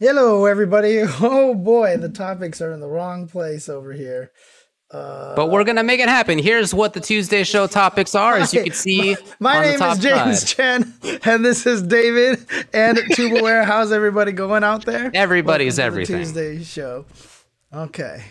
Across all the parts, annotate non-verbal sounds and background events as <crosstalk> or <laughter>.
Hello, everybody. <laughs> Oh boy, the topics are in the wrong place over here. Uh, but we're gonna make it happen. Here's what the Tuesday show topics are, as you can see. My, my name is James. Chen, and this is David and Tubaware. How's everybody going out there? Everybody's everything. Tuesday show. Okay.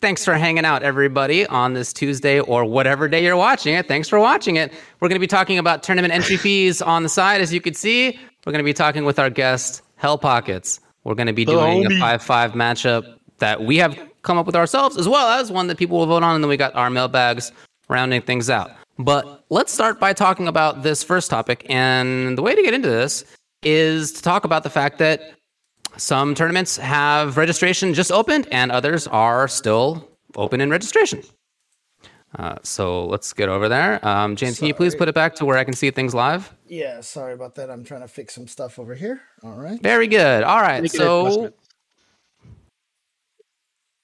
Thanks for hanging out, everybody, on this Tuesday or whatever day you're watching it. Thanks for watching it. We're going to be talking about tournament entry fees on the side, as you can see. We're going to be talking with our guest, Hell Pockets. We're going to be doing a 5 5 matchup that we have come up with ourselves, as well as one that people will vote on. And then we got our mailbags rounding things out. But let's start by talking about this first topic. And the way to get into this is to talk about the fact that some tournaments have registration just opened and others are still open in registration. Uh, so let's get over there. Um, James, sorry. can you please put it back to where I can see things live? Yeah, sorry about that. I'm trying to fix some stuff over here. All right. Very good. All right. So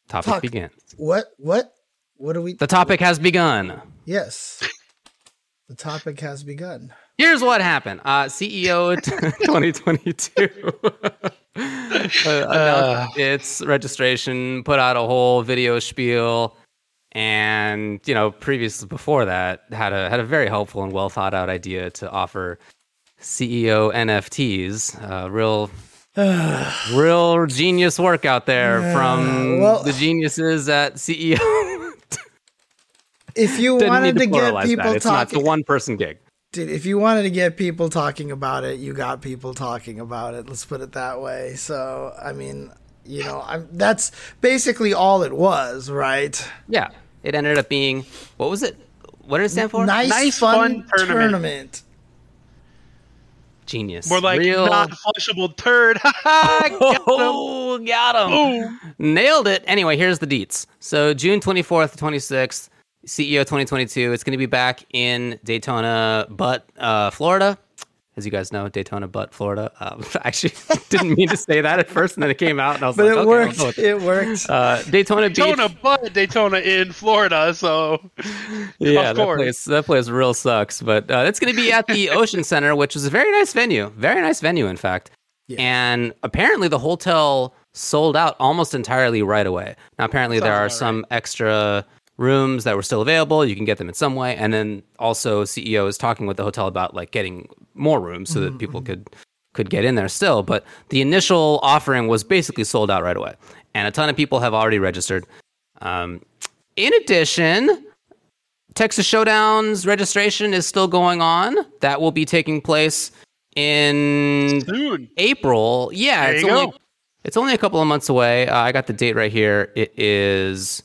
topic Talk. begins. What? What? What are we? The topic has begun. Yes. The topic has begun. Here's what happened. Uh, CEO <laughs> 2022 <laughs> uh, its registration, put out a whole video spiel and you know previous before that had a had a very helpful and well thought out idea to offer CEO NFTs. Uh, real, <sighs> real genius work out there yeah, from well, the geniuses at CEO. if you <laughs> wanted to, to get people that. It's talking, not the one person gig. Dude, if you wanted to get people talking about it, you got people talking about it. Let's put it that way. So, I mean, you know, I'm, that's basically all it was, right? Yeah, it ended up being what was it? What did it stand for? Nice, nice fun, fun tournament. tournament. Genius. More like Real... not flushable turd. <laughs> <laughs> got oh, got him. Ooh. Nailed it. Anyway, here's the deets. So June 24th, 26th, CEO 2022. It's going to be back in Daytona, but uh, Florida as you guys know, Daytona Butt, Florida. Um, <laughs> I actually <laughs> didn't mean to say that at first, and then it came out, and I was but like, it okay, worked. It worked. <laughs> Uh, Daytona, Daytona Beach. Butt, Daytona in Florida. So yeah, that place that place real sucks. But uh, it's going to be at the Ocean Center, which is a very nice venue. Very nice venue, in fact. Yeah. And apparently, the hotel sold out almost entirely right away. Now, apparently, Sounds there are some right. extra rooms that were still available. You can get them in some way. And then also CEO is talking with the hotel about like getting more rooms so that people mm-hmm. could could get in there still. But the initial offering was basically sold out right away. And a ton of people have already registered. Um, in addition, Texas Showdown's registration is still going on. That will be taking place in Soon. April. Yeah, it's only it's only a couple of months away. Uh, I got the date right here. It is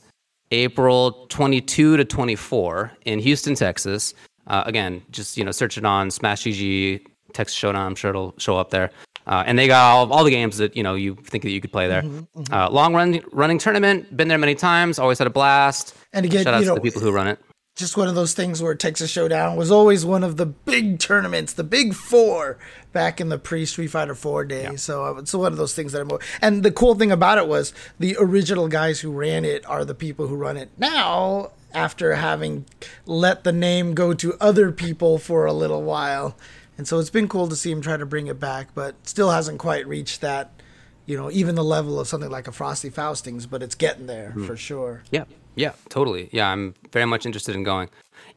April 22 to 24 in Houston, Texas. Uh, again, just you know, search it on Smash GG Texas Showdown. I'm sure it'll show up there. Uh, and they got all, all the games that you know you think that you could play there. Mm-hmm, mm-hmm. Uh, long run running tournament. Been there many times. Always had a blast. And again, shout out you know, to the people who run it just one of those things where Texas Showdown was always one of the big tournaments, the big four back in the pre Street Fighter Four days. Yeah. So it's one of those things that I'm. And the cool thing about it was the original guys who ran it are the people who run it now. After having let the name go to other people for a little while, and so it's been cool to see him try to bring it back, but still hasn't quite reached that, you know, even the level of something like a Frosty Faustings, but it's getting there mm. for sure. Yeah. Yeah, totally. Yeah, I'm very much interested in going.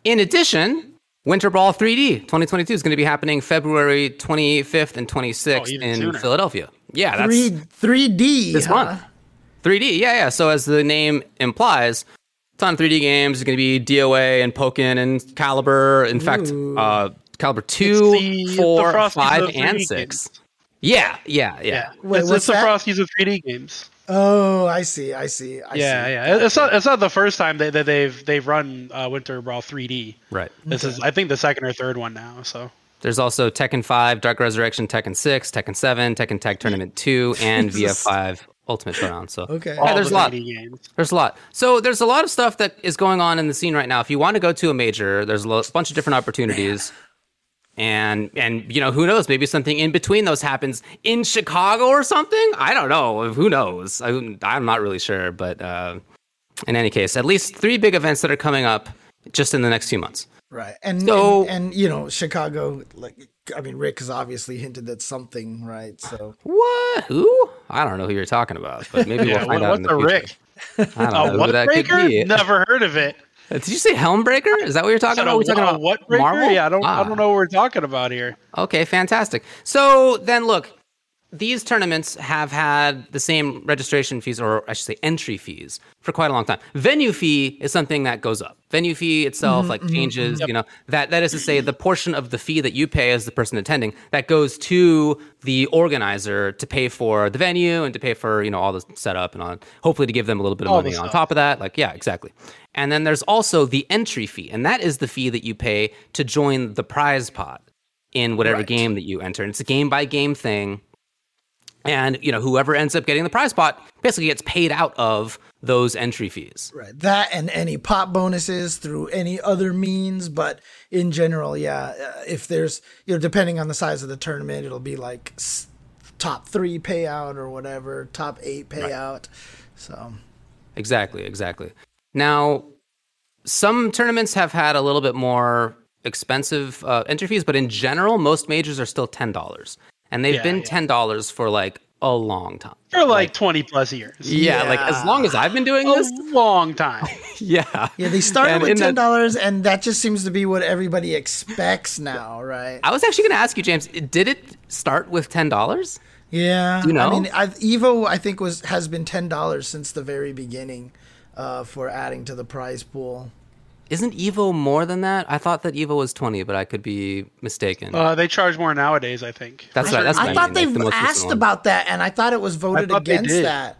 In addition, Winter Brawl 3D 2022 is going to be happening February 25th and 26th oh, in sooner. Philadelphia. Yeah, that's 3, d this huh? month. 3D, yeah, yeah. So as the name implies, ton of 3D games. is going to be DOA and Pokken and Calibur. In Ooh. fact, uh, Calibur 2, the, 4, the 5, and 6. Games. Yeah, yeah, yeah. yeah. Wait, it's, it's the Frosties of 3D games. Oh, I see. I see. I yeah, see. yeah. It's not. It's not the first time that, that they've they've run uh, Winter Brawl 3D. Right. This okay. is, I think, the second or third one now. So there's also Tekken 5, Dark Resurrection, Tekken 6, Tekken 7, Tekken Tag Tournament <laughs> 2, and VF5 Ultimate Showdown. So okay, yeah, there's the a lot. Games. There's a lot. So there's a lot of stuff that is going on in the scene right now. If you want to go to a major, there's a bunch of different opportunities and and you know who knows maybe something in between those happens in chicago or something i don't know who knows I, am not really sure but uh, in any case at least three big events that are coming up just in the next few months right and so and, and you know chicago like i mean rick has obviously hinted at something right so what who I don't know who you're talking about, but maybe <laughs> Yeah, we'll find what- out in the a future. Rick? I don't know A who what that breaker? could be. Never heard of it. Did you say Helmbreaker? Is that what you're talking about? a Are we talking about what breaker? Marvel? Yeah, I don't. Ah. I don't know what we're talking about here. Okay, fantastic. So then look, these tournaments have had the same registration fees, or I should say entry fees, for quite a long time. Venue fee is something that goes up. Venue fee itself Mm-hmm, like changes, you know, that that is to say the portion of the fee that you pay as the person attending that goes to the organizer to pay for the venue and to pay for, you know, all the setup and on hopefully to give them a little bit of All money on top of that. Like, yeah, exactly. And then there's also the entry fee, and that is the fee that you pay to join the prize pot in whatever Right. game that you enter. And it's a game by game thing. And you know, whoever ends up getting the prize pot basically gets paid out of those entry fees. Right. That and any pot bonuses through any other means. But in general, yeah, uh, if there's, you know, depending on the size of the tournament, it'll be like top three payout or whatever, top eight payout. Right. So, Exactly, exactly. Now, some tournaments have had a little bit more expensive uh, entry fees, but in general, most majors are still ten dollars, and they've Yeah, been yeah. ten dollars for like a long time. For like twenty plus years. Yeah, like as long as I've been doing this, A long time. <laughs> yeah, yeah, they started And with ten dollars, and that just seems to be what everybody expects now, right? I was actually going to ask you, James, did it start with ten dollars? Yeah, you know? I mean, i Evo, I think was has been ten dollars since the very beginning uh, for adding to the prize pool. Isn't Evo more than that? I thought that Evo was twenty, but I could be mistaken. Uh, they charge more nowadays, I think. That's right, that's I I thought mean, like they the asked about that, and I thought it was voted against that.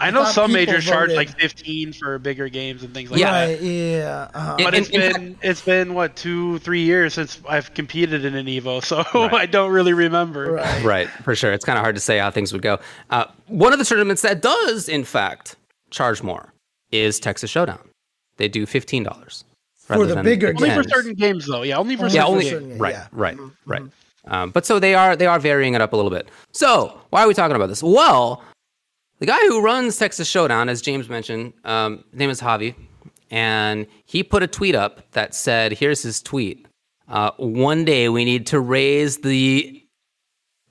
I know some people majors charge voted- like fifteen for bigger games and things like Yeah. that. Right? Yeah. Uh-huh. But in- it's in been fact- it's been what two three years since I've competed in an Evo, so <laughs> I don't really remember. Right. Right, for sure. It's kind of hard to say how things would go. Uh, one of the tournaments that does, in fact, charge more is Texas Showdown. They do fifteen dollars For the bigger Only for certain games though. Yeah, only for Yeah, certain only games. certain games, right, yeah. right, right. Um, but so they are they are varying it up a little bit. So why are we talking about this? Well, the guy who runs Texas Showdown, as James mentioned, um, his name is Javi, and he put a tweet up that said, "Here's his tweet. Uh, one day we need to raise the."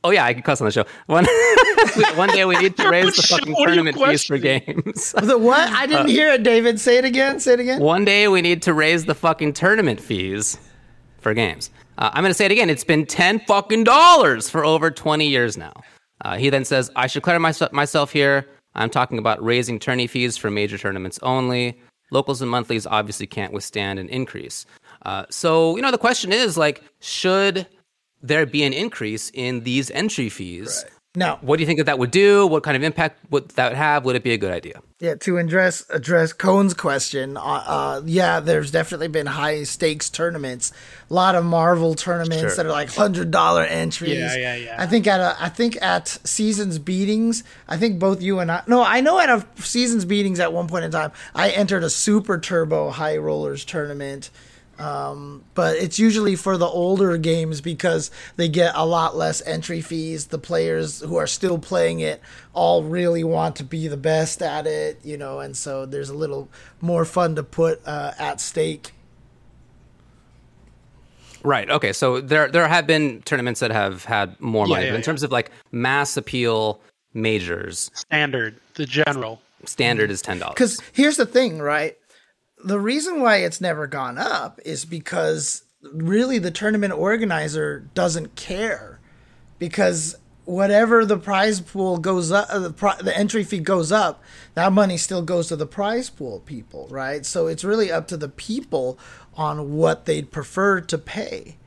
Oh yeah, I can cuss on the show. One, <laughs> one day we need to <laughs> raise the Show, fucking what are you tournament fees for games. <laughs> The what? I didn't hear it, David. Say it again. Say it again. One day we need to raise the fucking tournament fees for games. Uh, I'm going to say it again. It's been 10 fucking dollars for over 20 years now. Uh, he then says, I should clarify myself, myself here. I'm talking about raising tourney fees for major tournaments only. Locals and monthlies obviously can't withstand an increase. Uh, so, you know, the question is like, should there be an increase in these entry fees? Now, What do you think that that would do? What kind of impact would that would have? Would it be a good idea? yeah, to address address Cohn's question, uh, uh, yeah, there's definitely been high stakes tournaments, a lot of Marvel tournaments Sure. that are like hundred dollar entries. Yeah, yeah, yeah. I think at a, I think at seasons beatings, I think both you and I, no, I know at a seasons beatings at one point in time, I entered a super turbo high rollers tournament. Um, but it's usually for the older games because they get a lot less entry fees. The players who are still playing it all really want to be the best at it, you know, and so there's a little more fun to put uh, at stake. Right. Okay. So there there have been tournaments that have had more Yeah, money, yeah, but in yeah. terms of like mass appeal majors, Standard, the general. standard is ten dollars. Because here's the thing, right? The reason why it's never gone up is because really the tournament organizer doesn't care. Because whatever the prize pool goes up, uh, the, pri- the entry fee goes up, that money still goes to the prize pool people, right? So it's really up to the people on what they'd prefer to pay.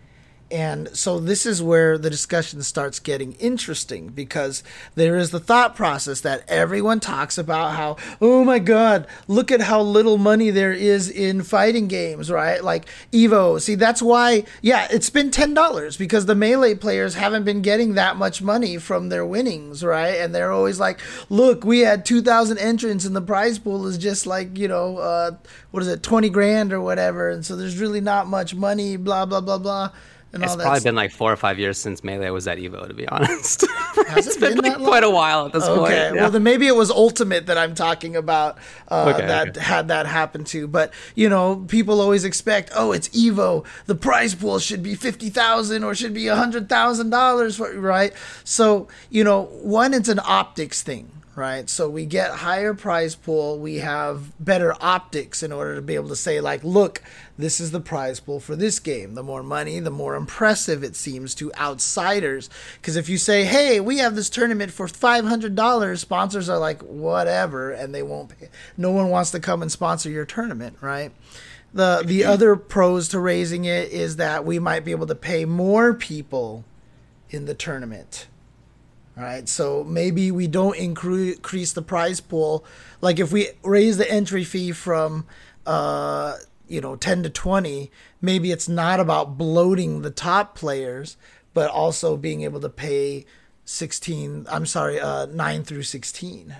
And so this is where the discussion starts getting interesting because there is the thought process that everyone talks about how, oh my God, look at how little money there is in fighting games, right? Like Evo. See, that's why, yeah, it's been $10 because the Melee players haven't been getting that much money from their winnings, right? And they're always like, look, we had 2,000 entrants and the prize pool is just like, you know, uh, what is it, 20 grand or whatever. And so there's really not much money, blah, blah, blah, blah and It's all that. probably stuff. been like four or five years since Melee was at Evo, to be honest. <laughs> Has it's it been, been like quite a while at this point. Okay, yeah. well then maybe it was Ultimate that I'm talking about uh, Okay, that okay. had that happen to. But you know, people always expect, oh, it's Evo, the prize pool should be fifty thousand or should be a hundred thousand dollars, right? So you know, one, it's an optics thing. Right, so we get higher prize pool. We have better optics in order to be able to say, like, look, this is the prize pool for this game. The more money, the more impressive it seems to outsiders. Because if you say, hey, we have this tournament for $500, sponsors are like, whatever, and they won't pay. No one wants to come and sponsor your tournament, right? The, the mm-hmm. other pros to raising it is that we might be able to pay more people in the tournament. Right, so maybe we don't incre- increase the prize pool. Like if we raise the entry fee from, uh, you know, ten to twenty, maybe it's not about bloating the top players, but also being able to pay sixteen. I'm sorry, uh, nine through sixteen.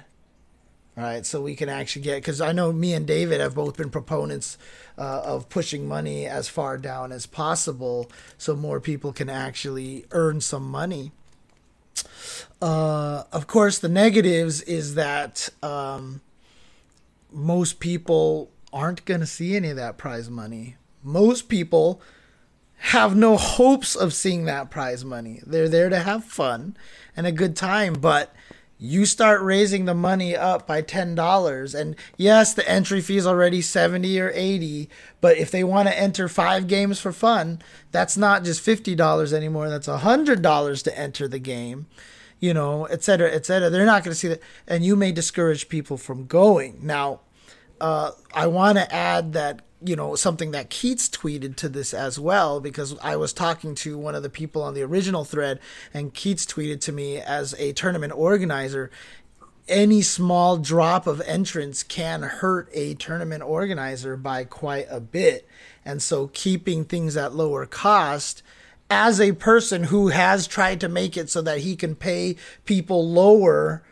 All right, so we can actually get because I know me and David have both been proponents uh, of pushing money as far down as possible, so more people can actually earn some money. Uh, of course, the negatives is that um, most people aren't going to see any of that prize money. Most people have no hopes of seeing that prize money. They're there to have fun and a good time, but you start raising the money up by $10 and yes the entry fee is already 70 or 80 but if they want to enter five games for fun that's not just $50 anymore that's $100 to enter the game you know et cetera et cetera. They're not going to see that. And you may discourage people from going. Now uh, I want to add that you know something that Keats tweeted to this as well because I was talking to one of the people on the original thread and Keats tweeted to me as a tournament organizer any small drop of entrance can hurt a tournament organizer by quite a bit. And so keeping things at lower cost as a person who has tried to make it so that he can pay people lower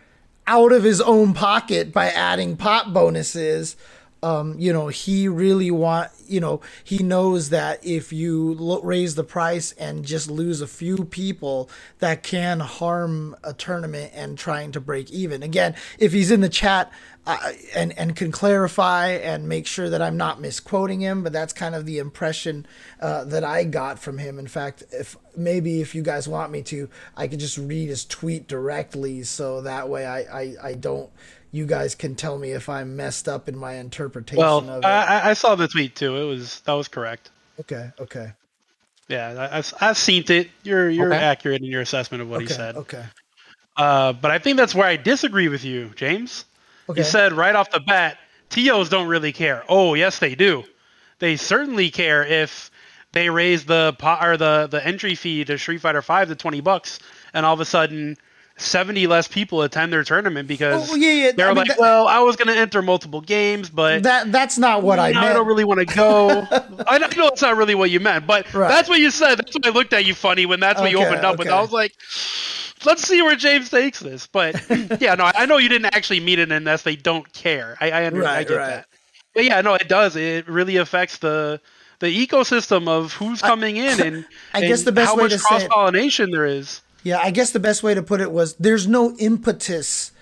out of his own pocket by adding pot bonuses um, you know he really want you know he knows that if you lo- raise the price and just lose a few people that can harm a tournament and trying to break even. Again if he's in the chat uh, and and can clarify and make sure that I'm not misquoting him but that's kind of the impression uh, that I got from him. In fact if maybe if you guys want me to I could just read his tweet directly so that way I I, I don't you guys can tell me if I'm messed up in my interpretation Well, of it. I, I- I saw the tweet too. It was that was correct. okay, okay, Yeah, I, I've, I've seen it. You're you're Okay. accurate in your assessment of what okay, he said. okay, Uh, but I think that's where I disagree with you, James. okay. You said right off the bat, TOs don't really care. Oh, yes, they do. They certainly care if they raise the po- or the the entry fee to Street Fighter Five to twenty bucks, and all of a sudden. 70 less people attend their tournament because Oh, yeah, yeah, they're I mean, like, that- well, I was going to enter multiple games, but that that's not what I meant. I don't really want to go. <laughs> I know it's not really what you meant, but Right. that's what you said. That's why I looked at you funny when that's what you opened up with. I was like, let's see where James takes this. But <laughs> yeah, no, I know you didn't actually mean it unless they don't care. I, I, under, I get right. that. But yeah, no, it does. It really affects the the ecosystem of who's coming in <laughs> and I guess the best how way much to say cross pollination there is. Yeah, I guess the best way to put it was there's no impetus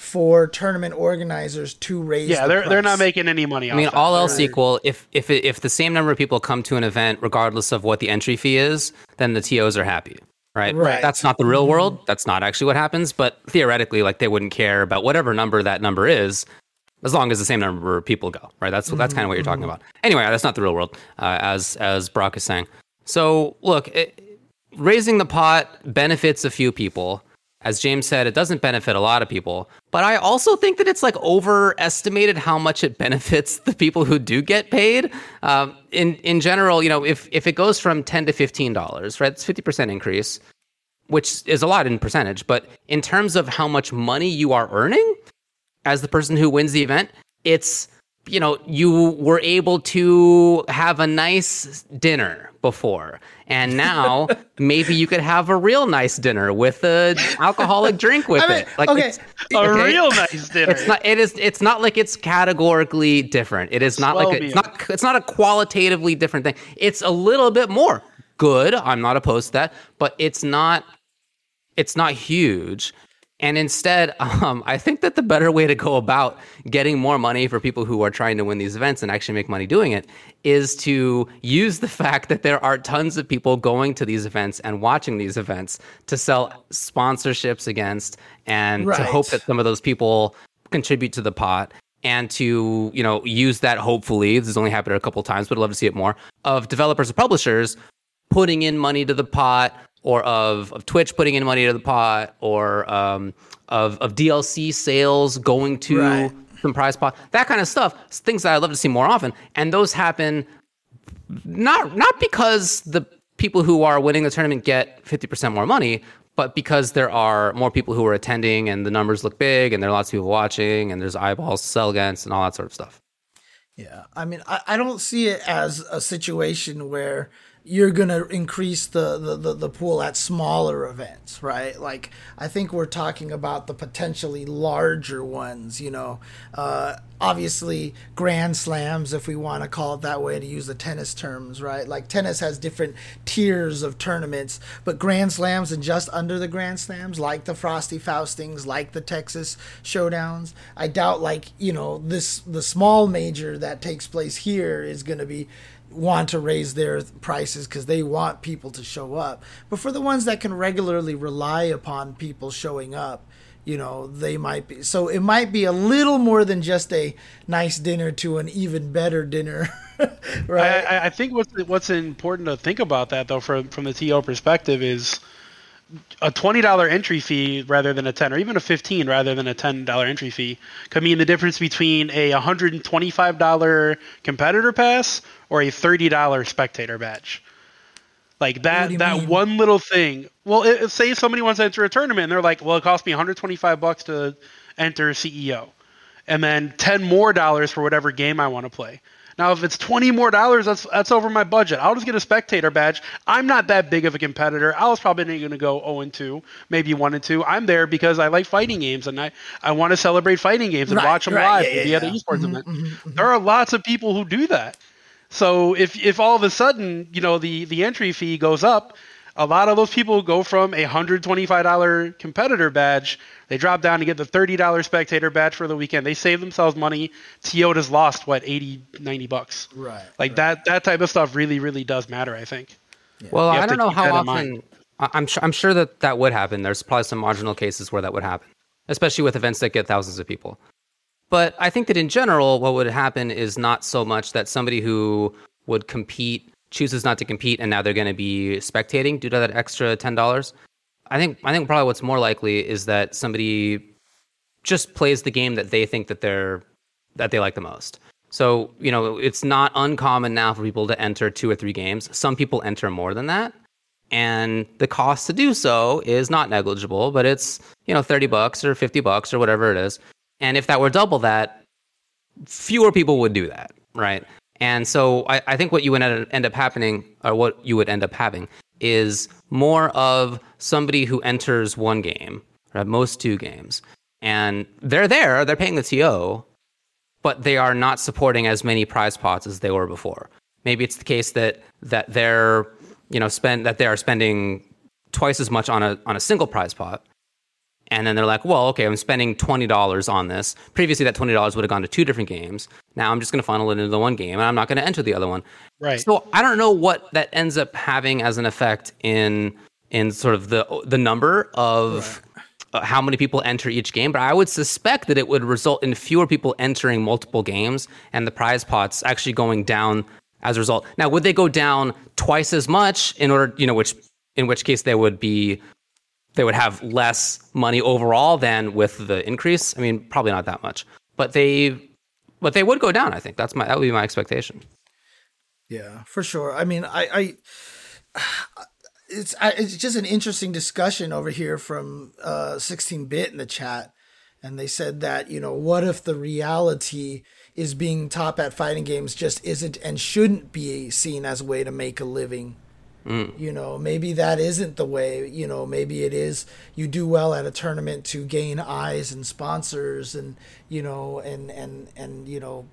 for tournament organizers to raise. Yeah, the they're they're not making any money. I mean, off all that. else equal, if if if the same number of people come to an event, regardless of what the entry fee is, then the TOs are happy, right? Right. That's not the real world. That's not actually what happens. But theoretically, like they wouldn't care about whatever number that number is, as long as the same number of people go, right? That's that's kind of what you're talking about. Anyway, that's not the real world, uh, as as Brock is saying. So look, it, raising the pot benefits a few people. As James said, it doesn't benefit a lot of people. But I also think that it's like overestimated how much it <laughs> benefits the people who do get paid. Um, in in general, you know, if if it goes from ten to fifteen dollars, right, it's fifty percent increase, which is a lot in percentage. But in terms of how much money you are earning as the person who wins the event, it's you know you were able to have a nice dinner before and now <laughs> maybe you could have a real nice dinner with an alcoholic drink with I mean, it like okay, it's, a okay? real nice dinner. it's not it is it's not like it's categorically different it is not Swell like a, it's not it's not a qualitatively different thing it's a little bit more good. I'm not opposed to that, but it's not it's not huge. And instead, <laughs> um, I think that the better way to go about getting more money for people who are trying to win these events and actually make money doing it is to use the <laughs> fact that there are tons of people going to these events and watching these events to sell sponsorships against and right. to hope that some of those people contribute to the pot and to you know use that hopefully this has only happened a couple times but i'd love to see it more of developers and publishers putting in money to the pot or of, of Twitch putting in money to the pot, or um, of, of DLC sales going to right. some prize pot, that kind of stuff. Things that I'd love to see more often, and those happen not not because the people who are winning the tournament get fifty percent more money, but because there are more people who are attending, and the numbers look big, and there are lots of people watching, and there's eyeballs to sell against, and all that sort of stuff. Yeah, I mean, I, I don't see it as a situation where you're going to increase the, the, the, the, pool at smaller events, right? Like, I think we're talking about the potentially larger ones, you know. Uh, obviously, grand slams, if we want to call it that way to use the tennis terms, right? Like, tennis has different tiers of tournaments, but grand slams and just under the grand slams, like the Frosty Faustings, like the Texas Showdowns, I doubt, like, you know, this, the small major that takes place here is going to be want to raise their prices because they want people to show up. But for the ones that can regularly rely upon people showing up, you know, they might be. So it might be a little more than just a nice dinner to an even better dinner. <laughs> right. I, I, think what's what's important to think about that though, from from the TO perspective, is a twenty dollar entry fee rather than a ten, or even a fifteen rather than a ten dollar entry fee, could mean the difference between a hundred and twenty five dollar competitor pass or a thirty dollar spectator badge. Like that that mean? one little thing. Well, it, say somebody wants to enter a tournament and they're like, "Well, it cost me 125 bucks to enter CEO." And then 10 more dollars for whatever game I want to play. Now, if it's twenty more dollars, that's that's over my budget. I'll just get a spectator badge. I'm not that big of a competitor. I was probably going to go 0 and 2, maybe one and two. I'm there because I like fighting games and I, I want to celebrate fighting games and right, watch them right, live yeah, yeah, at the yeah. esports mm-hmm, event. Mm-hmm, mm-hmm. There are lots of people who do that. So if if all of a sudden you know the the entry fee goes up, a lot of those people go from a hundred twenty five dollar competitor badge they drop down to get the $30 spectator badge for the weekend. They save themselves money. Toyota's lost what 80, 90 bucks. Right. Like right. that that type of stuff really really does matter, I think. Yeah. Well, I don't know how often I'm sure I'm sure that that would happen. There's probably some marginal cases where that would happen, especially with events that get thousands of people. But I think that in general, what would happen is not so much that somebody who would compete chooses not to compete and now they're going to be spectating due to that extra ten dollars. I think I think probably what's more likely is that somebody just plays the game that they think that they're that they like the most. So, you know, it's not uncommon now for people to enter two or three games. Some people enter more than that. And the cost to do so is not negligible, but it's, you know, 30 bucks or 50 bucks or whatever it is. And if that were double that, fewer people would do that, right? And so I, I think what you would end up happening, or what you would end up having, is more of somebody who enters one game, or at most two games, and they're there, they're paying the TO, but they are not supporting as many prize pots as they were before. Maybe it's the case that that they're you know spend that they are spending twice as much on a on a single prize pot, and then they're like, well, okay, I'm spending twenty dollars on this. Previously, that twenty dollars would have gone to two different games. Now I'm just going to funnel it into the one game, and I'm not going to enter the other one. Right. So I don't know what that ends up having as an effect in in sort of the the number of. Right. Uh, how many people enter each game, but I would suspect that it would result in fewer people entering multiple games and the prize pots actually going down as a result. Now, would they go down twice as much in order, you know, which in which case they would be they would have less money overall than with the increase. I mean, probably not that much, but they but they would go down. I think that's my that would be my expectation. Yeah, for sure. I mean, I, I it's I, it's just an interesting discussion over here from uh, 16-bit in the chat, and they said that you know what if the reality is being top at fighting games just isn't and shouldn't be seen as a way to make a living Mm. You know, maybe that isn't the way. You know, maybe it is. You do well at a tournament to gain eyes and sponsors, and you know, and and and you know,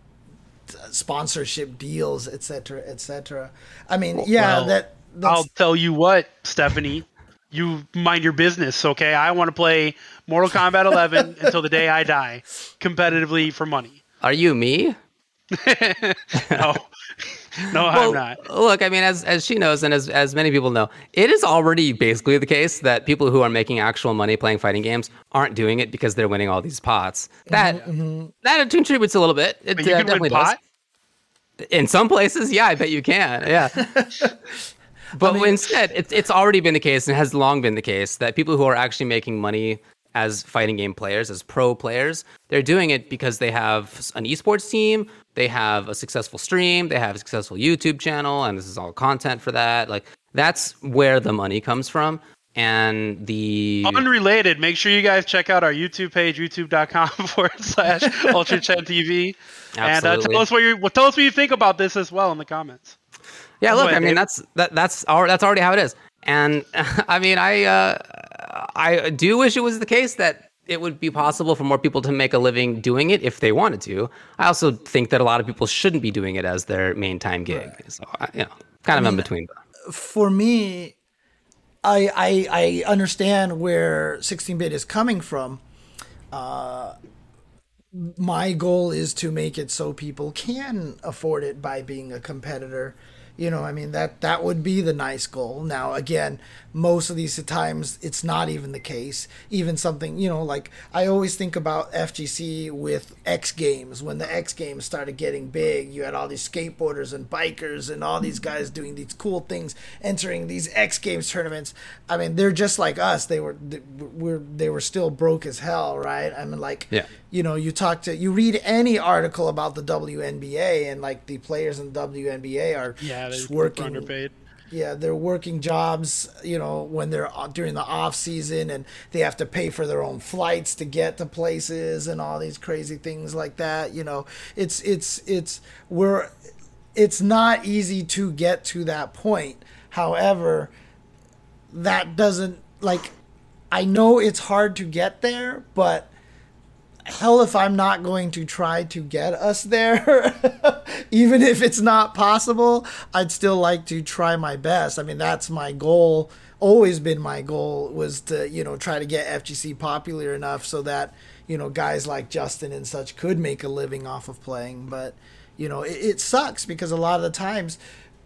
sponsorship deals, etc., etc. I mean, yeah, well, that I'll tell you what, Stephanie, you mind your business, okay? I want to play Mortal Kombat 11 <laughs> until the day I die, competitively for money. Are you me? <laughs> no, <laughs> <laughs> no, well, I'm not. Look, I mean, as as she knows, and as as many people know, it is already basically the case that people who are making actual money playing fighting games aren't doing it because they're winning all these pots. That mm-hmm. that contributes a little bit. It uh, definitely does. Pot? In some places, yeah, I bet you can. Yeah. <laughs> but I mean, instead, it's it's already been the case and has long been the case that people who are actually making money as fighting game players, as pro players. They're doing it because they have an esports team, they have a successful stream, they have a successful YouTube channel, and this is all content for that. Like that's where the money comes from. And the unrelated, make sure you guys check out our YouTube page, youtube.com <laughs> forward slash Ultra Chen TV. And uh, tell us what you tell us what you think about this as well in the comments. Yeah, look, I mean that's that that's that's already how it is. And <laughs> I mean, I uh, I do wish it was the case that it would be possible for more people to make a living doing it if they wanted to. I also think that a lot of people shouldn't be doing it as their main time gig. Right. So, you know, kind of I mean, in between. For me, I, I, I understand where 16-bit is coming from. Uh, my goal is to make it so people can afford it by being a competitor you know, I mean that that would be the nice goal. Now, again, most of these times it's not even the case. Even something, you know, like I always think about FGC with X Games. When the X Games started getting big, you had all these skateboarders and bikers and all these guys doing these cool things, entering these X Games tournaments. I mean, they're just like us. They were they were they were still broke as hell, right? I mean, like yeah you know, you talk to you read any article about the WNBA and like the players in the WNBA are yeah, just working underpaid. Yeah, they're working jobs, you know, when they're during the off season and they have to pay for their own flights to get to places and all these crazy things like that, you know. It's it's it's we're it's not easy to get to that point. However, that doesn't like I know it's hard to get there, but hell if I'm not going to try to get us there. <laughs> Even if it's not possible, I'd still like to try my best. I mean, that's my goal. Always been my goal was to, you know, try to get FGC popular enough so that, you know, guys like Justin and such could make a living off of playing. But, you know, it, it sucks because a lot of the times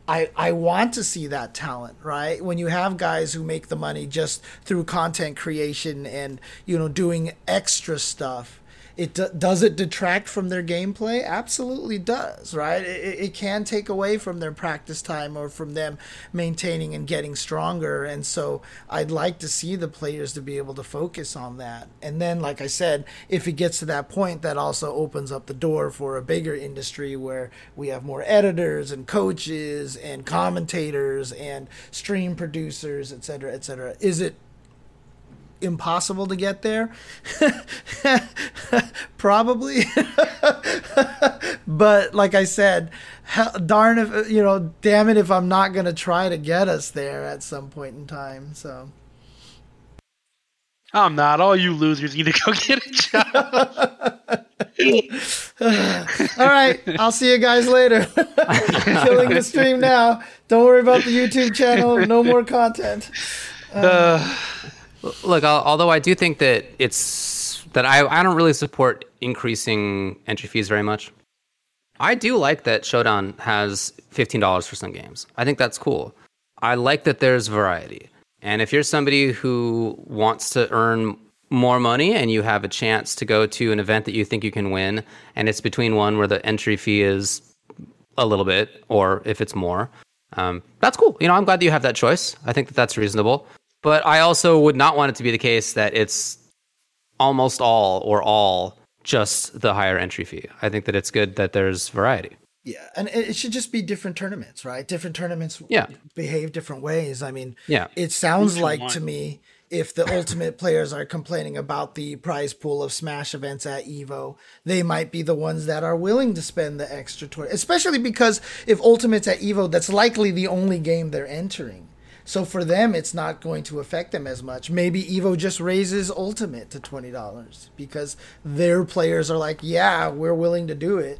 I, I want to see that talent, right? When you have guys who make the money just through content creation and, you know, doing extra stuff it does it detract from their gameplay? Absolutely does, right? It, it can take away from their practice time or from them maintaining and getting stronger. And so I'd like to see the players to be able to focus on that. And then, like I said, if it gets to that point, that also opens up the door for a bigger industry where we have more editors and coaches and commentators and stream producers, et cetera, et cetera. Is it impossible to get there? <laughs> Probably. <laughs> but like I said, hell, darn if you know, damn it if I'm not going to try to get us there at some point in time. So I'm not. All you losers need to go <laughs> get a job. All right, I'll see you guys later. Killing the stream now. Don't worry about the YouTube channel. No more content. Uh, Look, although I do think that it's that I, I don't really support increasing entry fees very much. I do like that Showdown has $15 for some games. I think that's cool. I like that there's variety. And if you're somebody who wants to earn more money and you have a chance to go to an event that you think you can win, and it's between one where the entry fee is a little bit, or if it's more, um, that's cool. You know, I'm glad that you have that choice. I think that that's reasonable. But I also would not want it to be the case that it's almost all or all just the higher entry fee. I think that it's good that there's variety. Yeah, and it should just be different tournaments, right? Different tournaments yeah. behave different ways. I mean, yeah. it sounds like to me if the ultimate players are complaining about the prize pool of smash events at evo they might be the ones that are willing to spend the extra 20 especially because if ultimate's at evo that's likely the only game they're entering so for them, it's not going to affect them as much. Maybe Evo just raises Ultimate to twenty dollars because their players are like, "Yeah, we're willing to do it."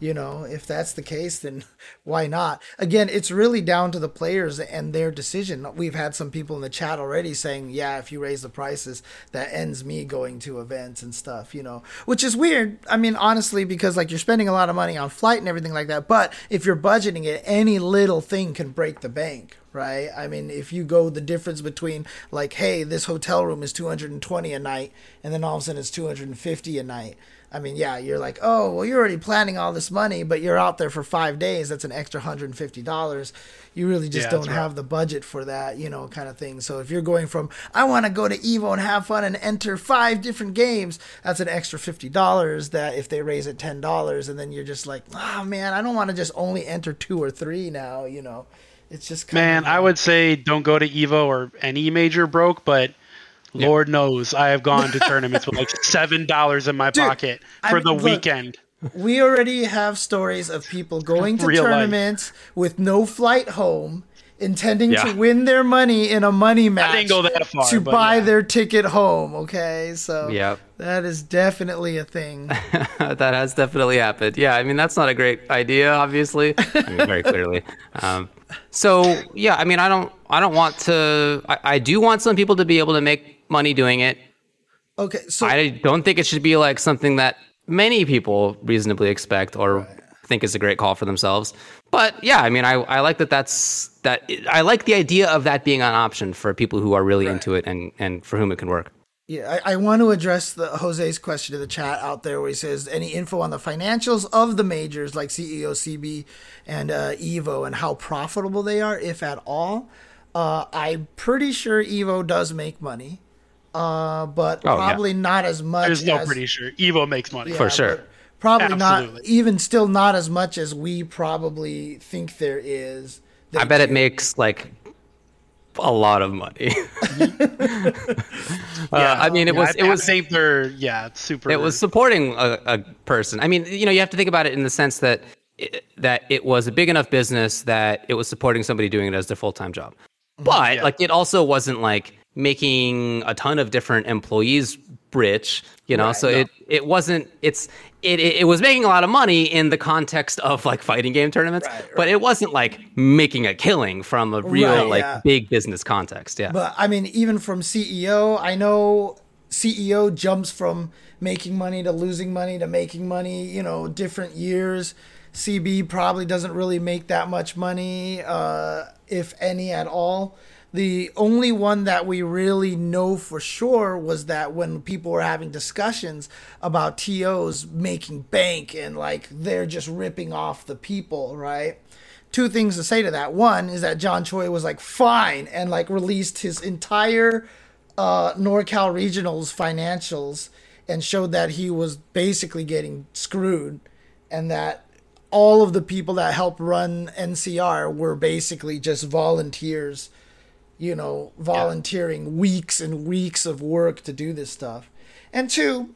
You know, if that's the case, then <laughs> why not? Again, it's really down to the players and their decision. We've had some people in the chat already saying, yeah, if you raise the prices, that ends me going to events and stuff, you know, which is weird. I mean, honestly, because like you're spending a lot of money on flight and everything like that. But if you're budgeting it, any little thing can break the bank, right? I mean, if you go the difference between like, hey, this hotel room is 220 a night, and then all of a sudden it's 250 a night. I mean, yeah, you're like, oh, well, you're already planning all this money, but you're out there for five days. That's an extra hundred and fifty dollars. You really just Yeah, don't right. have the budget for that, you know, kind of thing. So if you're going from, I want to go to Evo and have fun and enter five different games, that's an extra fifty dollars. That if they raise it ten dollars, and then you're just like, oh man, I don't want to just only enter two or three now, you know. It's just kind Man, of, I would say don't go to Evo or any major broke, but Lord knows I have gone to tournaments with like <laughs> seven dollars in my Dude, pocket I for the look, weekend. We already have stories of people going to Real life. tournaments with no flight home, intending Yeah. to win their money in a money match. didn't go that far, to buy yeah. their ticket home. Okay, so Yep. that is definitely a thing. <laughs> that has definitely happened. Yeah, I mean that's not a great idea, obviously. <laughs> I mean, very clearly. Um, so yeah, I mean I don't I don't want to. I, I do want some people to be able to make money doing it. Okay, so I don't think it should be like something that many people reasonably expect or think is a great call for themselves. But yeah, I mean, I, I like that that's that. I like the idea of that being an option for people who are really into it and and for whom it can work. Yeah, I, I want to address the Jose's question in the chat out there where he says any info on the financials of the majors like CEO, CB, and uh, Evo and how profitable they are, if at all. Uh, I'm pretty sure Evo does make money, uh, but Oh, yeah. probably not as much. There's no as, pretty sure Evo makes money. For sure. but Probably not, even still not as much as we probably think there is. I bet it makes like a lot of money. <laughs> uh, I mean, it was I, it was think yeah, it's super. it was supporting a, a person. I mean, you know, you have to think about it in the sense that it, that it was a big enough business that it was supporting somebody doing it as their full time job. But Yeah. like, it also wasn't like making a ton of different employees rich. You know, so it it wasn't. It's it, it it was making a lot of money in the context of like fighting game tournaments, but it wasn't like making a killing from a real Right, like yeah. big business context. Yeah. But I mean, even from CEO, I know CEO jumps from making money to losing money to making money, you know, different years. CB probably doesn't really make that much money, uh, if any at all. The only one that we really know for sure was that when people were having discussions about TOs making bank and like they're just ripping off the people, right? two things to say to that. One is that John Choi was like fine and like released his entire uh, NorCal Regionals financials and showed that he was basically getting screwed and that all of the people that helped run NCR were basically just volunteers, you know, volunteering weeks and weeks of work to do this stuff. And two,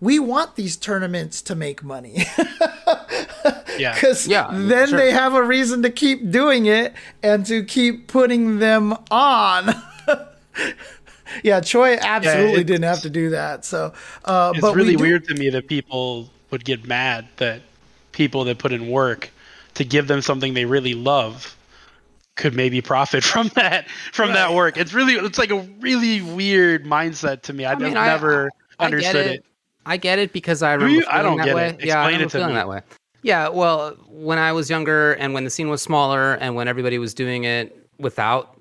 we want these tournaments to make money. <laughs> yeah. because Yeah, then sure. they have a reason to keep doing it and to keep putting them on. <laughs> yeah, Choi absolutely it's- didn't have to do that. So, uh, It's but we really do- weird to me that people would get mad that people that put in work to give them something they really love could maybe profit <laughs> from that from that work. It's really it's like a really weird mindset to me. I've mean, never I understood get it. I get it because I remember feeling I don't that get way. it. Yeah, I Explain it feeling me. that way. Yeah, well, when I was younger and when the scene was smaller and when everybody was doing it without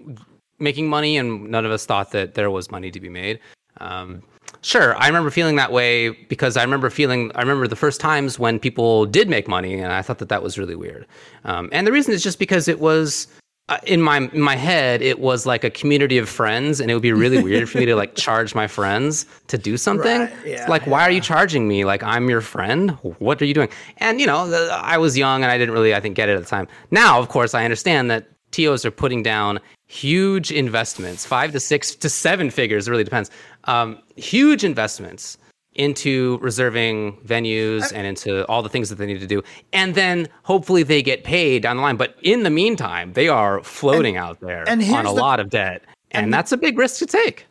making money and none of us thought that there was money to be made. Um, sure, I remember feeling that way because I remember feeling, I remember the first times when people did make money and I thought that that was really weird. Um, and the reason is just because it was, in my in my head, it was like a community of friends, and it would be really weird for me to like <laughs> charge my friends to do something. Right, yeah, like, why are you charging me? Like, I'm your friend. What are you doing? And you know, the, I was young and I didn't really, I think, get it at the time. Now, of course, I understand that TOs are putting down huge investments, five to six to seven figures. It really depends. Um, huge investments into reserving venues and into all the things that they need to do. And then hopefully they get paid down the line. But in the meantime, they are floating out there and on a the- lot of debt. And, that's a big risk to take.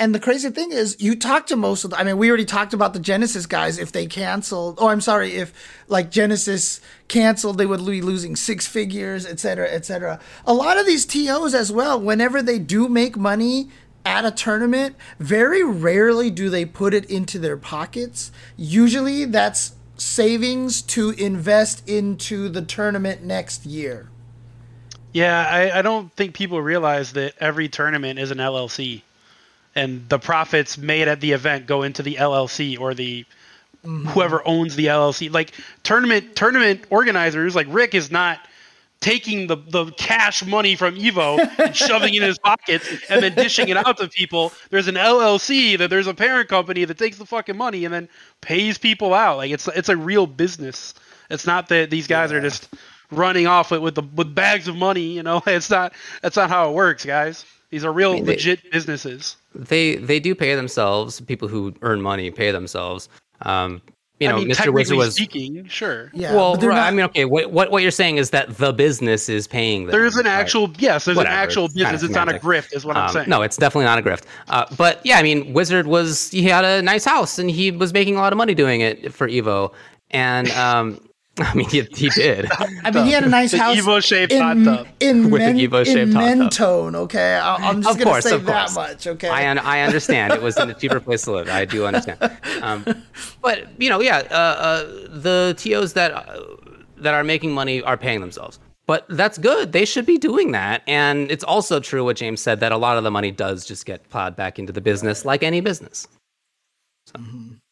and the crazy thing is, you talk to most of the, I mean, we already talked about the Genesis guys. If they canceled, oh, I'm sorry, if like Genesis canceled, they would be losing six figures, et cetera, et cetera. A lot of these TOs as well, whenever they do make money, at a tournament, very rarely do they put it into their pockets. Usually that's savings to invest into the tournament next year. Yeah, I, I don't think people realize that every tournament is an LLC, and the profits made at the event go into the LLC or the mm-hmm. whoever owns the LLC. Like tournament tournament organizers, like Rick is not taking the, the cash money from Evo and shoving it in his <laughs> pockets and then dishing it out to people. There's an LLC that there's a parent company that takes the fucking money and then pays people out. Like it's it's a real business. It's not that these guys are just running off with with, the, with bags of money. You know, <laughs> it's not that's not how it works, guys. These are real mean, they- legit businesses. They they do pay themselves. People who earn money pay themselves. Um, you know, I mean, Mr. technically Wizard was. speaking, sure. Yeah. well, right, not- I mean, okay. What, what what you're saying is that the business is paying them. There's an right? actual yes. There's Whatever, an actual it's business. It's not a grift, is what I'm Um, saying. No, it's definitely not a grift. Uh, but yeah, I mean, Wizard was he had a nice house and he was making a lot of money doing it for Evo, and um, <laughs> I mean, he, he did. I mean, he had a nice The house Evo-shaped in, hot tub. in, <laughs> With men, an in Evo-shaped hot tub. Mentone. Okay, I, I'm just gonna say of that much. Okay, I un- I understand it was in a cheaper place to live. I do understand. Um, <laughs> but you know, yeah, uh, uh, the tos that uh, that are making money are paying themselves. But that's good. They should be doing that. And it's also true what James said that a lot of the money does just get plowed back into the business, like any business,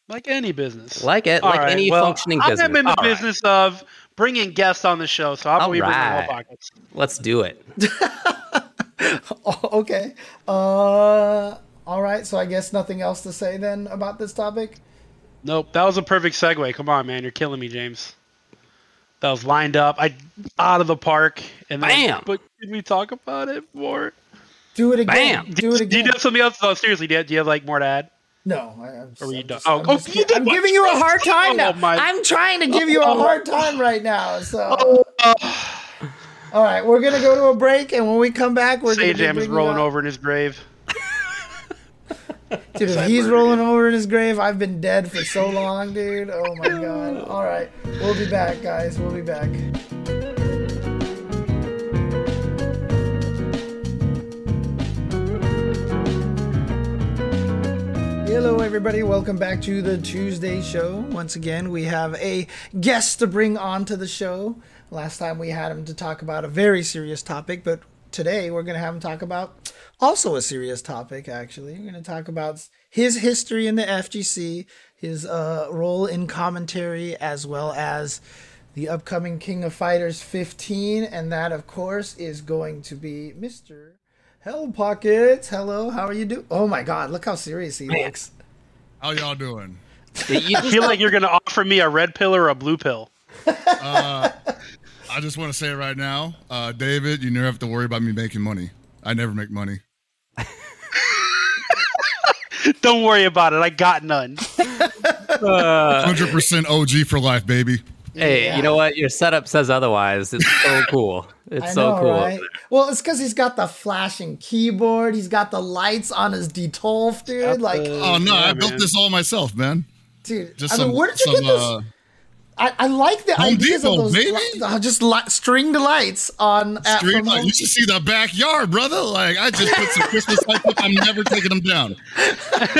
like any business. like it, All like right, any well, functioning business. I'm in the All right, business of bringing guests on the show, so how about All we bring right. Hell Pockets? Let's do it. <laughs> okay. Uh, all right. So I guess nothing else to say then about this topic. Nope, that was a perfect segue. Come on, man, you're killing me, James. That was lined up. I out of the park, and then, Bam! But can we talk about it more? Do it again. Bam! Do it again. Do you have something else? Oh, seriously, do you, do you have like more to add? No, I, I'm Or you oh, I'm, oh, just you I'm giving you a hard <laughs> oh time now. Oh, my- I'm trying to give you a hard time right now. So, <laughs> oh. all right, we're gonna go to a break, and when we come back, we're Sage gonna Jam is rolling over in his grave. <laughs> Dude, if he's rolling over in his grave, I've been dead for so long, dude. Oh my god. All right, we'll be back, guys. We'll be back. Hello, everybody. Welcome back to the Tuesday show. Once again, we have a guest to bring on to the show. Last time we had him to talk about a very serious topic, but today we're going to have him talk about also a serious topic, actually. We're going to talk about his history in the FGC, his uh, role in commentary, as well as the upcoming King of Fighters 15. And that, of course, is going to be Mr. Hell Pockets. Hello, how are you doing? Oh my God, look how serious he looks. How y'all doing? You <laughs> I feel like you're gonna offer me a red pill or a blue pill. I just want to say it right now, uh, David. You never have to worry about me making money. I never make money. <laughs> Don't worry about it. I got none. <laughs> Hundred percent OG for life, baby. Hey, Yeah. you know what? Your setup says otherwise. It's so <laughs> cool. It's I so cool. right? Well, it's because he's got the flashing keyboard. He's got the lights on his D12, dude. Like, Oh no, Yeah, I built man. this all myself, man. dude. Just I some, mean, where did you some, get this? uh, I, I like the Home ideas Depot, of those baby. li- uh, just li- stringed lights on at, street from light. You should see the backyard, brother. Like I just put some Christmas lights up. I'm never taking them down. <laughs>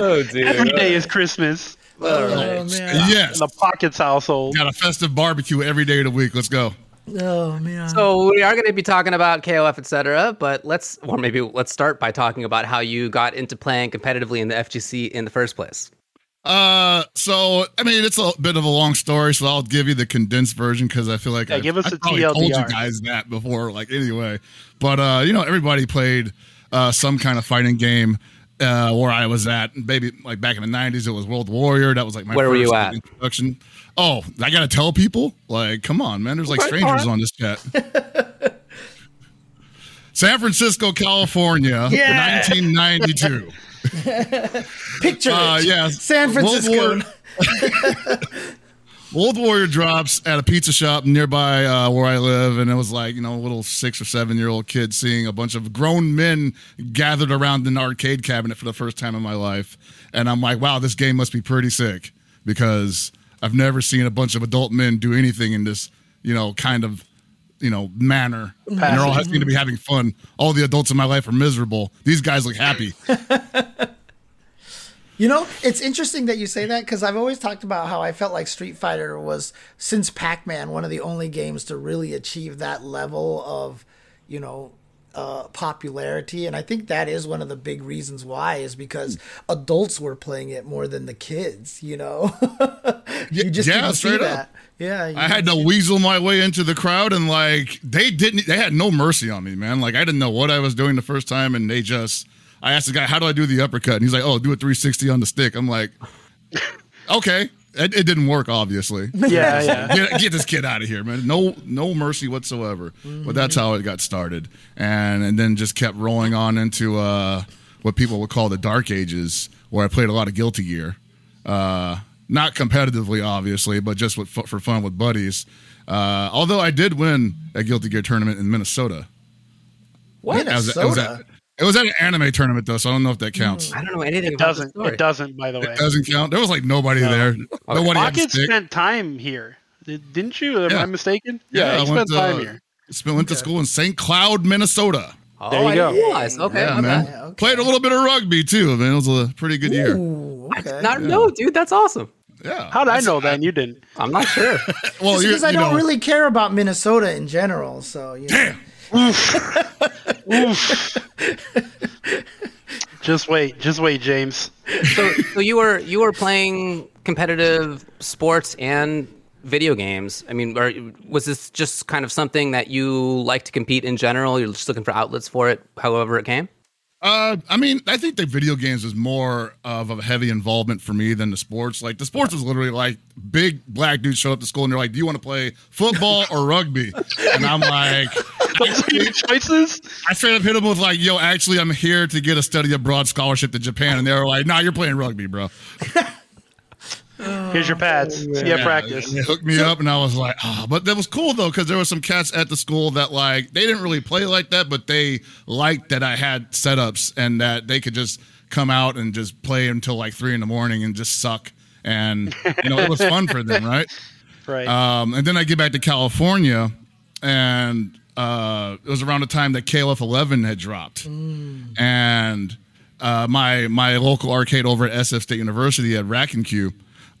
Oh, dude. Every day is Christmas Oh man. Yes, in the Pockets household. got a festive barbecue every day of the week. Let's go. Oh man. So we are going to be talking about KOF, etc. But let's, or maybe let's start by talking about how you got into playing competitively in the FGC in the first place. Uh, so I mean, it's a bit of a long story, so I'll give you the condensed version because I feel like Yeah, I, give us I the probably told you guys that before, like anyway. But uh, you know, everybody played uh some kind of fighting game. Uh, where I was at, baby, like back in the '90s, it was World Warrior. That was like my Where were first you at? introduction. Oh, I gotta tell people, like, come on, man. There's like strangers on this chat. San Francisco, California, <laughs> Yeah. 1992. <laughs> Picture Uh, it. yeah, San World Francisco. War- <laughs> World Warrior drops at a pizza shop nearby uh, where I live, and it was like you know a little six or seven year old kid seeing a bunch of grown men gathered around an arcade cabinet for the first time in my life, and I'm like, wow, this game must be pretty sick because I've never seen a bunch of adult men do anything in this you know kind of you know manner, and they're all seem to be having fun. All the adults in my life are miserable. These guys look happy. <laughs> You know, it's interesting that you say that because I've always talked about how I felt like Street Fighter was, since Pac Man, one of the only games to really achieve that level of, you know, uh, popularity. And I think that is one of the big reasons why is because adults were playing it more than the kids, you know? <laughs> you just Yeah, straight that. up. Yeah. I had to weasel my way into the crowd, and like they didn't, they had no mercy on me, man. Like I didn't know what I was doing the first time, and they just. I asked the guy, "How do I do the uppercut?" And he's like, "Oh, do a 360 on the stick." I'm like, "Okay." It, it didn't work, obviously. <laughs> Yeah, yeah. Get, get this kid out of here, man. No, no mercy whatsoever. But that's how it got started, and and then just kept rolling on into uh, what people would call the dark ages, where I played a lot of Guilty Gear. Uh, not competitively, obviously, but just with, for fun with buddies. Uh, although I did win a Guilty Gear tournament in Minnesota. What? It was, it, was at, Minnesota? It was at an anime tournament though, so I don't know if that counts. Mm. I don't know anything It about doesn't. the story. It doesn't. By the way, It doesn't count. There was like nobody there. Nobody had a Pocket spent time here. Did- Didn't you? Am Yeah. I mistaken? Yeah, Yeah, I he spent to, time here. Spent, went to school in St. Cloud, Minnesota. Oh, There you I go. realize. Mm. Okay, Yeah, man. bad. okay. Played a little bit of rugby too. Man, it was a pretty good year. Ooh, I okay. did not know, dude. That's awesome. Yeah. How did I know that? and You didn't. I'm not sure. <laughs> Well, because I you don't know, really care about Minnesota in general, so you know. Damn. Just wait. Just wait, James. so, so you were you were playing competitive sports and video games. I mean, are, was this just kind of something that you like to compete in general? You're just looking for outlets for it, however it came. Uh, I mean, I think the video games is more of a heavy involvement for me than the sports. Like the sports was literally like big black dudes show up to school and they're like, "Do you want to play football or rugby?" And I'm like, <laughs> Those are your choices. I straight up hit them with like, "Yo, actually, I'm here to get a study abroad scholarship to Japan," and they were like, "Nah, you're playing rugby, bro." <laughs> Here's your pads. See you at Yeah, practice. They hooked me up, and I was like, oh, but that was cool though, because there were some cats at the school that like they didn't really play like that, but they liked that I had setups and that they could just come out and just play until like three in the morning and just suck, and you know it was fun for them, right? <laughs> Right. Um, and then I get back to California, and uh, it was around the time that KOF 11 had dropped, and uh, my my local arcade over at SF State University at Rack and Cube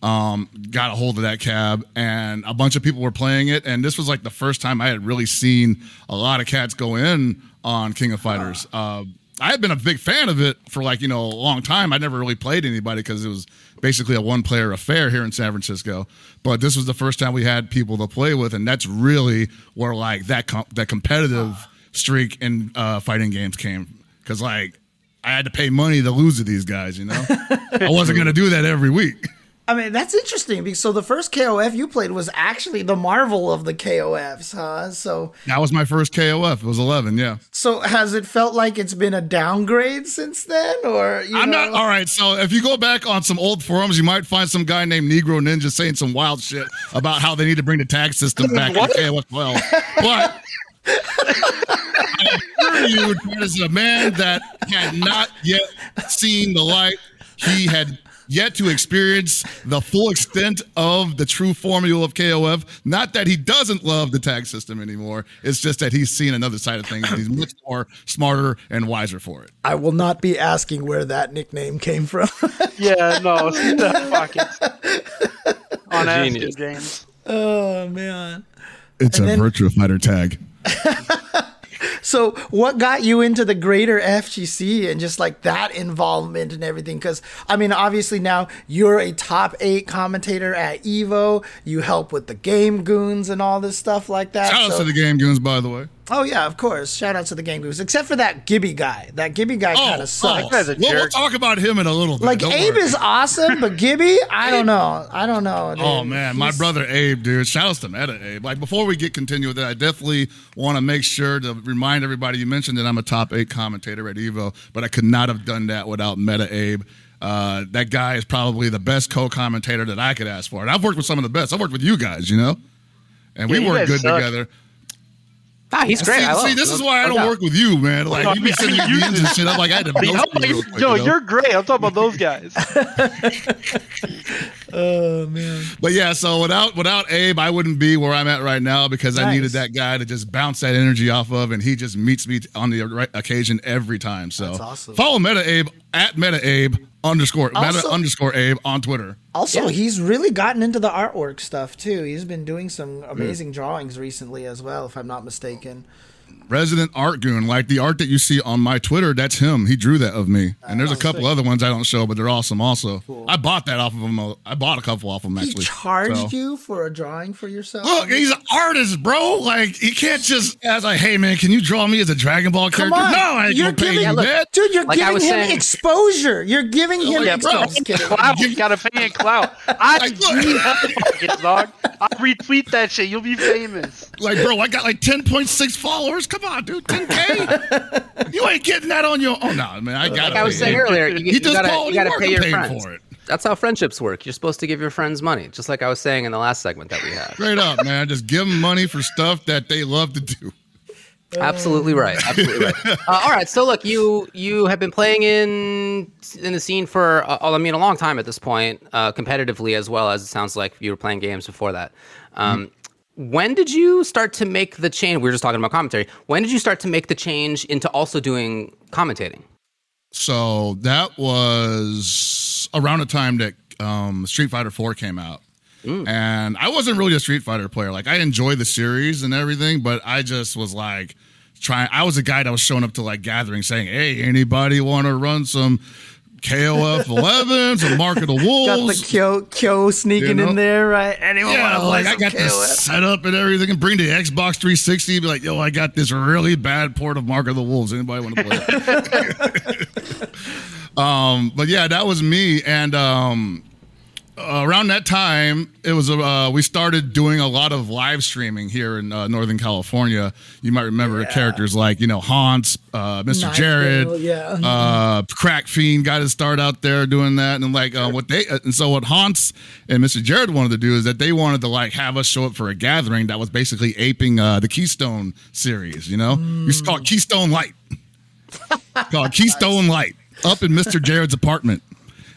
um, got a hold of that cab, and a bunch of people were playing it. And this was like the first time I had really seen a lot of cats go in on King of Fighters. Uh, I had been a big fan of it for like you know a long time. I never really played anybody because it was basically a one player affair here in San Francisco. But this was the first time we had people to play with, and that's really where like that com- that competitive streak in uh, fighting games came. Because like I had to pay money to lose to these guys, you know. <laughs> I wasn't gonna do that every week. I mean, that's interesting because so the first KOF you played was actually the Marvel of the KOFs, huh? So, That was my first KOF. It was eleven, yeah. so has it felt like it's been a downgrade since then, or you I'm know? not all right. So if you go back on some old forums, you might find some guy named Negro Ninja saying some wild shit about how they need to bring the tag system <laughs> back in KOF 12. But I assure you, that is a man that had not yet seen the light. He had yet to experience the full extent of the true formula of KOF. Not that he doesn't love the tag system anymore. It's just that he's seen another side of things. And he's much more smarter and wiser for it. I will not be asking where that nickname came from. <laughs> yeah. No. See the. <laughs> On Genius. asking, James. oh man. It's And a then- virtual fighter tag. <laughs> So, what got you into the greater FGC and just like that involvement and everything? Because, I mean, obviously now you're a top eight commentator at Evo. You help with the game goons and all this stuff like that. Shout out So- to the Game Goons, by the way. Oh, yeah, of course. Shout out to the game goons, except for that Gibby guy. That Gibby guy kind of sucks. guy's a Well, we'll talk about him in a little bit. like, Don't Abe worry. is awesome, but Gibby, I don't know. I don't know. dude. Oh man, my brother Abe, dude. Shout outs to Meta Abe. Like before we get continue with it, I definitely want to make sure to remind everybody. You mentioned that I'm a top eight commentator at Evo, but I could not have done that without Meta Abe. uh, that guy is probably the best co-commentator that I could ask for. And I've worked with some of the best. I've worked with you guys, you know, and Yeah, we you work good suck. together. Ah, he's great. See, I love see, this No- is why I don't work with you, man. Like No, you be I <laughs> sending mean, me you- DMs and shit. I'm like, I had to But know how you about real you- quick, yo, you know? you're great. I'm talking about those guys. <laughs> Oh man. But yeah, so without without Abe, I wouldn't be where I'm at right now because I needed that guy to just bounce that energy off of, and he just meets me on the right occasion every time. So That's awesome. follow Meta Abe at Meta Abe underscore Meta underscore Abe on Twitter. Also, Yeah. he's really gotten into the artwork stuff too. He's been doing some amazing mm. drawings recently as well, if I'm not mistaken. Resident Art Goon, like the art that you see on my Twitter, that's him. He drew that of me, and there's a Oh, couple other ones I don't show, but they're awesome. Also, I bought that off of him. I bought a couple off of him He charged So- you for a drawing for yourself. Look, he's an artist, bro. Like he can't just as like, hey man, can you draw me as a Dragon Ball Come character? on. no, I ain't You're gonna pay giving- you Yeah, look, that. Dude, you're Like giving him saying- exposure. You're giving him Yeah, exposure. bro. Just kidding. Clout. You got a fan clout. I Like, look. dog. I retweet that shit. You'll be famous. Like, bro, I got like 10.6 followers. Come on, dude, 10k. <laughs> you ain't getting that on your. Oh no, man, I got. Like I was saying earlier, you, He you does gotta, you gotta pay your friends. for it. That's how friendships work. You're supposed to give your friends money, just like I was saying in the last segment that we had. Straight up, man. Just give them money for stuff that they love to do. Absolutely right. Absolutely right. <laughs> Uh, all right. So look, you you have been playing in in the scene for uh, I mean a long time at this point, uh, competitively as well as it sounds like you were playing games before that. Um, When did you start to make the change? We were just talking about commentary. When did you start to make the change into also doing commentating? So that was around the time that um, Street Fighter 4 came out. And I wasn't really a Street Fighter player. Like I enjoyed the series and everything, but I just was like trying I was a guy that was showing up to like gatherings saying, Hey, anybody wanna run some KOF 11, some Mark of the Got Wolves? the Kyo Kyo sneaking You know? in there, right? Anyone Yeah, want to play like I got this KOF? set up and everything, and bring the Xbox 360. Be like, yo, I got this really bad port of Mark of the Wolves. Anybody want to play? it? <laughs> <laughs> um, but yeah, that was me, and um, uh, around that time, it was uh, we started doing a lot of live streaming here in uh, Northern California. You might remember characters like you know Hans, uh, Mr. Jared, yeah. uh, Crack Fiend got to start out there doing that, and like uh, what they and so what Hans and Mr. Jared wanted to do is that they wanted to like have us show up for a gathering that was basically aping uh, the Keystone series. You know, you used to call Keystone Light, called Keystone <laughs> Light, up in Mr. Jared's apartment.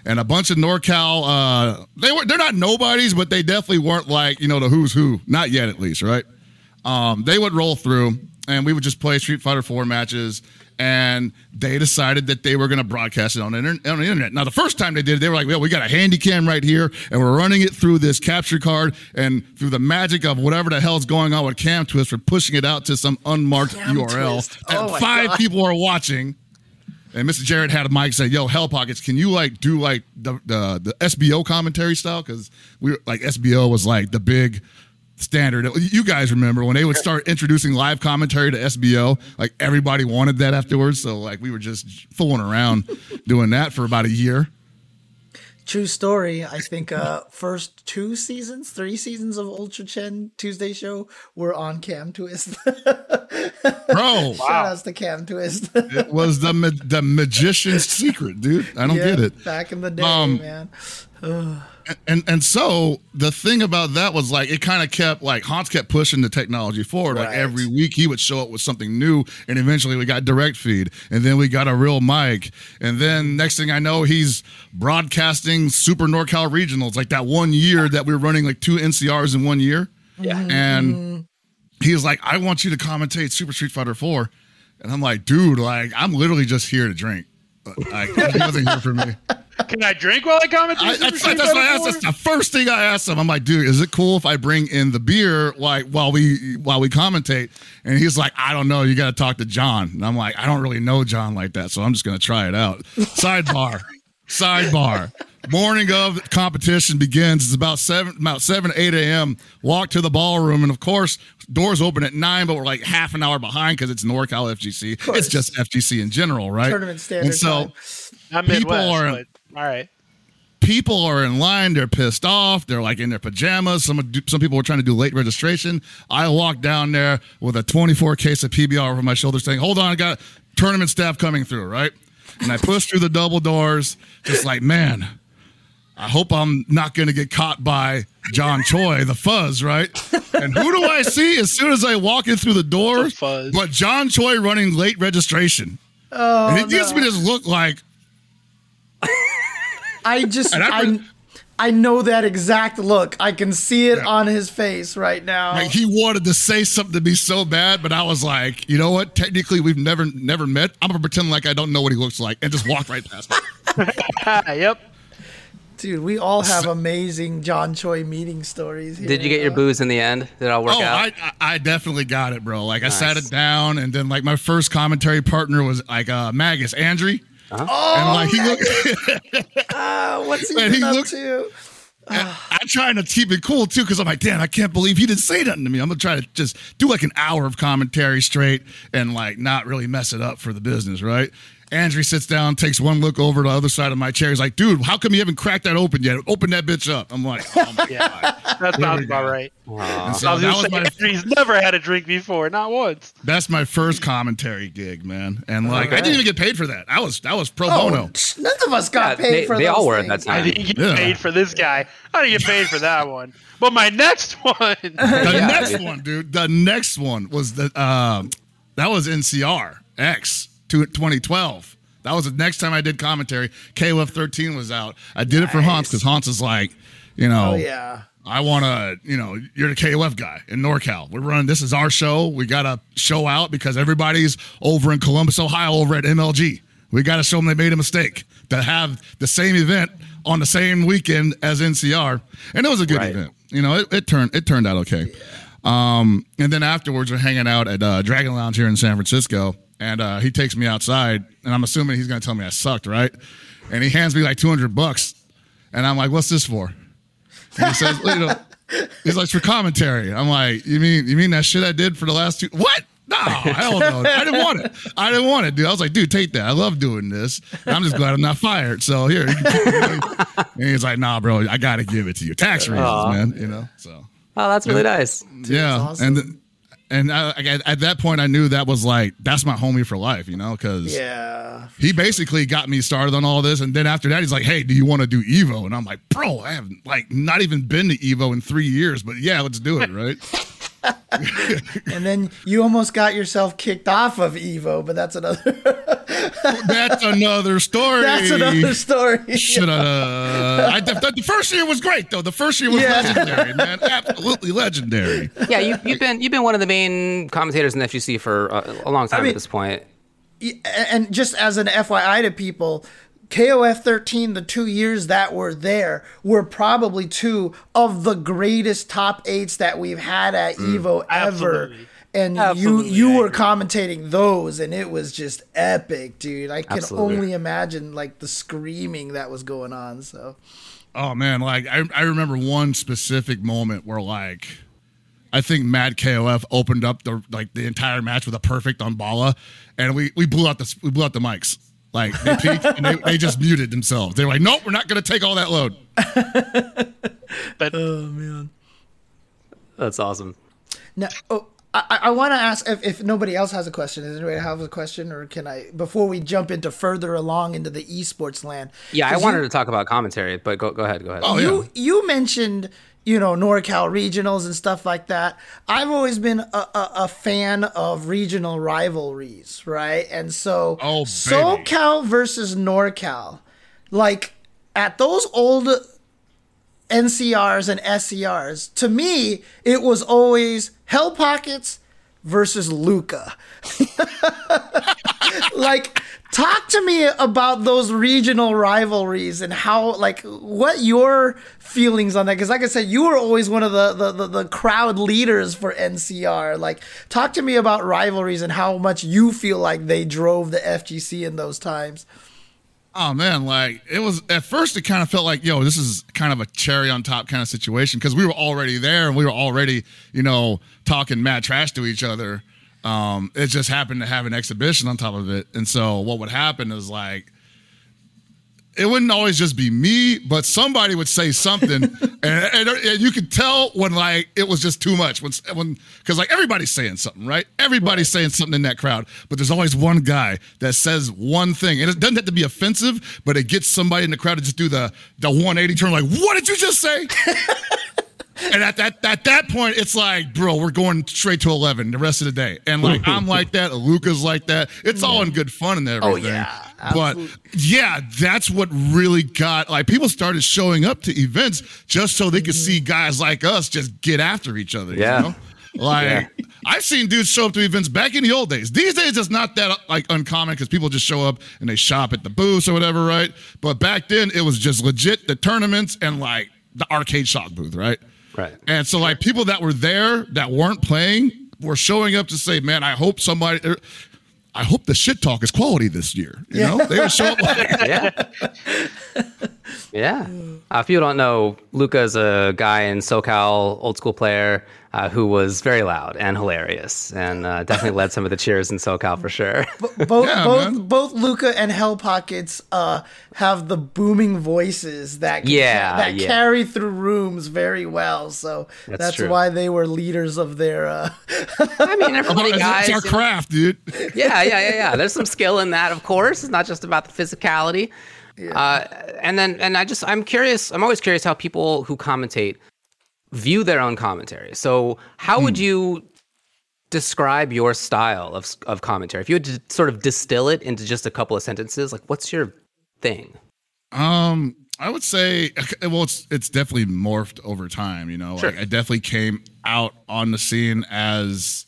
And a bunch of NorCal, uh, they were they're not nobodies, but they definitely weren't like you know the who's who, not yet at least, right? um, they would roll through and we would just play Street Fighter 4 matches. And they decided that they were going to broadcast it on the, inter- on the internet. Now, the first time they did it, they were like, well, we got a handy cam right here, and we're running it through this capture card. And through the magic of whatever the hell's going on with Cam Twist, we're pushing it out to some unmarked Cam URL. Twist. And Oh five God. people are watching. And Mr. Jared had a mic say, "Yo, Hell Pockets, can you like do like the the, the SBO commentary style? Because we were like SBO was like the big standard. You guys remember when they would start introducing live commentary to SBO? Like everybody wanted that afterwards. So like we were just fooling around doing that for about a year. True story. I think uh first two seasons, three seasons of Ultra Chen Tuesday show were on Cam Twist. <laughs> Bro, Shout outs to Cam Twist. it was the ma- the magician's secret, dude. I don't Yeah, get it. Back in the day, Um, man. <sighs> and and so the thing about that was like it kind of kept like Hans kept pushing the technology forward. Like every week he would show up with something new, and eventually we got direct feed, and then we got a real mic, and then next thing I know he's broadcasting Super NorCal regionals. Like that one year that we were running like two NCRs in one year, Yeah. and he's like, "I want you to commentate Super Street Fighter 4. and I'm like, "Dude, like I'm literally just here to drink." Like, he wasn't here for me. <laughs> Can I drink while I comment? I, that's, that's what I asked. That's the first thing I asked him. I'm like, dude, is it cool if I bring in the beer like while we while we commentate? And he's like, I don't know. You got to talk to John. And I'm like, I don't really know John like that, so I'm just gonna try it out. Sidebar, <laughs> sidebar. Morning of competition begins. It's about seven, about seven, eight a.m. Walk to the ballroom, and of course, doors open at nine, but we're like half an hour behind because it's NorCal FGC. It's just FGC in general, right? Tournament standard And so time. I'm people Midwest, are- but all right. people are in line. They're pissed off. They're like in their pajamas. Some some people were trying to do late registration. I walked down there with a 24 case of PBR over my shoulder, saying, "Hold on, I got tournament staff coming through." Right, and I push through the double doors, just like man. I hope I'm not going to get caught by John Choi, the fuzz, right? And who do I see as soon as I walk in through the doors? The fuzz. But John Choi running late registration. Oh, and it oh, gives no. me this look like, I just And I I, know that exact look. I can see it Yeah. on his face right now. like he wanted to say something to me so bad, but I was like, you know what? Technically, we've never never met. I'm gonna pretend like I don't know what he looks like and just walk right past him. <laughs> yep. Dude, we all have amazing John Choi meeting stories. Here. Did you get your booze in the end? Did it all work Oh, out? I, I I definitely got it, bro. Like I sat it down, and then like my first commentary partner was like uh Magus Andry. Oh, and like he looked, <laughs> uh, what's he Man, been he up looked- to? I'm trying to keep it cool too, because I'm like, damn, I can't believe he didn't say nothing to me. I'm gonna try to just do like an hour of commentary straight and like not really mess it up for the business, right? Andrew sits down, takes one look over to the other side of my chair. He's like, dude, how come you haven't cracked that open yet? Open that bitch up. I'm like, oh my <laughs> Yeah. god. That There sounds about right. And so that was my <laughs> Andrew's never had a drink before, not once. that's my first commentary gig, man. And like I didn't even get paid for that. I was that was pro Oh, bono. none of us got Yeah, paid they- for they all were at that time. I didn't get Yeah. paid for this guy. I didn't get paid for that one. But my next <laughs> one, The Yeah. next one, dude. The next one was the um, that was NCR X to 2012. That was the next time I did commentary. KOF 13 was out. I did it for Hans because Hans is like, you know, Oh yeah. I want to, you know, you're the KOF guy in NorCal. We're running, this is our show. We got to show out because everybody's over in Columbus, Ohio, over at MLG. We got to show them they made a mistake to have the same event on the same weekend as NCR. And it was a good Right. event. You know, it, it turned it turned out okay. Um, and then afterwards, we're hanging out at uh, Dragon Lounge here in San Francisco, and uh, he takes me outside, and I'm assuming he's going to tell me I sucked, right? And he hands me like 200 bucks, and I'm like, "What's this for?" And he says, you know, <laughs> he's like for commentary. I'm like, you mean you mean that shit I did for the last two? What? No, hell no. I didn't want it. I didn't want it, dude. I was like, dude, take that. I love doing this. And I'm just glad I'm not fired. So here. You can and he's like, nah, bro, I got to give it to you. Tax reasons, Aw. man. You know, so oh, that's really nice. yeah. awesome. And th- and I, I- at that point, I knew that was like that's my homie for life, you know, because Yeah. he basically got me started on all this. And then after that, he's like, hey, do you want to do Evo? And I'm like, bro, I haven't like not even been to Evo in three years, but yeah, let's do it, right? <laughs> <laughs> And then you almost got yourself kicked off of Evo, but that's another <laughs> That's another story. that's another story. Should uh, I, the, the first year was great though. The first year was Yeah. legendary, man. Absolutely legendary. Yeah, you, you've been you've been one of the main commentators in the FGC for uh, a long time mean- at this point. and just as an FYI to people, KOF 13, the two years that were there, were probably two of the greatest top eights that we've had at mm. Evo ever. Absolutely. And Absolutely, you you were commentating those, and it was just epic, dude. I can Absolutely. only imagine like the screaming that was going on. So Oh man, like I, I remember one specific moment where like I think Mad KOF opened up the like the entire match with a perfect on Bala, and we we blew out the we blew out the mics. Like they peaked and they, they just muted themselves. They were like, "Nope, we're not going to take all that load." <laughs> but oh man. That's awesome. Now, oh, I, I want to ask if, if nobody else has a question. Does anybody have a question, or can I before we jump into further along into the esports land? Yeah, I wanted you, to talk about commentary, but go go ahead, go ahead. Oh you yeah, you mentioned you know NorCal regionals and stuff like that. I've always been a, a, a fan of regional rivalries, right? And so Oh. SoCal versus NorCal, like at those old NCRs and SCRs, to me it was always Hell Pockets versus Luca. <laughs> like talk to me about those regional rivalries and how like what your feelings on that because like i said you were always one of the, the the the crowd leaders for ncr like talk to me about rivalries and how much you feel like they drove the fgc in those times Oh man, like it was at first it kind of felt like, yo, this is kind of a cherry on top kind of situation because we were already there and we were already, you know, talking mad trash to each other. Um, it just happened to have an exhibition on top of it. And so what would happen is like it wouldn't always just be me, but somebody would say something, <laughs> and, and, and you could tell when like it was just too much. When when because like everybody's saying something, right? Everybody's saying something in that crowd, but there's always one guy that says one thing, and it doesn't have to be offensive, but it gets somebody in the crowd to just do the the 180 turn, like, "What did you just say?" <laughs> and at that at that point, it's like, bro, we're going straight to eleven the rest of the day. And like I'm like that, Luca's like that. It's all in good fun and oh, everything. Oh, yeah, but yeah, that's what really got like people started showing up to events just so they could mm-hmm. see guys like us just get after each other. Yeah. You know? Like I've seen dudes show up to events back in the old days. These days it's not that like uncommon because people just show up and they shop at the booths or whatever, right? But back then it was just legit the tournaments and like the arcade shop booth, right? Right. And so, like, people that were there that weren't playing were showing up to say, "Man, I hope somebody, er, I hope the shit talk is quality this year." You know, they would show up like, <laughs> yeah. yeah. Uh, if you don't know, Luca is a guy in SoCal, old school player, uh, who was very loud and hilarious, and uh, definitely led some of the cheers in SoCal for sure. <laughs> both Yeah, both man. both Luca and Hell Pockets uh, have the booming voices that can- Yeah, that yeah. carry through rooms very well. So That's that's, true. why they were leaders of their. Uh, <laughs> I mean, everybody, it's, guys. it's our you know- craft, dude. <laughs> yeah, yeah, yeah, yeah. There's some skill in that, of course. It's not just about the physicality. Uh, and then, and I just, I'm curious. I'm always curious how people who commentate view their own commentary. So, how would you describe your style of of commentary? If you had to sort of distill it into just a couple of sentences, like what's your thing? Um, I would say, well, it's it's definitely morphed over time. You know, Sure. like I definitely came out on the scene as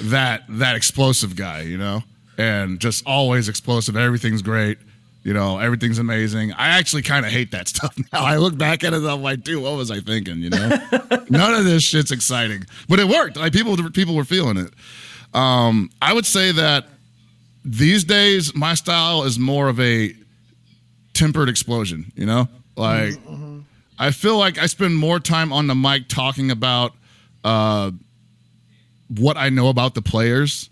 that that explosive guy. You know, and just always explosive. Everything's great. You know, everything's amazing. I actually kind of hate that <laughs> stuff now. I look back at it, and I'm like, dude, what was I thinking? You know, <laughs> none of this shit's exciting, but it worked. Like people, people were feeling it. Um, I would say that these days my style is more of a tempered explosion, you know? Like I feel like I spend more time on the mic talking about uh what I know about the players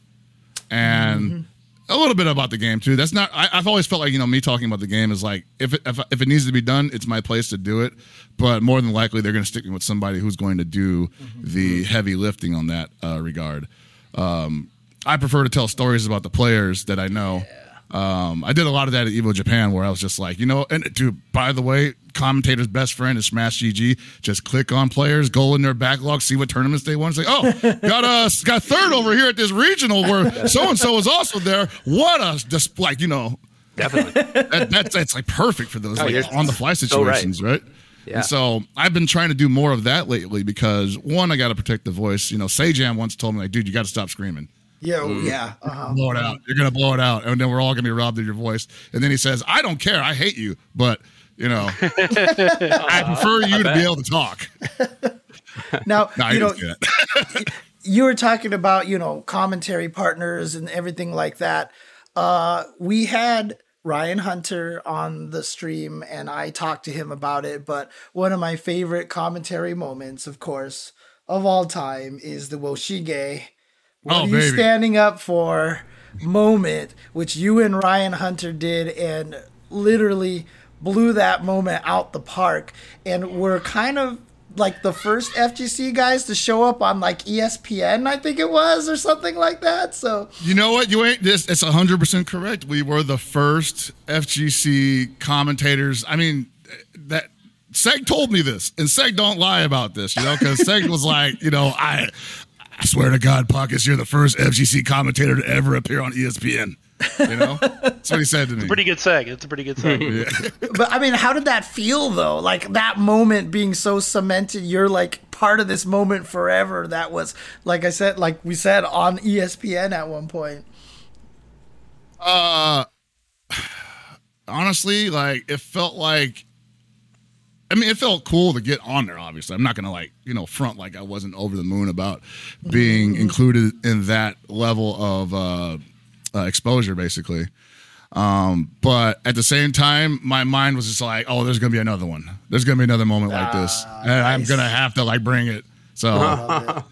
and a little bit about the game too. That's not I, I've always felt like, you know, me talking about the game is like if it if, if it needs to be done, it's my place to do it. But more than likely they're gonna stick me with somebody who's going to do the heavy lifting on that uh, regard. Um I prefer to tell stories about the players that I know. Um, I did a lot of that at Evo Japan where I was just like, you know, and dude, by the way, commentator's best friend is Smash GG. Just click on players, go in their backlog, see what tournaments they won. Say, oh, <laughs> got a got third over here at this regional where so and so is also there. What a just like you know, Definitely. that, that's that's like perfect for those Oh, like, on the fly so right. situations, right? Yeah. And so I've been trying to do more of that lately because one, I got to protect the voice. You know, Sajam once told me like, dude, you got to stop screaming yeah, Mm. yeah. Uh-huh. blow it out. You're gonna blow it out, and then we're all gonna be robbed of your voice. And then he says, "I don't care. I hate you, but you know, <laughs> I prefer you to be able to talk." <laughs> Now No, you know didn't say that. you were talking about you know commentary partners and everything like that uh we had ryan hunter on the stream and i talked to him about it but one of my favorite commentary moments of course of all time is the woshige what Oh, are you baby. standing up for moment which you and ryan hunter did and literally blew that moment out the park and we're kind of like the first FGC guys to show up on like ESPN, I think it was, or something like that. So You know what? You ain't this. It's hundred percent correct. We were the first FGC commentators. I mean, that Seg told me this, and Seg don't lie about this. You know, because Seg was like, you know, I, I swear to God, Pockets, you're the first FGC commentator to ever appear on ESPN. You know, that's what he said to me. Pretty good seg. It's a pretty good seg. <laughs> but I mean, how did that feel though? Like that moment being so cemented, you're like part of this moment forever. That was, like I said, like we said on ESPN at one point. Uh, <sighs> honestly, like it felt like. I mean, it felt cool to get on there. Obviously, I'm not gonna like you know front like I wasn't over the moon about being included in that level of uh, uh, exposure, basically. Um, but at the same time, my mind was just like, "Oh, there's gonna be another one. There's gonna be another moment like this, and I'm nice. gonna have to like bring it." So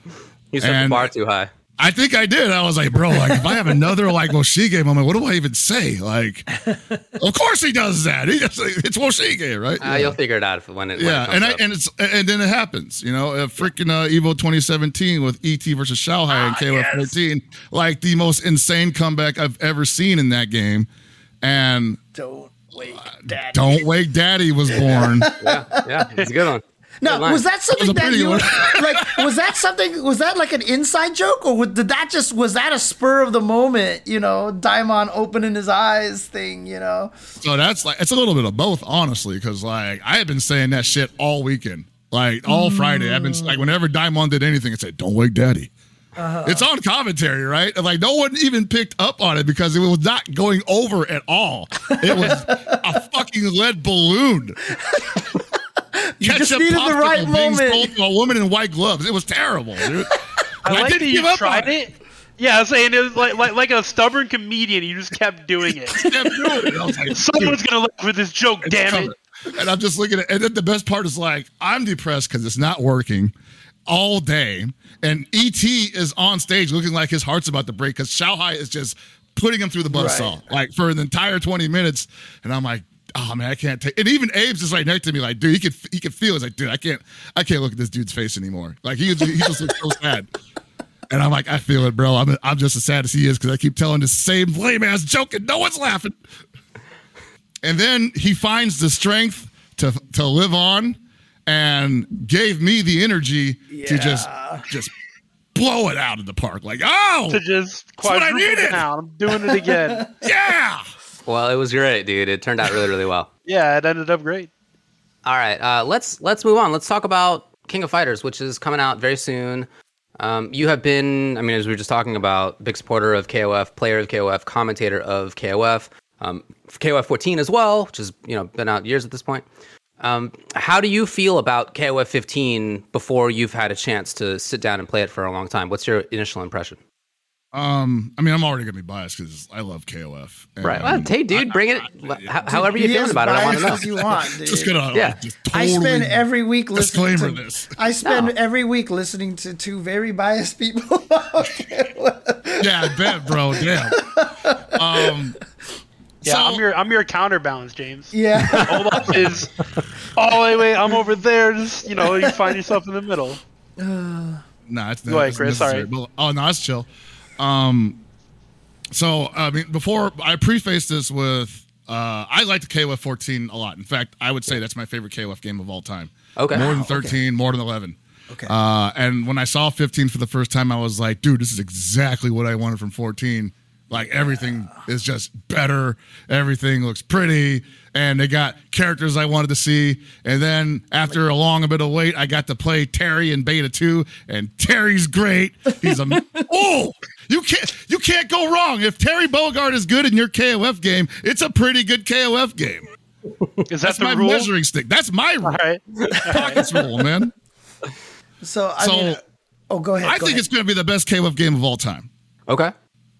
You set <laughs> And- the bar too high. I think I did. I was like, bro, like if I have another like Woshige moment, what do I even say? Like, <laughs> of course he does that. He just, it's Woshige, right? Uh, You'll figure it out if, when it. when it yeah, comes and I, and it's and then it happens, you know, uh, freaking uh, Evo 2017 with ET versus Xiao Hai and KOF 14, like the most insane comeback I've ever seen in that game, and Don't wait, Daddy. Don't Wake Daddy was born. <laughs> yeah, yeah, it's a good one. No, was that something a that you <laughs> like? Was that something? Was that like an inside joke, or did that just was that a spur of the moment? You know, Daimon opening his eyes thing. You know, So that's like it's a little bit of both, honestly, because like I had been saying that shit all weekend, like all Friday. I've been like whenever Daimon did anything, I said, "Don't wake Daddy." Uh-huh. It's on commentary, right? Like no one even picked up on it because it was not going over at all. It was <laughs> a fucking lead balloon. <laughs> You just Ketchup needed the right being moment. a woman in white gloves. It was terrible, dude. <laughs> I like that didn't you give up tried on it. Yeah, I was saying it was like, like like a stubborn comedian. You just kept doing it. <laughs> Kept doing it. Like, Someone's gonna look for this joke. It's Damn coming. it! And I'm just looking at and then the best part is like, I'm depressed because it's not working all day. And ET is on stage looking like his heart's about to break because Xiao Hai is just putting him through the buzzsaw like for an entire 20 minutes. And I'm like, oh man, I can't take and even Abe's just right next to me, like, dude, he could he could feel it's like, dude, I can't I can't look at this dude's face anymore. Like he, he just looks so sad. And I'm like, I feel it, bro. I'm, I'm just as sad as he is because I keep telling the same lame ass joke and no one's laughing. And then he finds the strength to to live on and gave me the energy to just just blow it out of the park. Like, oh, To just quadruple down. I'm doing it again. <laughs> yeah. Well, it was great, dude. It turned out really, really well. <laughs> yeah, it ended up great. All right, uh, let's let's move on. Let's talk about King of Fighters, which is coming out very soon. Um, you have been, I mean, as we were just talking about, big supporter of KOF, player of KOF, commentator of KOF, um, KOF 14 as well, which has you know been out years at this point. Um, how do you feel about KOF 15 before you've had a chance to sit down and play it for a long time? What's your initial impression? Um, I mean, I'm already gonna be biased because I love KOF. And Right. Well, hey, dude, bring it. How, however you're Be feeling as about it, I want to know. biased as you want, <laughs> dude. Just gonna Yeah. like, just I spend every week listening to. this. I spend No. every week listening to two very biased people. <laughs> Yeah, I bet, bro. Damn. Um, Yeah, so- I'm your I'm your counterbalance, James. yeah. <laughs> Olaf is, oh wait, wait, I'm over there. Just you know, you find yourself in the middle. <sighs> Nah, it's Go ahead, it's Chris, sorry. But- oh no, it's chill. Um, so I mean, before I preface this with, uh, I like the KOF 14 a lot. In fact, I would say that's my favorite KOF game of all time. Okay. more than Wow, 13, more than 11. Okay. Uh, and when I saw 15 for the first time, I was like, dude, this is exactly what I wanted from 14. Like everything is just better. Everything looks pretty. And they got characters I wanted to see. And then after a long bit of wait, I got to play Terry in beta 2. And Terry's great. He's a <laughs> oh, you can't you can't go wrong. If Terry Bogard is good in your KOF game, it's a pretty good KOF game. <laughs> Is that That's the my rule? measuring stick. That's my All right. <laughs> pockets rule, man. So I So- mean, oh, go ahead. I go think ahead. it's going to be the best KOF game of all time. Okay.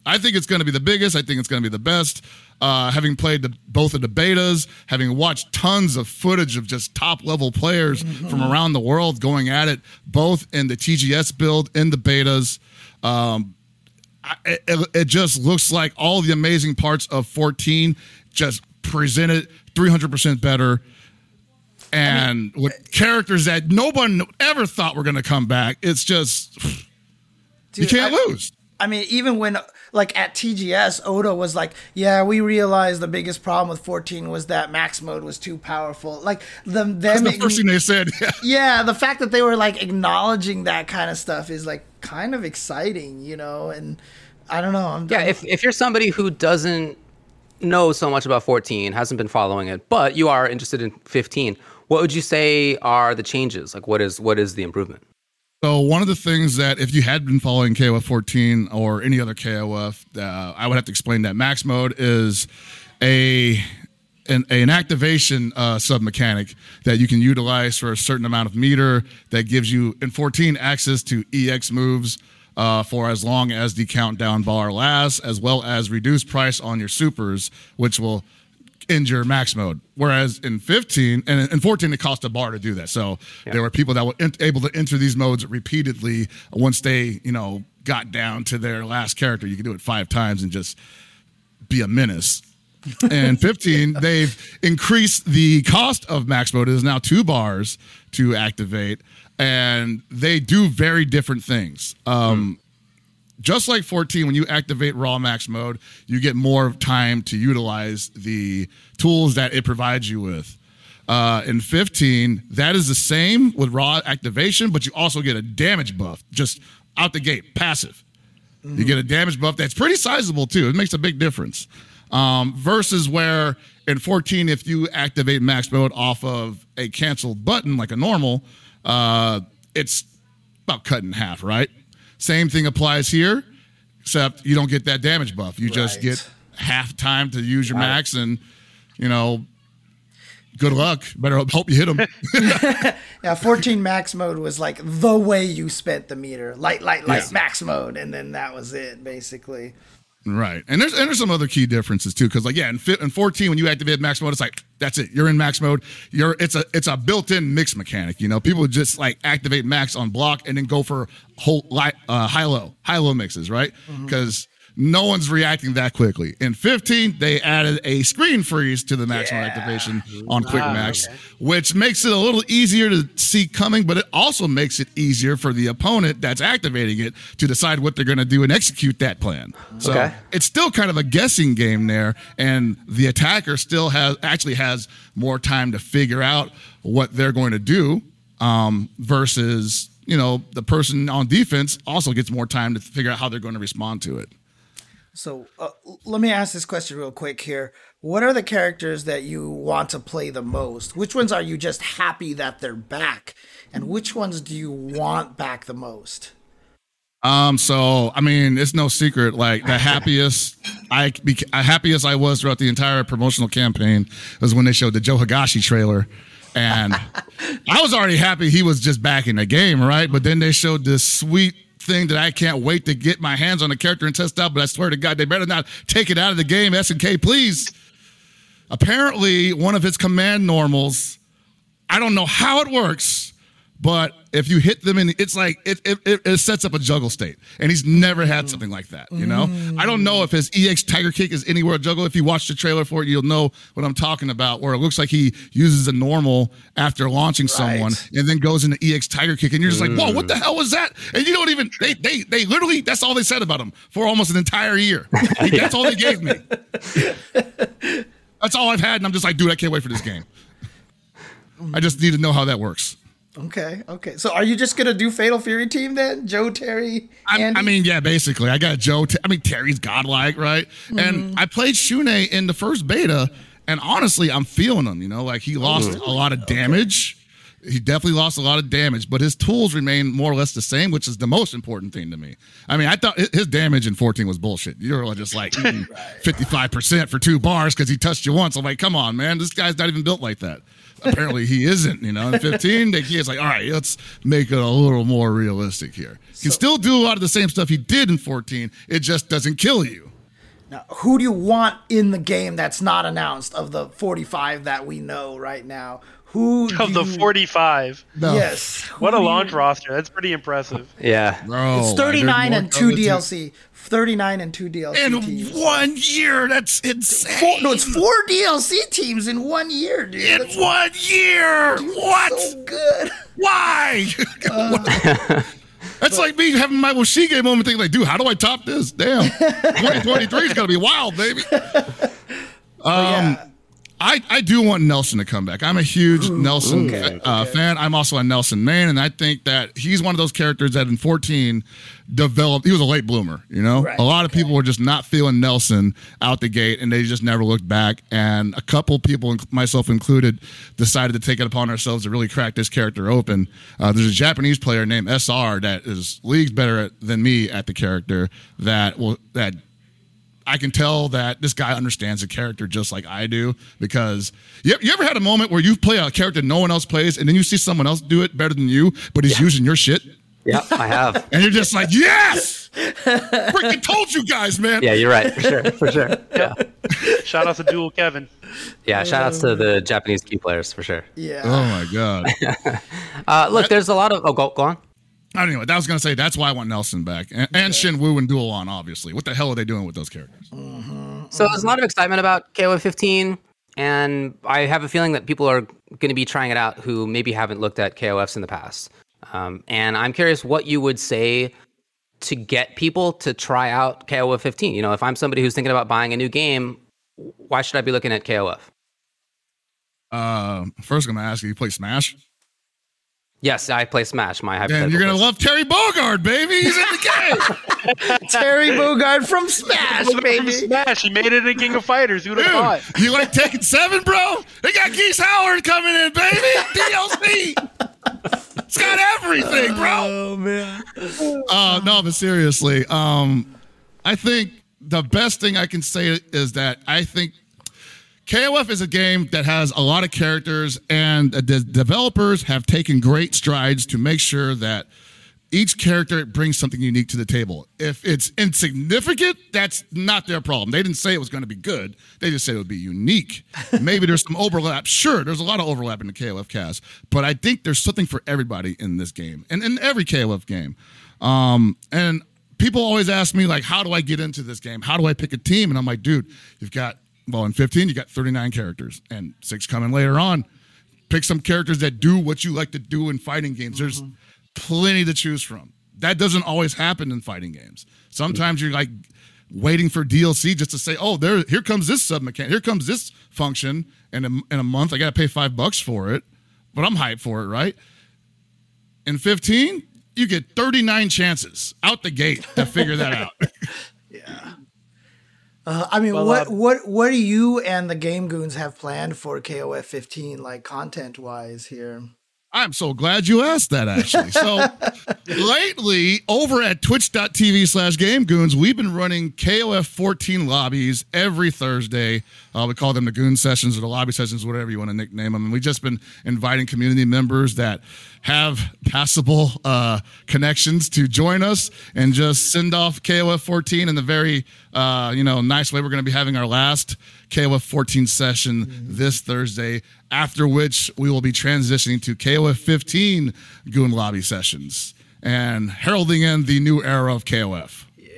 I think it's going to be the biggest. I think it's going to be the best. Uh, having played the, both of the betas, having watched tons of footage of just top level players from around the world going at it, both in the TGS build, in the betas. Um, I, it, it just looks like all the amazing parts of 14 just presented 300% better. And with characters that no one ever thought were going to come back, it's just, you can't I- lose. I mean, even when like at TGS, Oda was like, "Yeah, we realized the biggest problem with 14 was that max mode was too powerful." Like the them, the first thing they said. <laughs> Yeah. yeah, the fact that they were like acknowledging that kind of stuff is like kind of exciting, you know. And I don't know. I'm, Yeah, if if you're somebody who doesn't know so much about 14, hasn't been following it, but you are interested in 15, what would you say are the changes? Like, what is what is the improvement? So one of the things that if you had been following KOF 14 or any other KOF, uh, I would have to explain that max mode is a an, an activation uh, sub mechanic that you can utilize for a certain amount of meter that gives you in 14 access to EX moves uh, for as long as the countdown bar lasts, as well as reduced price on your supers, which will end your max mode. Whereas in 15 and in 14, it cost a bar to do that. So there were people that were able to enter these modes repeatedly once they, you know, got down to their last character. You can do it five times and just be a menace. And 15, <laughs> they've increased the cost of max mode. It is now two bars to activate, and they do very different things. Um, Just like 14, when you activate raw max mode, you get more time to utilize the tools that it provides you with. Uh, in 15, that is the same with raw activation, but you also get a damage buff just out the gate, passive. You get a damage buff that's pretty sizable too. It makes a big difference. Um, versus where in 14, if you activate max mode off of a canceled button like a normal, uh, it's about cut in half, right? Same thing applies here, except you don't get that damage buff. You just Right. get half time to use your max, and you know, good luck. Better hope you hit them. <laughs> <laughs> Yeah, 14 max mode was like the way you spent the meter. Light, light, light, Yeah. max mode. And then that was it, basically. Right, and there's and there's some other key differences too, because like yeah, in, fi- in 14 when you activate max mode, it's like that's it, you're in max mode. You're it's a it's a built-in mix mechanic. You know, people just like activate max on block and then go for whole li- uh, high low high low mixes, right? Because no one's reacting that quickly. In 15, they added a screen freeze to the maximum mode activation on quick Ah, max, okay. which makes it a little easier to see coming, but it also makes it easier for the opponent that's activating it to decide what they're going to do and execute that plan. So Okay. it's still kind of a guessing game there, and the attacker still has actually has more time to figure out what they're going to do um, versus you know the person on defense also gets more time to figure out how they're going to respond to it. So uh, let me ask this question real quick here. What are the characters that you want to play the most? Which ones are you just happy that they're back? And which ones do you want back the most? Um, so I mean, it's no secret. Like the <laughs> happiest I, bec- uh, happiest I was throughout the entire promotional campaign was when they showed the Joe Higashi trailer, and <laughs> I was already happy he was just back in the game, right? But then they showed this sweet thing that I can't wait to get my hands on the character and test out. But I swear to God, they better not take it out of the game. S and K, please. Apparently, one of his command normals I don't know how it works, but if you hit them in, it's like it, it, it, sets up a juggle state. And he's never had mm. something like that, you know? I don't know mm. if his EX Tiger Kick is anywhere a juggle. If you watch the trailer for it, you'll know what I'm talking about, where it looks like he uses a normal after launching someone and then goes into EX Tiger Kick. And you're just like, whoa, what the hell was that? And you don't even, they, they, they literally, that's all they said about him for almost an entire year. <laughs> That's all they gave me. <laughs> That's all I've had. And I'm just like, dude, I can't wait for this game. Mm. I just need to know how that works. Okay, okay. So are you just gonna do Fatal Fury team then? Joe, Terry, I, Andy? I mean, yeah, basically. I got Joe. I mean, Terry's godlike, right? And mm-hmm. I played Shun'ei in the first beta, and honestly, I'm feeling him. You know, like he lost a lot of damage. He definitely lost a lot of damage, but his tools remain more or less the same, which is the most important thing to me. I mean, I thought his damage in 14 was bullshit. You were just like eating <laughs> 55% for two bars because he touched you once. I'm like, come on, man, this guy's not even built like that. Apparently, he isn't. You know, in 15, they, he's like, all right, let's make it a little more realistic here. He can still do a lot of the same stuff he did in 14. It just doesn't kill you. Now, who do you want in the game that's not announced of the 45 that we know right now? Who Of do the you- 45. No. Yes. What a do you- launch roster. That's pretty impressive. Yeah. Bro, It's 39 and 2 DLC. 39 and 2 DLC In teams. one year, that's insane. Four, no, it's four DLC teams in one year, dude. in That's one year. What? so good. Why? <laughs> That's like me having my Woshige moment thinking like, dude, how do I top this? Damn. <laughs> 2023 is gonna be wild, baby. Um yeah. I, I do want Nelson to come back. I'm a huge Nelson okay, uh, okay. fan. I'm also a Nelson main, and I think that he's one of those characters that in 14 developed. He was a late bloomer, you know. Right, a lot of people were just not feeling Nelson out the gate, and they just never looked back. And a couple people, myself included, decided to take it upon ourselves to really crack this character open. Uh, there's a Japanese player named SR that is leagues better at, than me at the character that will that I can tell that this guy understands the character just like I do because you, you ever had a moment where you play a character no one else plays and then you see someone else do it better than you, but he's using your shit? Yeah, I have. <laughs> And you're just like, yes! Freaking told you guys, man. Yeah, you're right. For sure. For sure. Yeah. <laughs> Shout out to Dual Kevin. Yeah. Shout outs to the Japanese key players for sure. Yeah. Oh my God. <laughs> Uh, look, there's a lot of. Oh, go, go on. Anyway, that was gonna say that's why I want Nelson back and, and Shen Woo and Duolon. Obviously, what the hell are they doing with those characters? So there's a lot of excitement about KOF 15, and I have a feeling that people are going to be trying it out who maybe haven't looked at KOFs in the past. Um, and I'm curious what you would say to get people to try out KOF 15. You know, if I'm somebody who's thinking about buying a new game, why should I be looking at KOF? Uh, first, I'm gonna ask you, you play Smash? Yes, I play Smash. My Then hypothetical you're gonna love Terry Bogard, baby. He's in the game. <laughs> Terry Bogard from Smash, baby. From baby. Smash, he made it in King of Fighters. Who'd have thought? You like Tekken 7, bro? They got Geese Howard coming in, baby. DLC. It's got everything, bro. Oh man. Uh, no, but seriously, um, I think the best thing I can say is that I think KOF is a game that has a lot of characters, and the developers have taken great strides to make sure that each character brings something unique to the table. If it's insignificant, that's not their problem. They didn't say it was going to be good. They just said it would be unique. <laughs> Maybe there's some overlap. Sure, there's a lot of overlap in the KOF cast, but I think there's something for everybody in this game and in every KOF game. Um, and people always ask me like, how do I get into this game? How do I pick a team? And I'm like, dude, you've got well in 15, you got 39 characters, and six coming later on. Pick some characters that do what you like to do in fighting games. There's mm-hmm. plenty to choose from. That doesn't always happen in fighting games. Sometimes you're like waiting for DLC just to say, "Oh, there, here comes this sub mechanic, here comes this function," and in, in a month I got to pay five bucks for it, but I'm hyped for it, right? In 15, you get 39 chances out the gate to figure that <laughs> out. Uh, I mean, Well, what uh, what what do you and the Game Goons have planned for KOF 15, like content wise here? I'm so glad you asked that actually. So <laughs> lately, over at twitch.tv slash gamegoons, we've been running KOF 14 lobbies every Thursday. Uh, we call them the goon sessions or the lobby sessions, whatever you want to nickname them. And we've just been inviting community members that have passable uh, connections to join us and just send off KOF 14 in the very uh, you know nice way. We're going to be having our last KOF 14 session this Thursday, after which we will be transitioning to KOF 15 Goon Lobby sessions and heralding in the new era of KOF. Yeah.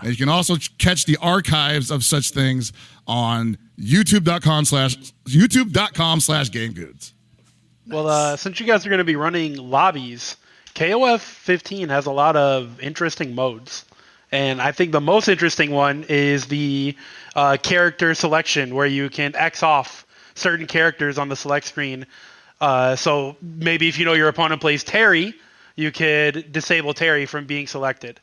And you can also catch the archives of such things on youtube.com slash youtube.com slash game goons. Well, uh, since you guys are going to be running lobbies, KOF 15 has a lot of interesting modes. And I think the most interesting one is the uh, character selection, where you can X off certain characters on the select screen. Uh, so maybe if you know your opponent plays Terry, you could disable Terry from being selected.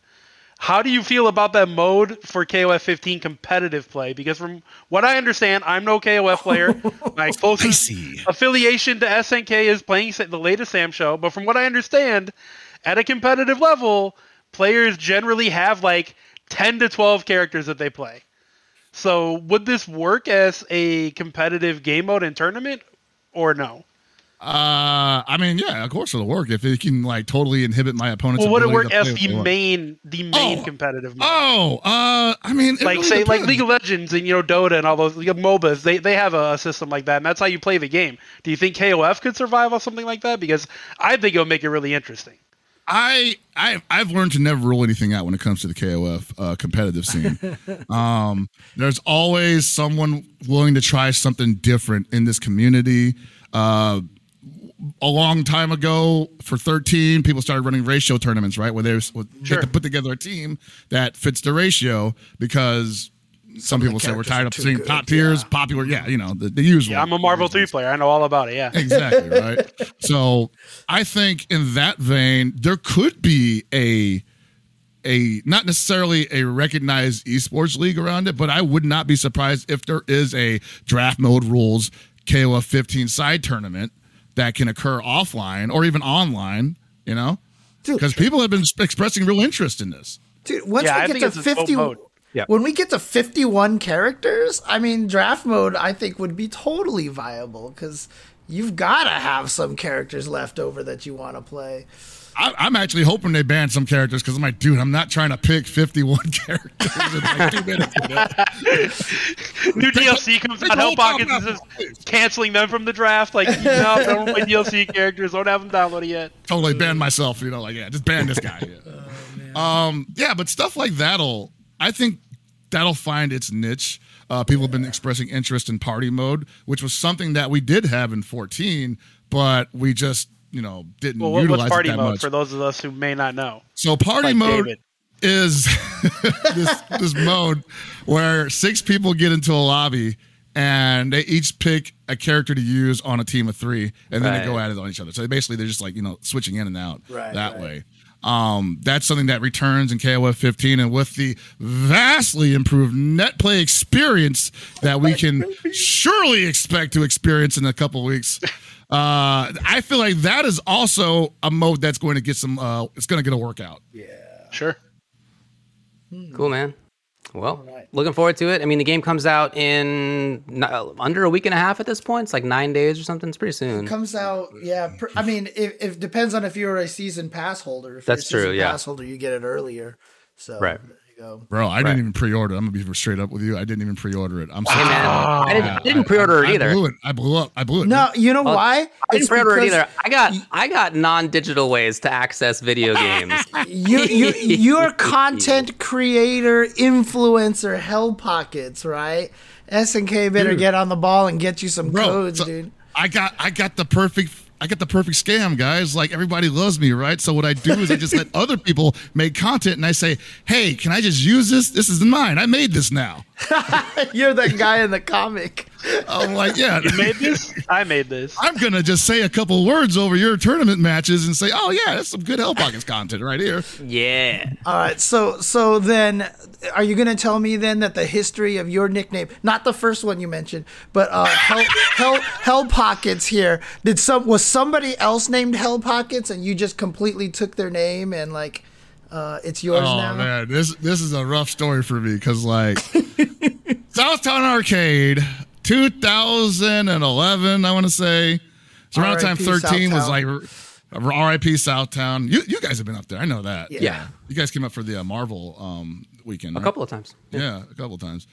How do you feel about that mode for KOF 15 competitive play? Because from what I understand, I'm no KOF player. <laughs> My closest affiliation to SNK is playing the latest SamSho. But from what I understand, at a competitive level, players generally have like 10 to 12 characters that they play. So would this work as a competitive game mode in tournament or no? Uh, I mean, yeah, of course it'll work if it can like totally inhibit my opponent's. Well, would it work as the main the main Oh. competitive mode? Oh, uh, I mean, it like really say like. League of Legends and you know Dota and all those like, MOBAs, they they have a, system like that, and that's how you play the game. Do you think KOF could survive off something like that? Because I think it'll make it really interesting. I, I I've learned to never rule anything out when it comes to the KOF uh, competitive scene. <laughs> um, there's always someone willing to try something different in this community. Uh, a long time ago, for 13, people started running ratio tournaments, right? Where they Sure. had to put together a team that fits the ratio because some, of people say we're tired of seeing good, top tiers, yeah. popular, yeah, you know, the, the usual. Yeah, I'm a Marvel reasons. 3 player. I know all about it. Yeah. <laughs> exactly right <laughs> so i think in that vein there could be a a not necessarily a recognized esports league around it but i would not be surprised if there is a draft mode rules kof 15 side tournament that can occur offline or even online you know because people have been expressing real interest in this Dude, once Yeah, I we think get to it's a full 50 mode. Yeah. when we get to 51 characters, I mean draft mode I think would be totally viable cuz you've got to have some characters left over that you want to play. I, I'm actually hoping they ban some characters because I'm like, dude, I'm not trying to pick 51 <laughs> characters in like two minutes. <laughs> New DLC comes out. the whole Hell Pockets is just canceling them from the draft. Like, no, <laughs> don't play DLC characters. Don't have them downloaded yet. totally ban myself. You know, like yeah, just ban this guy. Yeah. um, yeah, but stuff like that'll, I think that'll find its niche. Uh, people have been expressing interest in party mode, which was something that we did have in 14, but we just you know didn't Well, what, utilize what's party it that mode much. for those of us who may not know? So party Like mode David. is <laughs> this this mode where six people get into a lobby and they each pick a character to use on a team of three, and then they go at it on each other. So basically, they're just like you know switching in and out Right, that right. way. Um, that's something that returns in KOF 15, and with the vastly improved net play experience that we can surely expect to experience in a couple weeks. Uh, I feel like that is also a mode that's going to get some. Uh, it's going to get a workout. Yeah. Sure. Cool, man. Well, right. looking forward to it. I mean, the game comes out in n- uh, under a week and a half at this point. It's like nine days or something. It's pretty soon. It comes out, yeah. pr- I mean, if, if depends on if you're a season pass holder. If That's you're a true, season yeah. Pass holder, you get it earlier. So Right. There you go. Bro, I Right. didn't even pre-order. I'm gonna be straight up with you. I didn't even pre-order it. I'm Hey, sorry. man, I didn't, I didn't pre-order it either. I blew it. I blew up. I blew it. No, man. you know why? I didn't It's pre-order it either. I got I got non-digital ways to access video games. <laughs> You, you, <laughs> you're content creator, influencer, hell pockets, right? SNK better Dude. get on the ball and get you some Bro, codes, so dude. I got I got the perfect I got the perfect scam, guys. Like everybody loves me, right? So what I do is I just let <laughs> other people make content and I say, "Hey, can I just use this? This is mine. I made this now." <laughs> You're the guy in the comic. I'm like, "Yeah, You Made this? I made this. I'm gonna just say a couple words over your tournament matches and say, "Oh yeah, that's some good Hell Pockets content right here." yeah. All right, so so then, are you gonna tell me then that the history of your nickname, not the first one you mentioned, but uh, Hell, Hell, Hell Pockets here, did some was somebody else named Hell Pockets and you just completely took their name and like, uh, it's yours Oh now? man, this this is a rough story for me because like <laughs> Southtown Arcade, 2011, I want to say. It's around the time R.I.P. 13 was like R.I.P. Southtown. You you guys have been up there, I know that. Yeah. You guys came up for the uh, Marvel um, weekend. A right? couple of times. Yeah, a couple of times.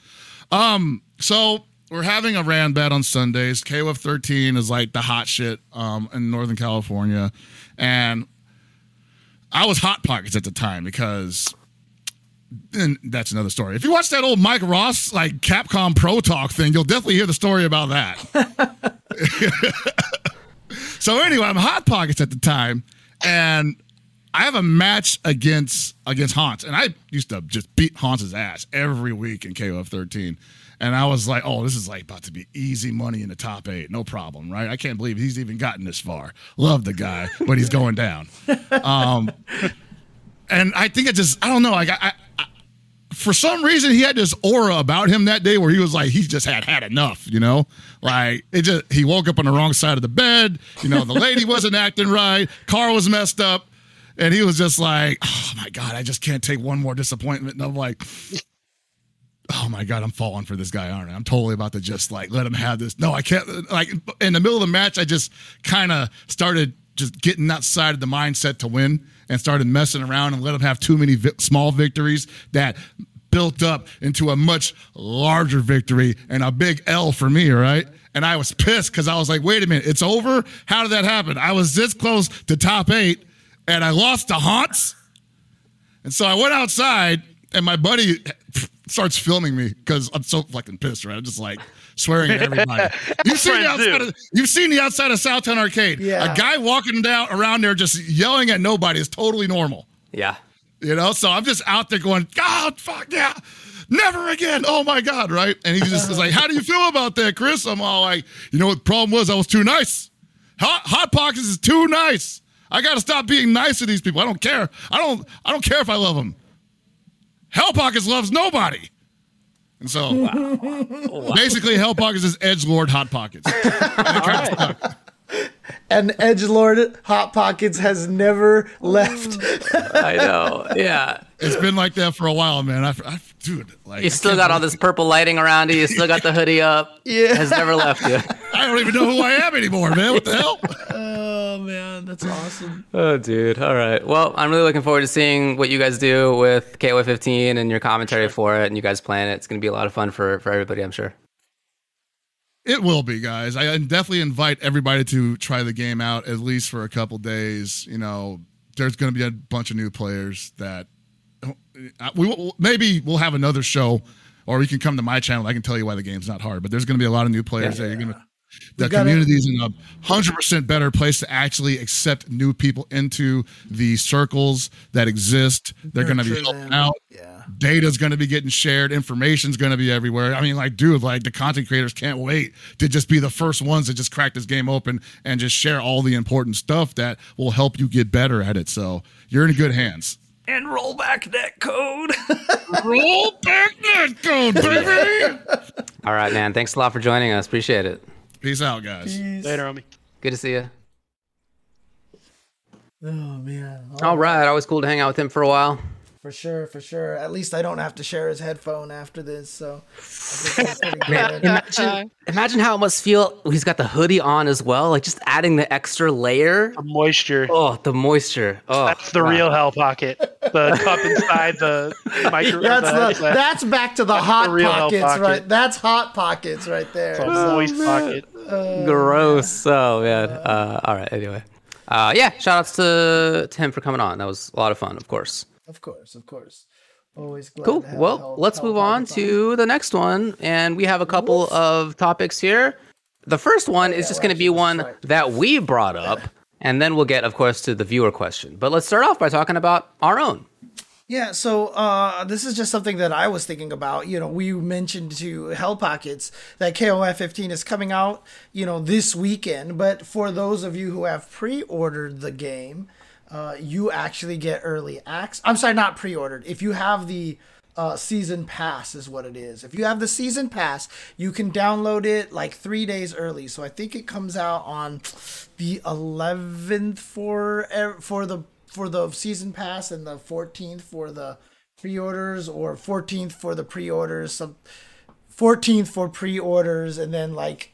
Um, so we're having a ranbat on Sundays. KOF 13 is like the hot shit um, in Northern California, and I was hot pockets at the time because. And that's another story. If you watch that old Mike Ross like Capcom Pro Talk thing, you'll definitely hear the story about that. <laughs> so anyway, I'm hot pockets at the time, and I have a match against against Hans, and I used to just beat Hans's ass every week in KOF 13. And I was like, oh, this is like about to be easy money in the top eight, no problem, right? I can't believe he's even gotten this far. Love the guy, but he's going down. Um, and I think it just, I don't know, like I, I, I, for some reason he had this aura about him that day where he was like, he just had had enough, you know, like it just, he woke up on the wrong side of the bed, you know, the lady wasn't acting right, car was messed up. And he was just like, oh my God, I just can't take one more disappointment. And I'm like, oh my God, I'm falling for this guy, aren't I? I'm totally about to just like let him have this. No, I can't. Like in the middle of the match, I just kind of started just getting outside of the mindset to win and started messing around and let him have too many vi- small victories that built up into a much larger victory and a big L for me, right? And I was pissed because I was like, wait a minute, it's over? How did that happen? I was this close to top eight and I lost to Hans. And so I went outside, and my buddy starts filming me because I'm so fucking pissed, right? I'm just like swearing at everybody. <laughs> You've seen the outside of you've seen the outside of Southtown Arcade. Yeah. A guy walking down around there just yelling at nobody is totally normal. Yeah. You know, so I'm just out there going, God, fuck yeah, never again. Oh my God, right? And he just is like, How do you feel about that, Chris? I'm all like, you know what the problem was? I was too nice. Hot, Hot Pockets is too nice. I gotta stop being nice to these people. I don't care. I don't I don't care if I love them. Hell Pockets loves nobody. And so basically Hell Pockets is Edge Lord Hot Pockets. <laughs> And Edge kinda stuck. And Edgelord Hot Pockets has never left. I know. Yeah. It's been like that for a while, man. I, I dude, like You still got all believe- this purple lighting around you. You still got the hoodie up. Yeah. Has never left you. <laughs> I don't even know who I am anymore, man. What the hell? Oh man, that's awesome. Oh, dude. All right. Well, I'm really looking forward to seeing what you guys do with KOF 15 and your commentary for it and you guys playing it. It's going to be a lot of fun for, for everybody, I'm sure. It will be, guys. I definitely invite everybody to try the game out at least for a couple days. You know, there's going to be a bunch of new players that uh, we will, maybe we'll have another show, or you can come to my channel. I can tell you why the game's not hard. But there's going to be a lot of new players Yeah. that you're going to. The community is in a hundred percent better place to actually accept new people into the circles that exist. They're going to be helping out Yeah. Data's going to be getting shared information's going to be everywhere i mean like dude like the content creators can't wait to just be the first ones to just crack this game open and just share all the important stuff that will help you get better at it so you're in good hands And roll back that code. <laughs> roll back that code baby <laughs> All right, man. Thanks a lot for joining us. Appreciate it. peace out guys Later, homie. Good to see you. oh man. All right. Always cool to hang out with him for a while. For sure, for sure. At least I don't have to share his headphone after this, so I think that's pretty <laughs> good. Imagine, imagine how it must feel. He's got the hoodie on as well. Like just adding the extra layer. The moisture. Oh, the moisture. Oh, That's the wow. real hell pocket. The cup inside the <laughs> micro. That's the, the that's back to the hot the real pockets, pocket. right? That's hot pockets right there. the So- moist pocket. gross. Oh man. Uh, all right. Anyway. Uh, yeah. Shout outs to, to him for coming on. That was a lot of fun, of course. Of course, of course. Always glad Cool. Well, help- let's help move on to the next one, and we have a couple of topics here. The first one is just well, going to be one right. that we brought up, <laughs> and then we'll get, of course, to the viewer question. But let's start off by talking about our own. Yeah, so uh, this is just something that I was thinking about. You know, we mentioned to Hell Pockets that KOF 15 is coming out, you know, this weekend. But for those of you who have pre-ordered the game, uh, you actually get early access. I'm sorry, not pre-ordered. If you have the uh, season pass, is what it is. If you have the season pass, you can download it like three days early. So I think it comes out on the 11th for for the for the season pass and the 14th for the pre-orders or 14th for the pre-orders some 14th for pre-orders and then like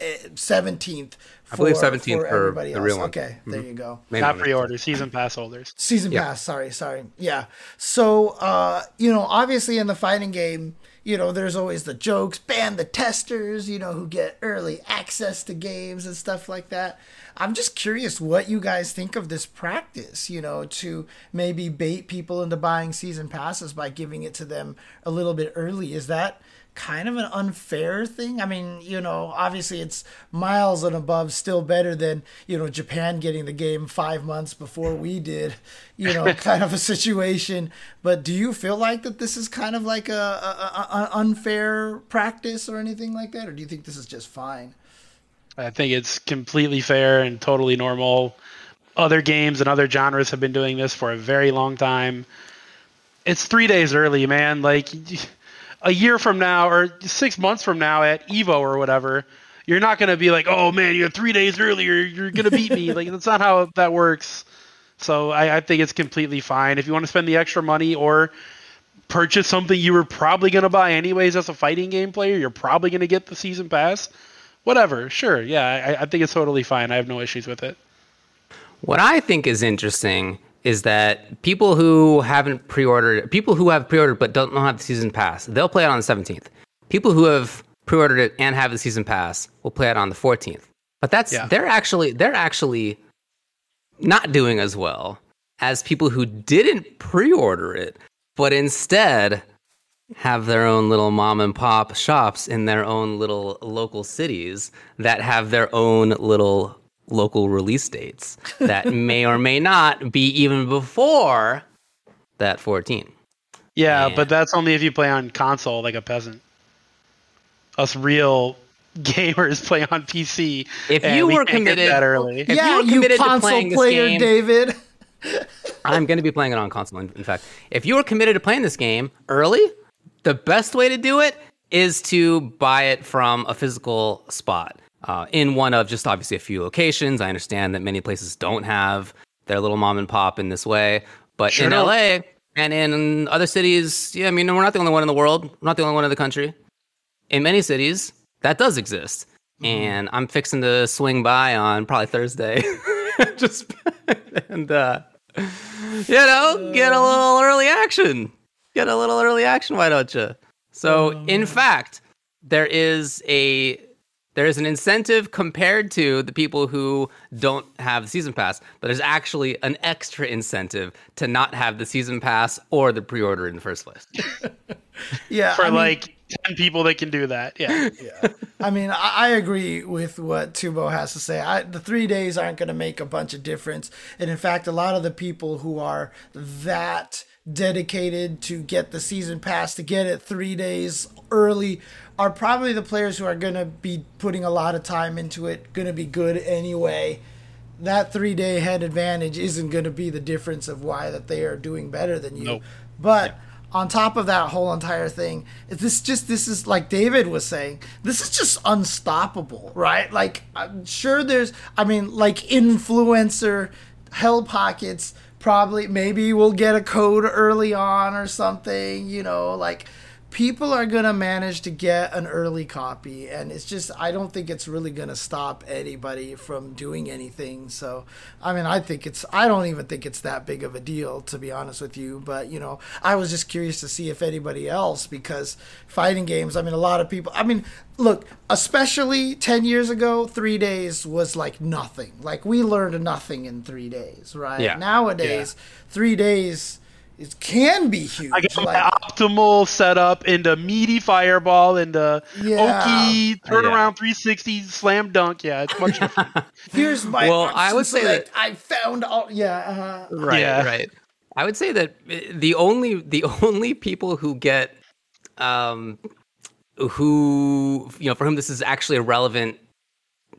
eh, 17th for, I believe 17th for everybody the else. real one. Okay, there you go. Main Not pre-order. Season pass holders. Season Yeah. pass, sorry, sorry. Yeah. So, uh, you know, obviously in the fighting game, you know, there's always the jokes, ban the testers, you know, who get early access to games and stuff like that. I'm just curious what you guys think of this practice, you know, to maybe bait people into buying season passes by giving it to them a little bit early. Is that kind of an unfair thing? I mean, you know, obviously it's miles and above still better than, you know, Japan getting the game five months before we did, you know, <laughs> kind of a situation. But do you feel like that this is kind of like a, a, a, unfair practice or anything like that? Or do you think this is just fine? I think it's completely fair and totally normal. Other games and other genres have been doing this for a very long time. It's three days early, man. Like a year from now or six months from now at Evo or whatever, you're not gonna be like, "Oh man, you're three days earlier. You're gonna beat me." like that's not how that works. So I, I think it's completely fine if you want to spend the extra money or purchase something you were probably gonna buy anyways as a fighting game player. You're probably gonna get the season pass whatever. Sure, yeah, I, I think it's totally fine. I have no issues with it. What I think is interesting is that people who haven't pre-ordered, people who have pre-ordered but don't have the season pass, they'll play it on the 17th. People who have pre-ordered it and have the season pass will play it on the 14th. But that's Yeah. they're actually they're actually not doing as well as people who didn't pre-order it but instead have their own little mom and pop shops in their own little local cities that have their own little local release dates that <laughs> may or may not be even before that 14. Yeah, Yeah. but that's only if you play on console like a peasant. Us real <laughs> gamers play on PC. If you we were can't committed- that early. If you yeah, were you, committed to console playing this player, game- David. <laughs> I'm going to be playing it on console. In, in fact, if you are committed to playing this game early, the best way to do it is to buy it from a physical spot uh, in one of just obviously a few locations. I understand that many places don't have their little mom and pop in this way, but Sure in don't. LA and in other cities, yeah, I mean, we're not the only one in the world. We're not the only one in the country. In many cities, that does exist. and I'm fixing to swing by on probably Thursday. <laughs> Just and uh, you know, get a little early action. Get a little early action. Why don't you? So, in fact, there is a there is an incentive compared to the people who don't have the season pass, but there's actually an extra incentive to not have the season pass or the pre-order in the first place. <laughs> Yeah, For I mean, like ten people that can do that. Yeah. Yeah. I mean, I, I agree with what Tubo has to say. I, the three days aren't going to make a bunch of difference, and in fact, a lot of the people who are that dedicated to get the season pass to get it three days early are probably the players who are going to be putting a lot of time into it, going to be good anyway. That three day head advantage isn't going to be the difference of why that they are doing better than you. Nope. But on top of that whole entire thing, is this just this is like David was saying, this is just unstoppable, right? Like I'm sure there's I mean like influencer hell pockets probably maybe we'll get a code early on or something, you know, like people are going to manage to get an early copy and it's just i don't think it's really going to stop anybody from doing anything. So i mean i think it's i don't even think it's that big of a deal to be honest with you. But you know i was just curious to see if anybody else because fighting games i mean a lot of people i mean look especially 10 years ago 3 days was like nothing. Like we learned nothing in 3 days right? Yeah. nowadays 3 days it can be huge I get like, my optimal setup into meaty fireball into Yeah. Oki turnaround 360 slam dunk. Yeah, it's much different. <laughs> Here's my Well, I would say that- select. I found all yeah. Uh, right Yeah. right i would say that uh, the only the <laughs> only people who get um who you know for whom this is actually a relevant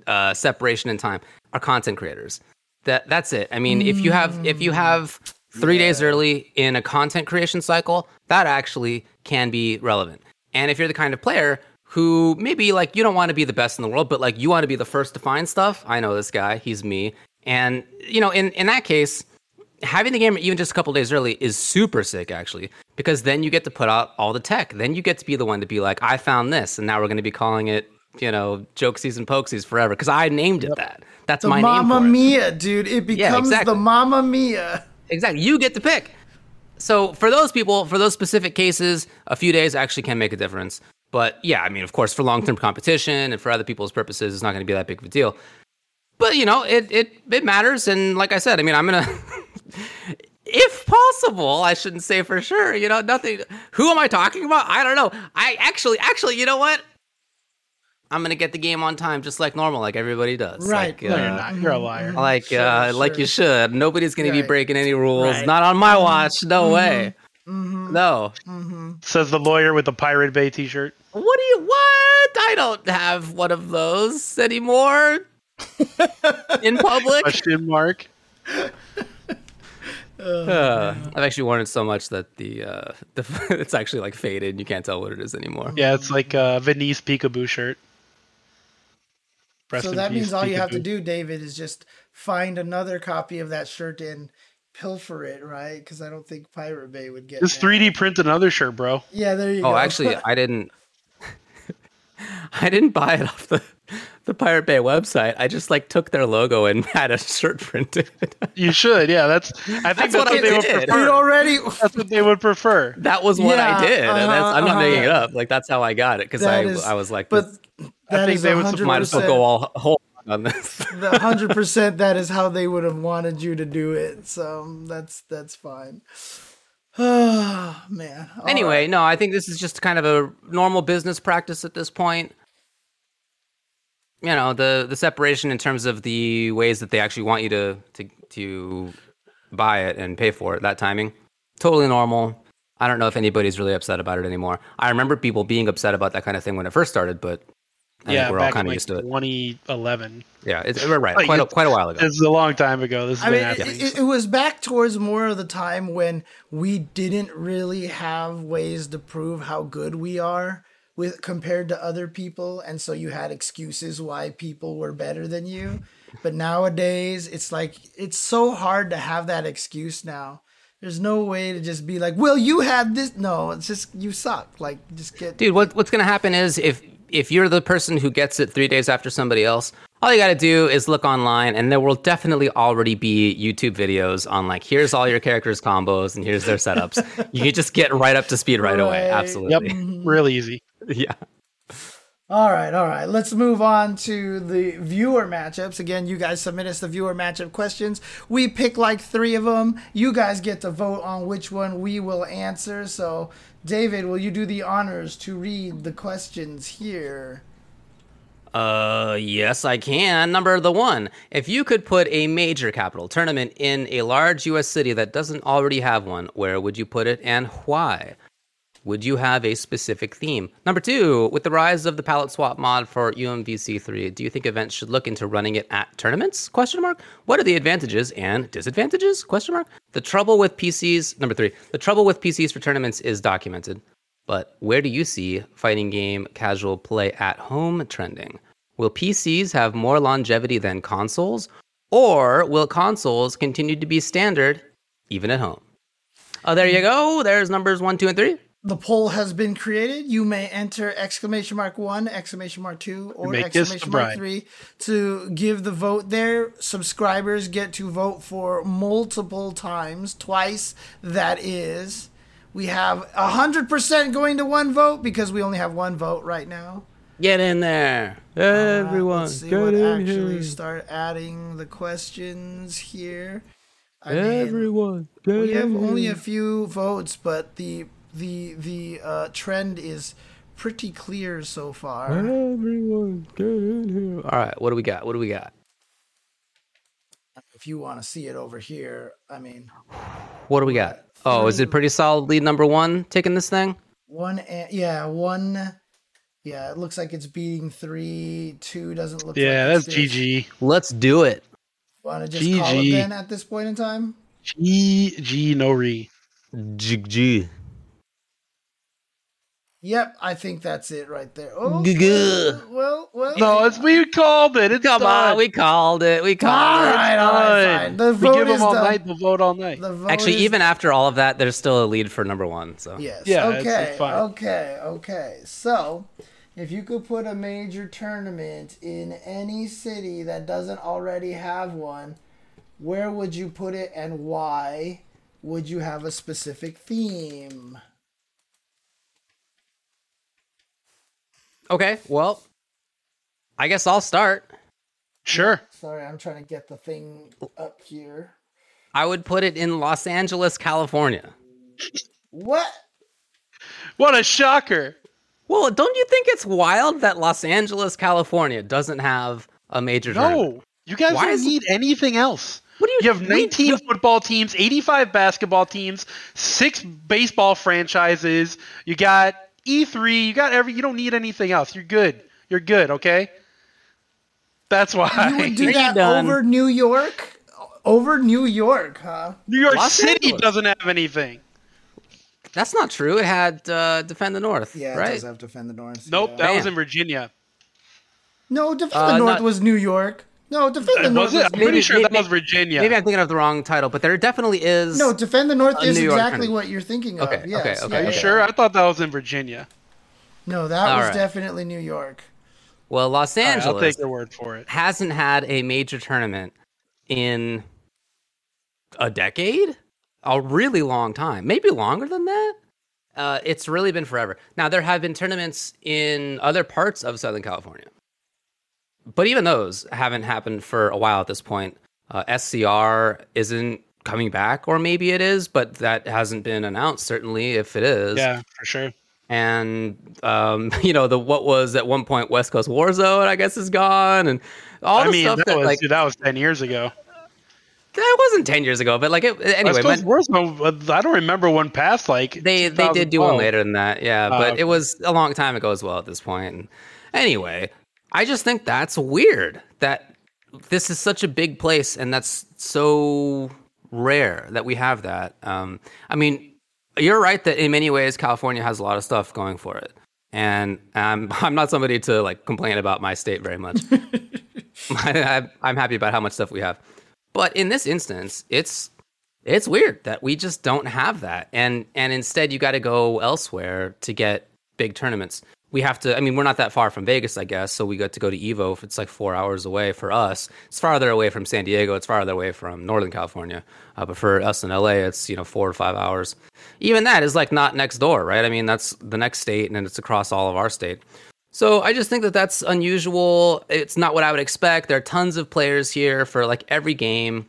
uh separation in time are content creators that that's it i mean if you have if you have three days early in a content creation cycle that actually can be relevant and if you're the kind of player who maybe like you don't want to be the best in the world but like you want to be the first to find stuff i know this guy he's me and you know in in that case having the game even just a couple days early is super sick actually because then you get to put out all the tech then you get to be the one to be like i found this and now we're going to be calling it you know jokesies and pokesies forever because i named it that that's the my Mamma name it. Mia, dude. It becomes exactly. the Mamma Mia. Exactly. You get to pick. So for those people for those specific cases a few days actually can make a difference. But yeah i mean of course for long-term competition and for other people's purposes it's not going to be that big of a deal. But you know it it it matters. And like i said i mean i'm gonna <laughs> if possible i shouldn't say for sure you know nothing. Who am i talking about? I don't know. I actually actually you know what i'm gonna get the game on time just like normal like everybody does Right. like, no, you're uh, not. You're a liar. <laughs> like Sure, uh like you should nobody's gonna be breaking any rules Right. Mm-hmm. not on my watch no way no Says the lawyer with the Pirate Bay T-shirt. what do you what i don't have one of those anymore <laughs> in public Question mark. Uh, I've actually worn it so much that the uh, <laughs> the it's actually like faded. You can't tell what it is anymore. Yeah, it's like a Venice Peekaboo shirt. Rest So that means all you have to do, David, is just find another copy of that shirt and pilfer it, right? Because I don't think Pirate Bay would get Just 3D print another shirt, bro. Yeah, there you go. Oh, actually, I didn't. <laughs> I didn't buy it off the the Pirate Bay website. I just like took their logo and <laughs> had a shirt printed. You should, yeah. That's I <laughs> think That's that's, what what, I they would did. It prefer. already. That's what they would prefer. that was what Yeah, I did. and that's, uh-huh, I'm not uh-huh. making it up. Like that's how I got it because I That is- I was like, But that think is they would might as well go all whole on this. <laughs> The hundred percent that is how they would have wanted you to do it. So that's that's fine. Oh <sighs> man. All anyway, right. no, I think this is just kind of a normal business practice at this point. You know, the the separation in terms of the ways that they actually want you to to to buy it and pay for it, that timing, totally normal. I don't know if anybody's really upset about it anymore. I remember people being upset about that kind of thing when it first started, but I yeah, think we're all kind of like used to it. 2011. Yeah, it's, we're right. Like, Quite a, quite a while ago. This is a long time ago. This has I been mean, happening. it, it, it was back towards more of the time when we didn't really have ways to prove how good we are with compared to other people, and so you had excuses why people were better than you. But nowadays, it's like it's so hard to have that excuse now. There's no way to just be like, well, you have this. No, it's just you suck. Like, just get. Dude, what, what's going to happen is if if you're the person who gets it three days after somebody else, all you got to do is look online, and there will definitely already be YouTube videos on like, here's all your characters' combos, and here's their setups. you can just get right up to speed right, away. Absolutely. Yep, real easy. <laughs> Yeah. All right, all right. Let's move on to the viewer matchups. Again, you guys submit us the viewer matchup questions. We pick like three of them. You guys get to vote on which one we will answer. So, David, will you do the honors to read the questions here? Uh, yes, I can. Number the one. If you could put a major capital tournament in a large U.S. city that doesn't already have one, where would you put it and why? Would you have a specific theme? Number two, with the rise of the palette swap mod for UMVC3, do you think events should look into running it at tournaments? Question mark. What are the advantages and disadvantages? Question mark. The trouble with PCs. Number three, the trouble with PCs for tournaments is documented. But where do you see fighting game casual play at home trending? Will PCs have more longevity than consoles, or will consoles continue to be standard even at home? Oh, there you go. There's numbers one, two, and three. The poll has been created. You may enter exclamation mark one, exclamation mark two, or Make exclamation mark three to give the vote there. Subscribers get to vote for multiple times, twice. That is, we have hundred percent going to one vote because we only have one vote right now. Get in there, Uh, everyone. let's see get what in actually here. start adding the questions here. I mean, Everyone, get we have in only a few votes, but the the the uh, trend is pretty clear so far. Everyone, get in here. All right, what do we got? What do we got? If you want to see it over here, I mean, What do we got? Oh, is it pretty solid lead number one taking this thing? one, a- yeah, one, yeah, it looks like it's beating three. Two doesn't look. Yeah, like that's GG. Let's do it. Want to just call it GG. then at this point in time? GG no re. GG. Yep, I think that's it right there. Oh, G-g. well, well. No, it's we called it. It's Come done. on, we called it. We all called it. right, all right, Done. fine. The we give is them all done. night. They'll vote all night. Vote Actually, is even after all of that, there's still a lead for number one. So Yes. Yeah, it's- okay. it's fine. Okay. Okay. So, if you could put a major tournament in any city that doesn't already have one, where would you put it and why? Would you have a specific theme? Okay, well, I guess I'll start. Sure. Sorry, I'm trying to get the thing up here. I would put it in Los Angeles, California. What? What a shocker. Well, don't you think it's wild that Los Angeles, California doesn't have a major tournament? No, you guys Why don't is- need anything else. What do you You have 19 no- football teams, 85 basketball teams, six baseball franchises. You got E3. You got every. You don't need anything else. You're good. You're good. Okay. That's why. You would do that over New York? Over New York, huh? New York Los City Angeles. doesn't have anything. That's not true. It had uh, Defend the North, Yeah, right? it does have Defend the North. Nope, yeah. that was in Virginia. No, Defend Uh, the North not- was New York. No, Defend the North Was it? I'm was pretty Maybe- sure that was Virginia. Maybe I'm thinking of the wrong title, but there definitely is. No, Defend the North is exactly what you're thinking of. Okay, okay, yes, okay, Are you okay. sure? I thought that was in Virginia. No, that All was right. definitely New York. well, Los All right, Angeles I'll take your word for it. hasn't had a major tournament in a decade, a really long time, maybe longer than that. Uh, it's really been forever. Now there have been tournaments in other parts of Southern California, but even those haven't happened for a while at this point. Uh, SCR isn't coming back, or maybe it is, but that hasn't been announced. Certainly, if it is, Yeah, for sure. and um, <laughs> you know the what was at one point West Coast Warzone, I guess, is gone, and all I the mean, stuff that, that, was like dude, that was ten years ago. that wasn't ten years ago, but like it, anyway, West Coast Warzone, I don't remember one past like they they did do one later than that, yeah, Oh, but okay. it was a long time ago as well at this point. And anyway, I just think that's weird that this is such a big place and that's so rare that we have that. Um, I mean, you're right that in many ways California has a lot of stuff going for it. And um, <laughs> I'm not somebody to like complain about my state very much. <laughs> <laughs> I, I'm happy about how much stuff we have. But in this instance, it's It's weird that we just don't have that, and and instead you got to go elsewhere to get big tournaments. We have to. I mean, we're not that far from Vegas, I guess, so we got to go to Evo. If it's like four hours away for us, it's farther away from San Diego. It's farther away from Northern California. Uh, but for us in LA, it's you know four or five hours. Even that is like not next door, right? I mean, that's the next state, and it's across all of our state. So I just think that that's unusual. It's not what I would expect. There are tons of players here for like every game.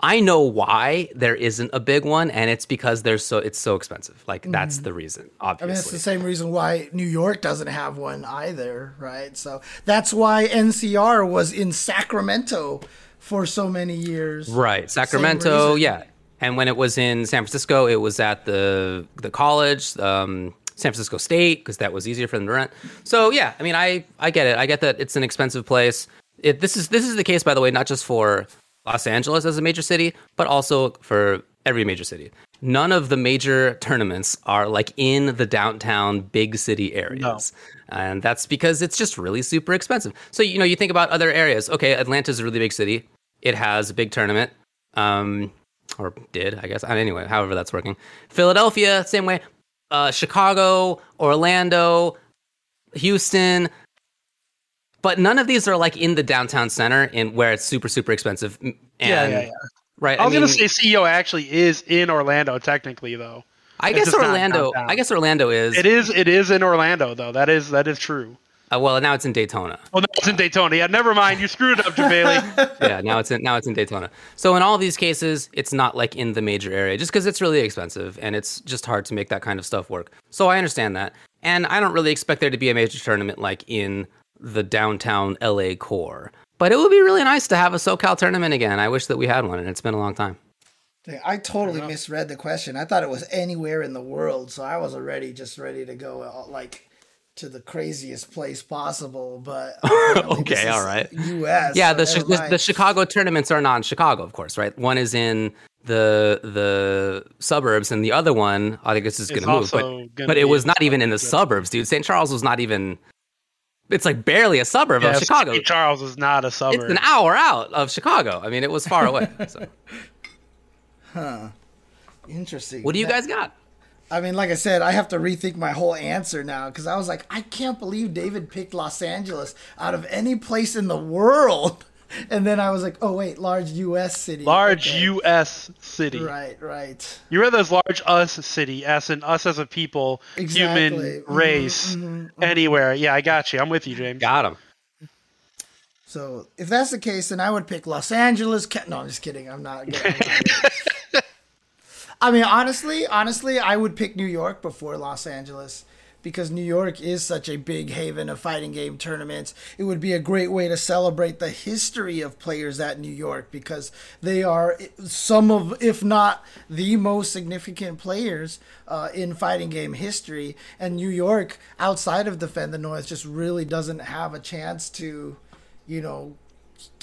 I know why there isn't a big one, and it's because there's so it's so expensive. Like that's the reason, I mean, it's the same reason why New York doesn't have one either, right? So that's why NCR was in Sacramento for so many years. Right, Sacramento, yeah. And when it was in San Francisco, it was at the the college, um, San Francisco State, because that was easier for them to rent. So yeah, I mean, I I get it. I get that it's an expensive place. It, this is this is the case, by the way, not just for Los Angeles as a major city, but also for every major city. None of the major tournaments are like in the downtown big city areas. And that's because it's just really super expensive. So, you know, you think about other areas. Okay, Atlanta's a really big city. It has a big tournament. Um, or did, I guess. Anyway, however that's working. Philadelphia, same way. Uh, Chicago, Orlando, Houston. But none of these are like in the downtown center in where it's super, super expensive. And, Yeah, yeah, yeah. Right. I was mean, gonna say CEO actually is in Orlando technically though. I it's guess Orlando. I guess Orlando is. It is it is in Orlando though. That is that is true. Uh, well, now it's in Daytona. Well, no, it's in Daytona. Yeah, never mind. You screwed it up, Javali. <laughs> yeah, now it's in now it's in Daytona. So in all these cases, it's not like in the major area, just because it's really expensive and it's just hard to make that kind of stuff work. So I understand that, and I don't really expect there to be a major tournament like in the downtown LA core. But it would be really nice to have a SoCal tournament again. I wish that we had one, and it's been a long time. I totally misread the question. I thought it was anywhere in the world, so I was already just ready to go uh, like to the craziest place possible. But <laughs> Okay, all right. U.S. Yeah, the, never Chi- the the Chicago tournaments are non-Chicago, of course, right? One is in the the suburbs, and the other one, I think this is going to move, but but it was not even in the suburbs, dude. St. Charles was not even. It's like barely a suburb Yeah, of Chicago. St. Charles is not a suburb. It's suburb. an hour out of Chicago. I mean, it was far away. So, <laughs> huh. Interesting. what do you That- guys got? I mean, like I said, I have to rethink my whole answer now because I was like, I can't believe David picked Los Angeles out of any place in the world. <laughs> And then I was like, oh wait, large U.S. city. large Okay. U.S. city. Right, right. You read those large us city, as in us as a people, Exactly. human Mhm, race, anywhere. Yeah, I got you. I'm with you, James. Got him. So if that's the case, then I would pick Los Angeles. No, I'm just kidding. I'm not- <laughs> I mean, honestly, honestly, I would pick New York before Los Angeles because New York is such a big haven of fighting game tournaments. It would be a great way to celebrate the history of players at New York because they are some of, if not the most significant players uh, in fighting game history. And New York, outside of Defend the North, just really doesn't have a chance to, you know,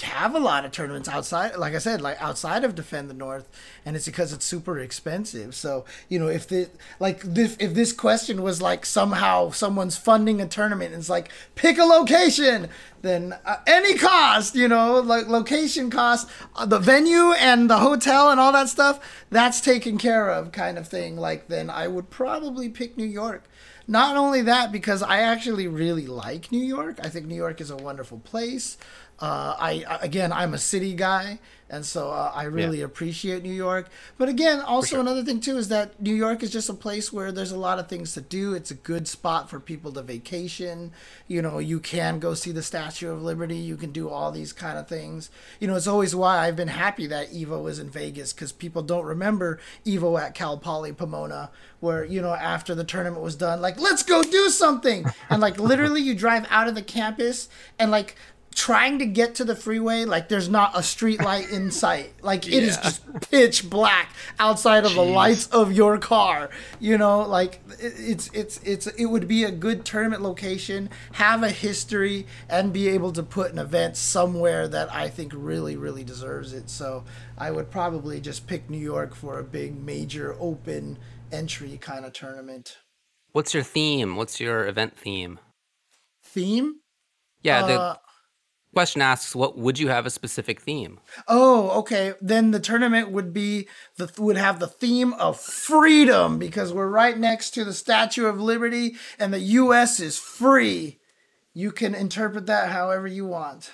have a lot of tournaments outside like i said like outside of defend the north and it's because it's super expensive so you know if the like this if this question was like somehow someone's funding a tournament and it's like pick a location then uh, any cost you know like location cost uh, the venue and the hotel and all that stuff that's taken care of kind of thing like then i would probably pick new york not only that, because I actually really like New York. I think New York is a wonderful place. Uh, I again, I'm a city guy, and so uh, I really appreciate New York. But again, also another thing too is that New York is just a place where there's a lot of things to do. It's a good spot for people to vacation. You know, you can go see the Statue of Liberty. You can do all these kind of things. You know, it's always why I've been happy that Evo is in Vegas because people don't remember Evo at Cal Poly Pomona, where you know after the tournament was done, like let's go do something, and like literally you drive out of the campus and like trying to get to the freeway like there's not a street light in <laughs> sight. Like it is just pitch black outside of the lights of your car you know? Like it's it's it's it would be a good tournament location have a history and be able to put an event somewhere that i think really really deserves it. So i would probably just pick new york for a big major open entry kind of tournament. What's your theme? What's your event theme? theme? Yeah, the, Uh, question asks, what would you have a specific theme? Oh, okay. Then the tournament would be the would have the theme of freedom because we're right next to the Statue of Liberty and the US is free. You can interpret that however you want.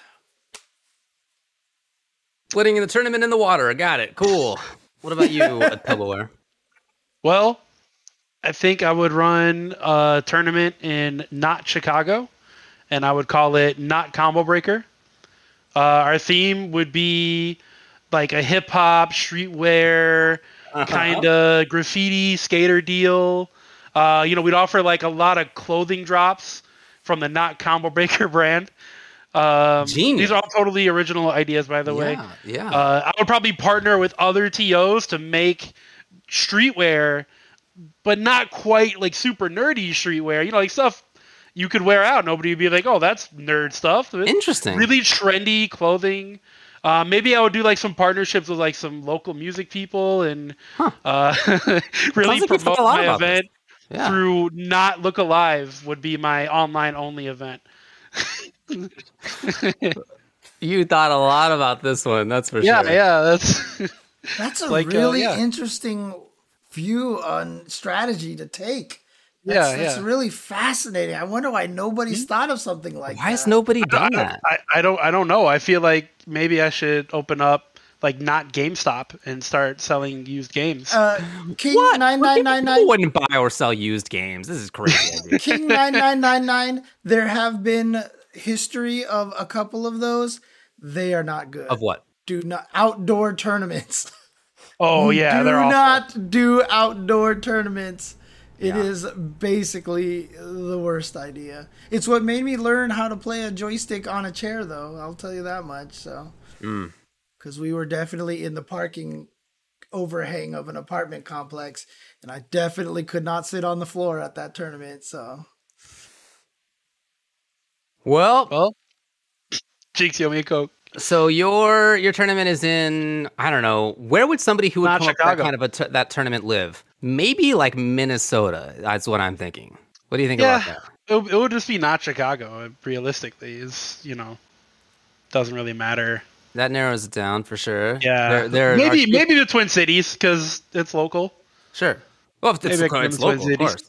Splitting the tournament in the water. I got it. Cool. What about you, <laughs> Tupperware? Well, I think I would run a tournament in not Chicago, and I would call it not Combo Breaker. Uh, our theme would be like a hip hop, streetwear, Uh-huh. kind of graffiti skater deal. Uh, you know, we'd offer like a lot of clothing drops from the not Combo Breaker <laughs> brand. Um, Genius. These are all totally original ideas, by the way. Yeah, yeah. Uh, I would probably partner with other TOs to make streetwear, but not quite like super nerdy streetwear. You know, like stuff you could wear out. Nobody would be like, "Oh, that's nerd stuff." Interesting. Really trendy clothing. Uh, maybe I would do like some partnerships with like some local music people and uh, <laughs> really like promote my event Yeah. through not look alive would be my online only event. You thought a lot about this one, that's for Yeah, sure. yeah, yeah, that's That's <laughs> a Like, uh, really yeah. interesting view on strategy to take. Yeah, That's, yeah. really fascinating. I wonder why nobody's thought of something like Why that. Why has nobody I, done that? I, I don't I don't know. I feel like maybe I should open up like not GameStop and start selling used games. uh, King What? nine Well, people nine nine wouldn't buy or sell used games. This is crazy. <laughs> King nine nine nine nine. There have been history of a couple of those. They are not good. of what? Do not outdoor tournaments. oh <laughs> yeah, do they're all not do outdoor tournaments. It Yeah. is basically the worst idea. It's what made me learn how to play a joystick on a chair, though. I'll tell you that much. So, Mm. because we were definitely in the parking overhang of an apartment complex, and I definitely could not sit on the floor at that tournament. So, Well, well. <sniffs> Jinx, you owe me a coke. so your your tournament is in I don't know where would somebody who would Not come up that kind of a t- that tournament live? Maybe like Minnesota. That's what I'm thinking. What do you think Yeah, about that? it, it would just be not Chicago. Uh, realistically, is you know doesn't really matter. That narrows it down for sure. Yeah, There- maybe are- maybe the Twin Cities because it's local. Sure. Well, if it's, Maybe it's go to the local, Twin of course.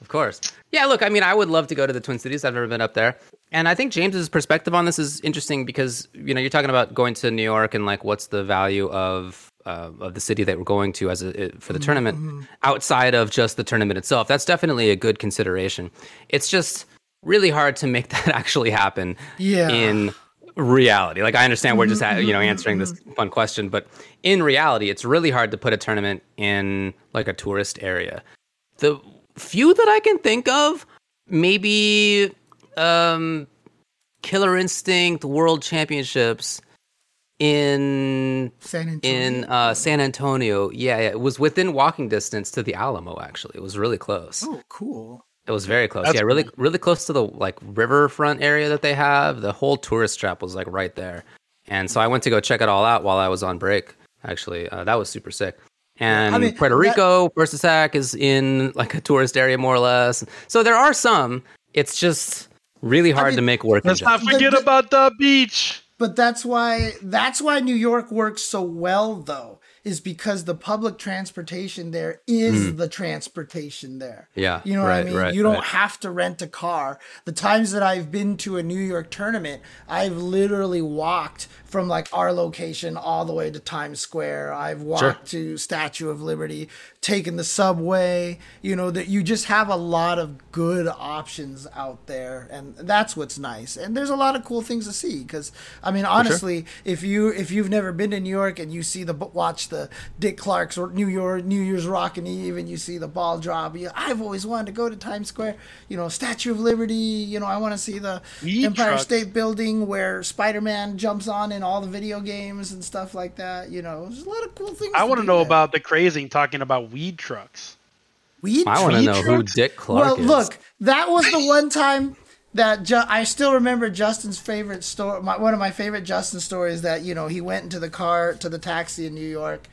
Of course. Yeah, look, I mean, I would love to go to the Twin Cities. I've never been up there. And I think James's perspective on this is interesting because, you know, you're talking about going to New York and like what's the value of uh, of the city that we're going to as a, for the tournament outside of just the tournament itself. That's definitely a good consideration. It's just really hard to make <laughs> that actually happen Yeah. in reality. Like I understand we're just uh, you know answering this fun question, but in reality, it's really hard to put a tournament in like a tourist area. The few that I can think of, maybe um, Killer Instinct World Championships in San Antonio. in uh, San Antonio. Yeah, yeah, it was within walking distance to the Alamo. Actually, it was really close. oh, cool. It was very close. That's yeah, really, really close to the like riverfront area that they have. The whole tourist trap was like right there, and so I went to go check it all out while I was on break. Actually, uh, that was super sick. And I mean, Puerto that- Rico, First Attack is in like a tourist area more or less. So there are some. It's just really hard mean, to make work. Let's not general. forget the- about the beach. But that's why that's why New York works so well though is because the public transportation there is hmm. the transportation there. Yeah, You know right, what I mean? right, you don't right. have to rent a car. The times that I've been to a New York tournament, I've literally walked from like our location all the way to Times Square. I've walked to Statue of Liberty, taken the subway, you know, that you just have a lot of good options out there and that's what's nice. And there's a lot of cool things to see cuz I mean honestly, if you if you've never been to New York and you see the watch the Dick Clark's or New York New Year's Rockin' Eve and you see the ball drop, you, I've always wanted to go to Times Square, you know, Statue of Liberty, you know, I want to see the Weed Empire trucks. State Building where Spider-Man jumps on in all the video games and stuff like that, you know. There's a lot of cool things. I want to know there. about the crazing talking about weed trucks. weed I want to Weed know who trucks? Dick Clark well, is. look, that was the one time that Ju- I still remember Justin's favorite story. One of my favorite Justin stories that you know he went into the car to the taxi in New York,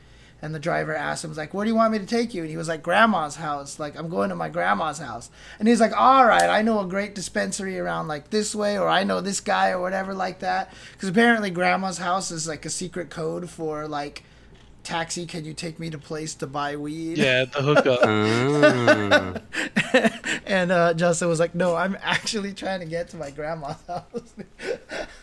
and the driver asked him, was like, where do you want me to take you? And he was like, grandma's house. Like, I'm going to my grandma's house. And he's like, all right, I know a great dispensary around like this way, or I know this guy or whatever like that. Because apparently grandma's house is like a secret code for like, taxi, can you take me to place to buy weed? Yeah, the hookup. <laughs> and uh, Justin was like, no, I'm actually trying to get to my grandma's <laughs> house.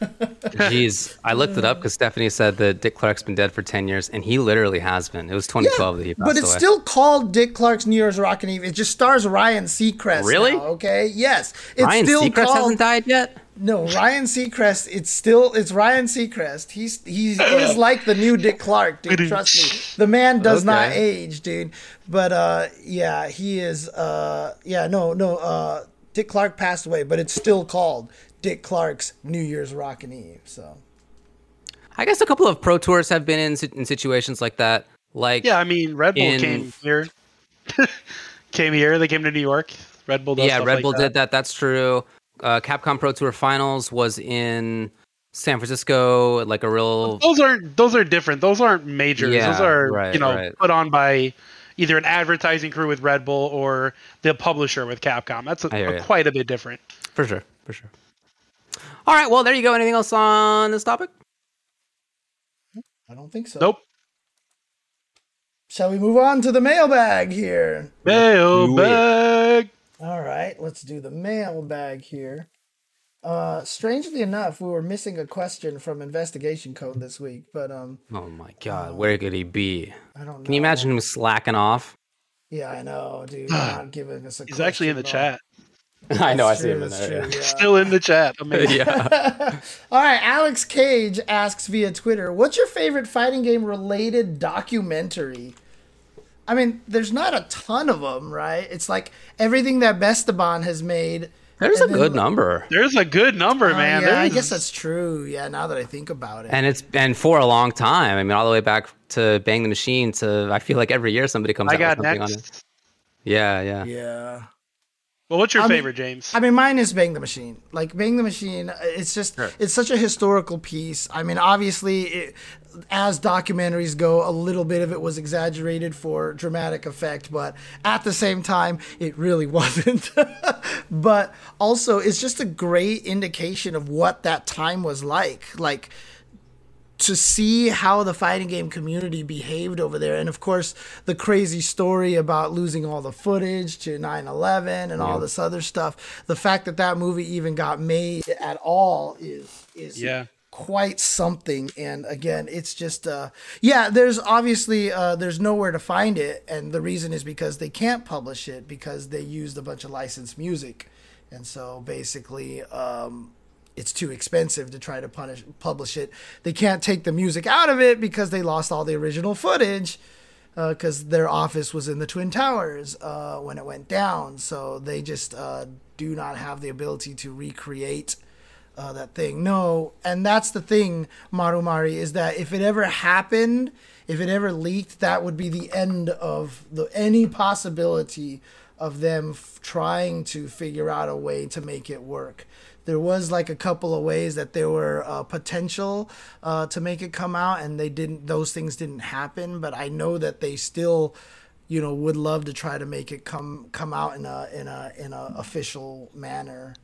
Jeez, I looked it up because Stephanie said that Dick Clark's been dead for 10 years, and he literally has been. It was 2012 that he passed but it's away. still called Dick Clark's New Year's Rockin' Eve. It just stars Ryan Seacrest. Really? now, okay. Yes. It's Ryan still Seacrest called. hasn't died yet? No, Ryan Seacrest. It's still it's Ryan Seacrest. He's he is <coughs> like the new Dick Clark, dude. Trust me, the man does not age, dude. But uh, yeah, he is. Uh, yeah, no, no. Uh, Dick Clark passed away, but it's still called Dick Clark's New Year's Rockin' Eve. So I guess a couple of pro tours have been in, in situations like that. Like, Yeah, I mean, Red Bull In- came here. <laughs> came here. They came to New York. Red Bull does yeah, stuff Red like Bull that. did that. That's true. Uh, Capcom Pro Tour Finals was in San Francisco, like a real. Those aren't those are different. Those aren't majors. Yeah, those are right, you know right. put on by either an advertising crew with Red Bull or the publisher with Capcom. That's a, I hear a quite a bit different. For sure, for sure. All right, well, there you go. Anything else on this topic? I don't think so. Nope. Shall we move on to the mailbag here? Mailbag. All right, let's do the mailbag here. Uh, strangely enough, we were missing a question from Investigation Code this week, but um, Oh my God, where could he be? I don't know. Can you imagine him slacking off? Yeah, I know, dude. <sighs> Not giving us a. He's actually in the question at all. chat. <laughs> I know, I see him in there. true, yeah. yeah. Still in the chat. <laughs> Amazing. yeah. <laughs> All right, Alex Cage asks via Twitter, "What's your favorite fighting game related documentary?" I mean, there's not a ton of them, right? It's like everything that Esteban has made. There's a and then- good number. There's a good number, Oh, man. yeah, I guess that's true. Yeah, now that I think about it. And it's been for a long time. I mean, all the way back to Bang the Machine to I feel like every year somebody comes I out got with something on it. Yeah, yeah. yeah. Well, what's your I mean- favorite, James? I mean, mine is Bang the Machine. Like Bang the Machine, it's just it's such a historical piece. I mean, obviously, it, as documentaries go, a little bit of it was exaggerated for dramatic effect, but at the same time, it really <laughs> wasn't. but also, it's just a great indication of what that time was like. Like to see how the fighting game community behaved over there. And of course, the crazy story about losing all the footage to 9 11 and all this other stuff. The fact that that movie even got made at all is, is Yeah. quite something. And again, it's just, uh, yeah, there's obviously, uh, there's nowhere to find it. And the reason is because they can't publish it because they used a bunch of licensed music. And so basically, um, it's too expensive to try to punish, publish it. They can't take the music out of it because they lost all the original footage because their office was in the Twin Towers uh, when it went down. So they just uh, do not have the ability to recreate uh, that thing. No, and that's the thing, Marumari, is that if it ever happened, if it ever leaked, that would be the end of the any possibility of them f- trying to figure out a way to make it work. There was like a couple of ways that there were uh, potential uh, to make it come out, and they didn't. Those things didn't happen. But I know that they still, you know, would love to try to make it come come out in a in a in a official manner,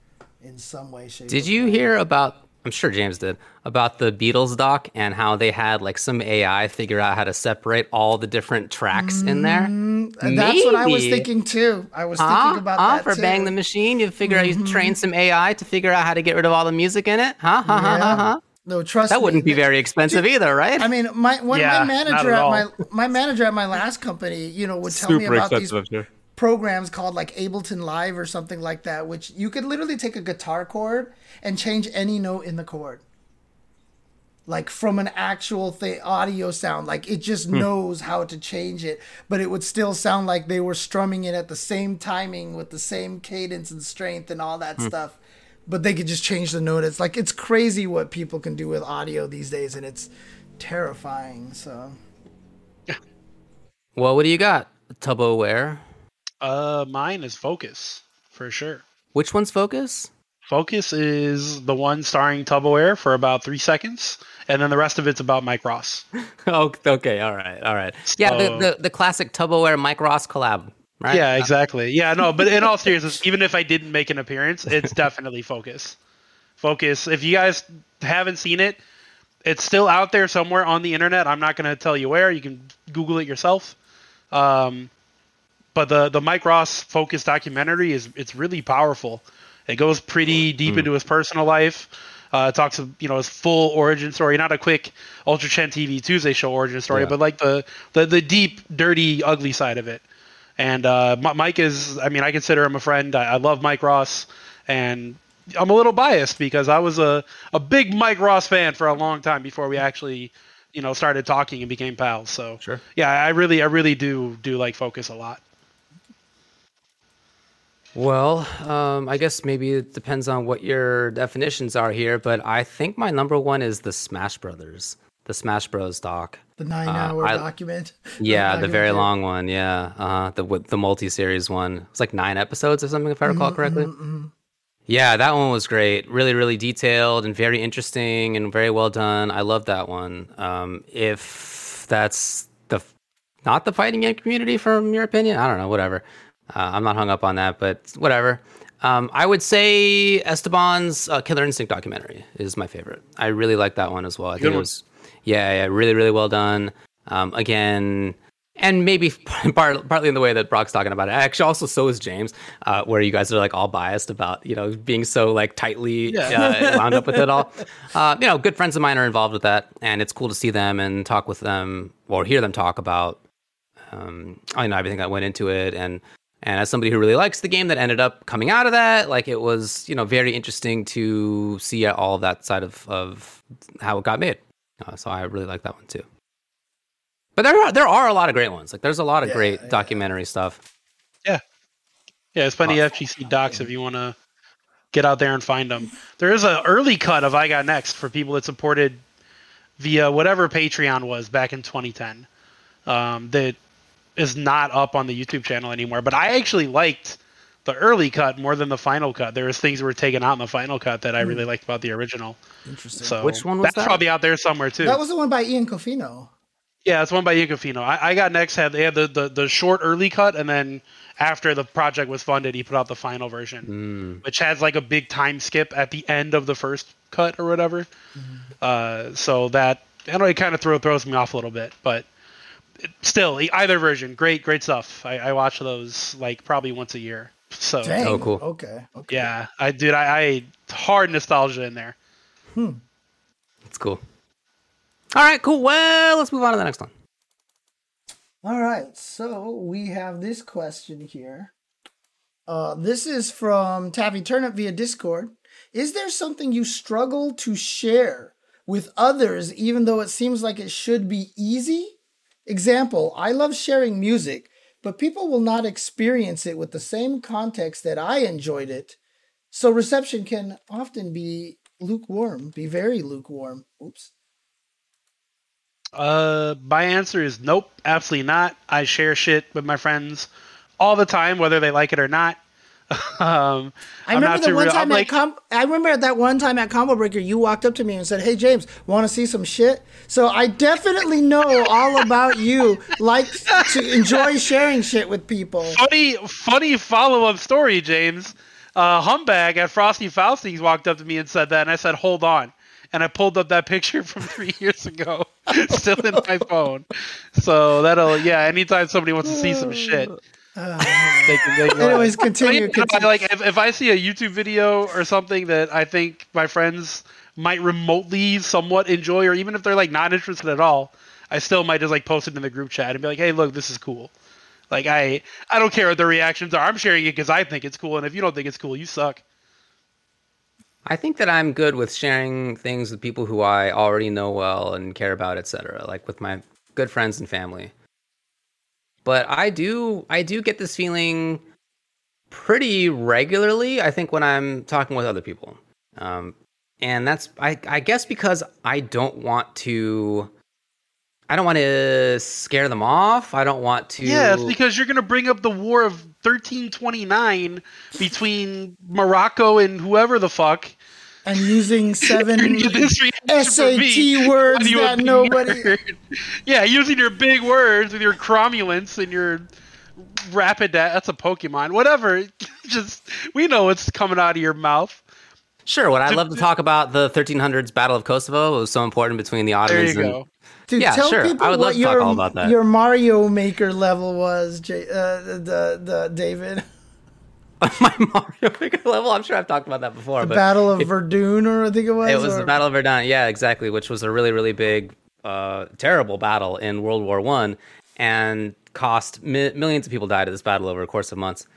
in some way, shape. Did you hear about? I'm sure James did about the Beatles doc and how they had like some AI figure out how to separate all the different tracks in there. And That's what I was thinking too. I was Huh? thinking about Huh? that for too. Bang the Machine, you figure out you mm-hmm. train some AI to figure out how to get rid of all the music in it. Huh? Huh? Huh? Huh? Huh? No, trust That me. wouldn't be very expensive either, right? I mean, my when Yeah, my manager at at my my manager at my last company, you know, would tell me about these programs called like Ableton Live or something like that, which you could literally take a guitar chord and change any note in the chord. Like from an actual th- audio sound, like it just hmm. knows how to change it, but it would still sound like they were strumming it at the same timing with the same cadence and strength and all that hmm. stuff. But they could just change the note. It's like it's crazy what people can do with audio these days, and it's terrifying. So well, what do you got? Tupperware. Uh, mine is Focus for sure. Which one's Focus? Focus is the one starring Air for about three seconds, and then the rest of it's about Mike Ross. <laughs> oh, okay, all right, all right. Yeah, the, the, the classic Tupperware Mike Ross collab, right? Yeah, exactly. Yeah, no, but in all <laughs> seriousness, even if I didn't make an appearance, it's definitely Focus. Focus. If you guys haven't seen it, it's still out there somewhere on the internet. I'm not going to tell you where. You can Google it yourself. Um, but the the Mike Ross focused documentary is it's really powerful. It goes pretty deep into his personal life. Uh, it talks of you know his full origin story, not a quick Ultra Chen TV Tuesday show origin story, Yeah. but like the, the the deep, dirty, ugly side of it. And uh, Mike is, I mean, I consider him a friend. I, I love Mike Ross, and I'm a little biased because I was a, a big Mike Ross fan for a long time before we actually, you know, started talking and became pals. So Sure. yeah, I really, I really do do like Focus a lot. Well, um, I guess maybe it depends on what your definitions are here, but I think my number one is the Smash Brothers, the Smash Bros. doc. The nine-hour I- document. <laughs> Yeah, the very long one. Yeah, uh, the the multi series one. It's like nine episodes or something, if I recall correctly. Yeah, that one was great. Really, really detailed and very interesting and very well done. I love that one. Um, if that's the not the fighting game community, from your opinion, I don't know. Whatever. Uh, I'm not hung up on that, but whatever. Um, I would say Esteban's uh, Killer Instinct documentary is my favorite. I really like that one as well. I think Good it was, yeah, yeah, really, really well done. Um, again, and maybe <laughs> part, partly in the way that Brock's talking about it. Actually, also so is James, uh, where you guys are like all biased about you know being so like tightly uh, <laughs> wound up with it all. Uh, you know, good friends of mine are involved with that, and it's cool to see them and talk with them or hear them talk about um, I know everything that went into it, and and as somebody who really likes the game that ended up coming out of that, like it was you know very interesting to see all of that side of of how it got made. Uh, so I really like that one too. But there are there are a lot of great ones. Like there's a lot of great documentary stuff. Yeah, Yeah, there's plenty of FGC docs if you want to get out there and find them. There is an early cut of I Got Next for people that supported via whatever Patreon was back in 2010. Um, that is not up on the YouTube channel anymore. But I actually liked the early cut more than the final cut. There was things that were taken out in the final cut that I really hmm. liked about the original. Interesting. So Which one was that's that? probably out there somewhere too. that was the one by Ian Cofino. Yeah, it's one by Ian Cofino. I, I got next had they had the, the, the short early cut, and then after the project was funded, he put out the final version, hmm. which has like a big time skip at the end of the first cut or whatever. Mm-hmm. Uh, so that I know it kind of throw, throws me off a little bit, but it- still, either version, great, great stuff. I, I watch those like probably once a year. So Dang. Oh, cool. Okay. Okay. yeah, I dude, I, I hard nostalgia in there. Hmm. It's cool. All right, cool. Well, let's move on to the next one. All right, so we have this question here. Uh, this is from Taffy Turnip via Discord. Is there something you struggle to share with others, even though it seems like it should be easy? Example: I love sharing music, but people will not experience it with the same context that I enjoyed it. So reception can often be lukewarm, be very lukewarm. Oops. Uh, my answer is nope, absolutely not. I share shit with my friends all the time, whether they like it or not. <laughs> um, I remember the one real- time I'm at like, Com- I remember that one time at Combo Breaker, you walked up to me and said, "Hey James, want to see some shit?" So I definitely know all about you. Like to enjoy sharing shit with people. funny, funny follow up story, James. Uh, Humbag at Frosty Faustings walked up to me and said that, and I said, "Hold on." And I pulled up that <laughs> picture from three years ago, <laughs> still in my phone. So that'll, yeah. Anytime somebody wants to see some shit, they can. <laughs> They can Anyways, But, continue. you continue. like if, if I see a YouTube video or something that I think my friends might remotely somewhat enjoy, or even if they're like not interested at all, I still might just like post it in the group chat and be like, "Hey, look, this is cool." Like I, I don't care what the reactions are. I'm sharing it because I think it's cool, and if you don't think it's cool, you suck. I think that I'm good with sharing things with people who I already know well and care about, etc. Like with my good friends and family. But I do, I do get this feeling pretty regularly. I think when I'm talking with other people, um, and that's I, I guess because I don't want to I don't want to scare them off. I don't want to. Yeah, because you're going to bring up the war of 1329 between Morocco and whoever the fuck. And using <laughs> seven This reaction from SAT words why do you that want nobody. murdered? Yeah, using your big words with your cromulence and your rapid. That's a Pokemon. Whatever. <laughs> Just we know what's coming out of your mouth. Sure. What I love to talk about the 1300s Battle of Kosovo? It was so important between the There Ottomans you and go. Dude, Yeah, tell sure. people I would what love to talk your, all about that. your Mario Maker level was, J- uh, the, the David. <laughs> <laughs> my Mario Maker level. I'm sure I've talked about that before. The Battle of Verdun, or I think it was. It was or- the Battle of Verdun. Yeah, exactly. Which was a really, really big, uh, terrible battle in World War One, and cost mi- millions of people died at this battle over a course of months.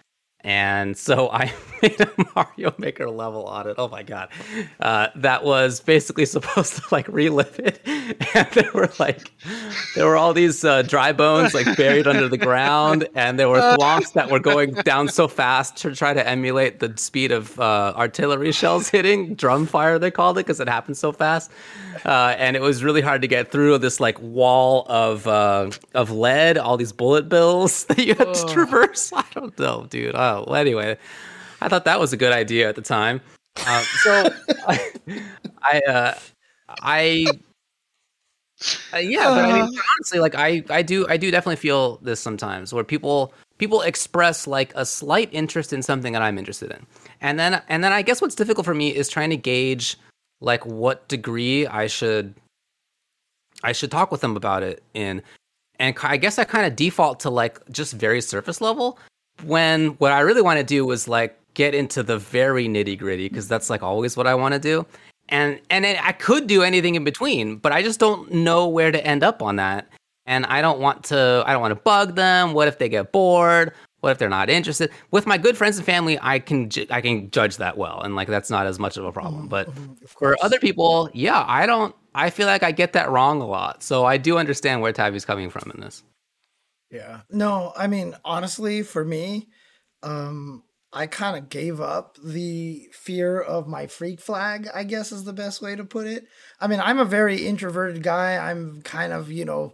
And so I <laughs> made a Mario Maker level on it. Oh my god, uh, that was basically <laughs> supposed to like relive it. And there were like, there were all these uh, dry bones like buried under the ground, and there were <laughs> thwomps that were going down so fast to try to emulate the speed of uh, artillery shells hitting drum fire. They called it because it happened so fast, uh, and it was really hard to get through this like wall of uh, of lead, all these bullet bills that you had to traverse. I don't know, dude. Oh, well, anyway, I thought that was a good idea at the time. Uh, so I, <laughs> I, uh, I, uh, yeah, but I mean, honestly, like I, I do, I do definitely feel this sometimes where people, people express like a slight interest in something that I'm interested in, and then, and then I guess what's difficult for me is trying to gauge like what degree I should, I should talk with them about it in, and I guess I kind of default to like just very surface level when what I really want to do is like get into the very nitty gritty because that's like always what I want to do. And and it, I could do anything in between, but I just don't know where to end up on that. And I don't want to I don't want to bug them. What if they get bored? What if they're not interested? With my good friends and family, I can ju- I can judge that well, and like that's not as much of a problem. But mm-hmm. Mm-hmm. for other people, yeah, I don't. I feel like I get that wrong a lot. So I do understand where Tabby's coming from in this. Yeah. No, I mean, honestly, for me, um, I kind of gave up the fear of my freak flag, I guess is the best way to put it. I mean, I'm a very introverted guy. I'm kind of, you know,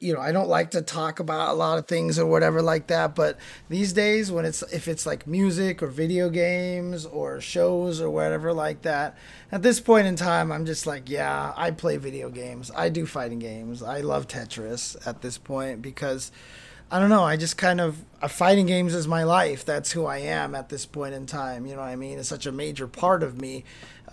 you know, I don't like to talk about a lot of things or whatever like that, but these days when it's if it's like music or video games or shows or whatever like that, at this point in time I'm just like, yeah, I play video games. I do fighting games. I love Tetris at this point because I don't know. I just kind of uh, fighting games is my life. That's who I am at this point in time. You know what I mean? It's such a major part of me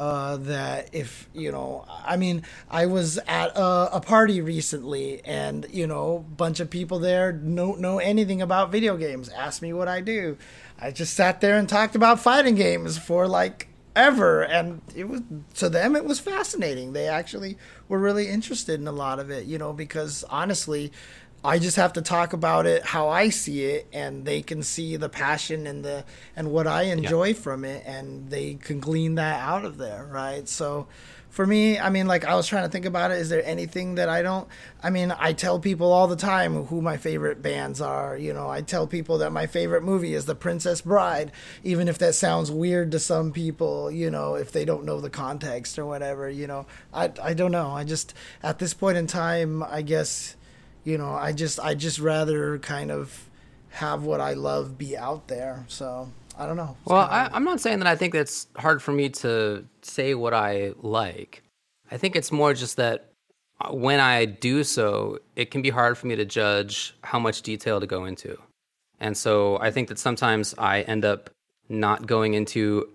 uh, that if you know, I mean, I was at a, a party recently, and you know, bunch of people there don't know anything about video games. Asked me what I do. I just sat there and talked about fighting games for like ever and it was to them it was fascinating they actually were really interested in a lot of it you know because honestly I just have to talk about it how I see it, and they can see the passion and the and what I enjoy from it, and they can glean that out of there, right? So, for me, I mean, like I was trying to think about it. Is there anything that I don't? I mean, I tell people all the time who my favorite bands are. You know, I tell people that my favorite movie is The Princess Bride, even if that sounds weird to some people. You know, if they don't know the context or whatever. You know, I I don't know. I just at this point in time, I guess you know i just i just rather kind of have what i love be out there so i don't know It's Well, I, I'm not saying that I think it's hard for me to say what I like. I think it's more just that uh, when I do so, it can be hard for me to judge how much detail to go into. And so I think that sometimes I end up not going into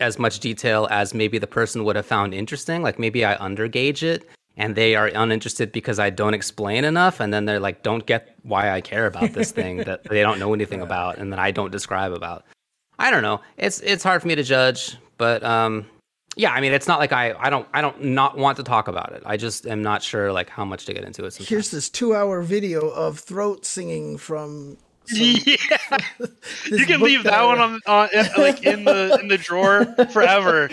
as much detail as maybe the person would have found interesting. Like maybe I undergauge it and they are uninterested because I don't explain enough. And then they're like, don't get why I care about this thing <laughs> that they don't know anything about and that I don't describe about. I don't know. It's it's hard for me to judge, but um, yeah. I mean, it's not like I I don't I don't not want to talk about it. I just am not sure like how much to get into it. Sometimes. here's this two hour video of throat singing from <laughs> some, Yeah, <laughs> you can leave that that one on, on like in the in the drawer forever.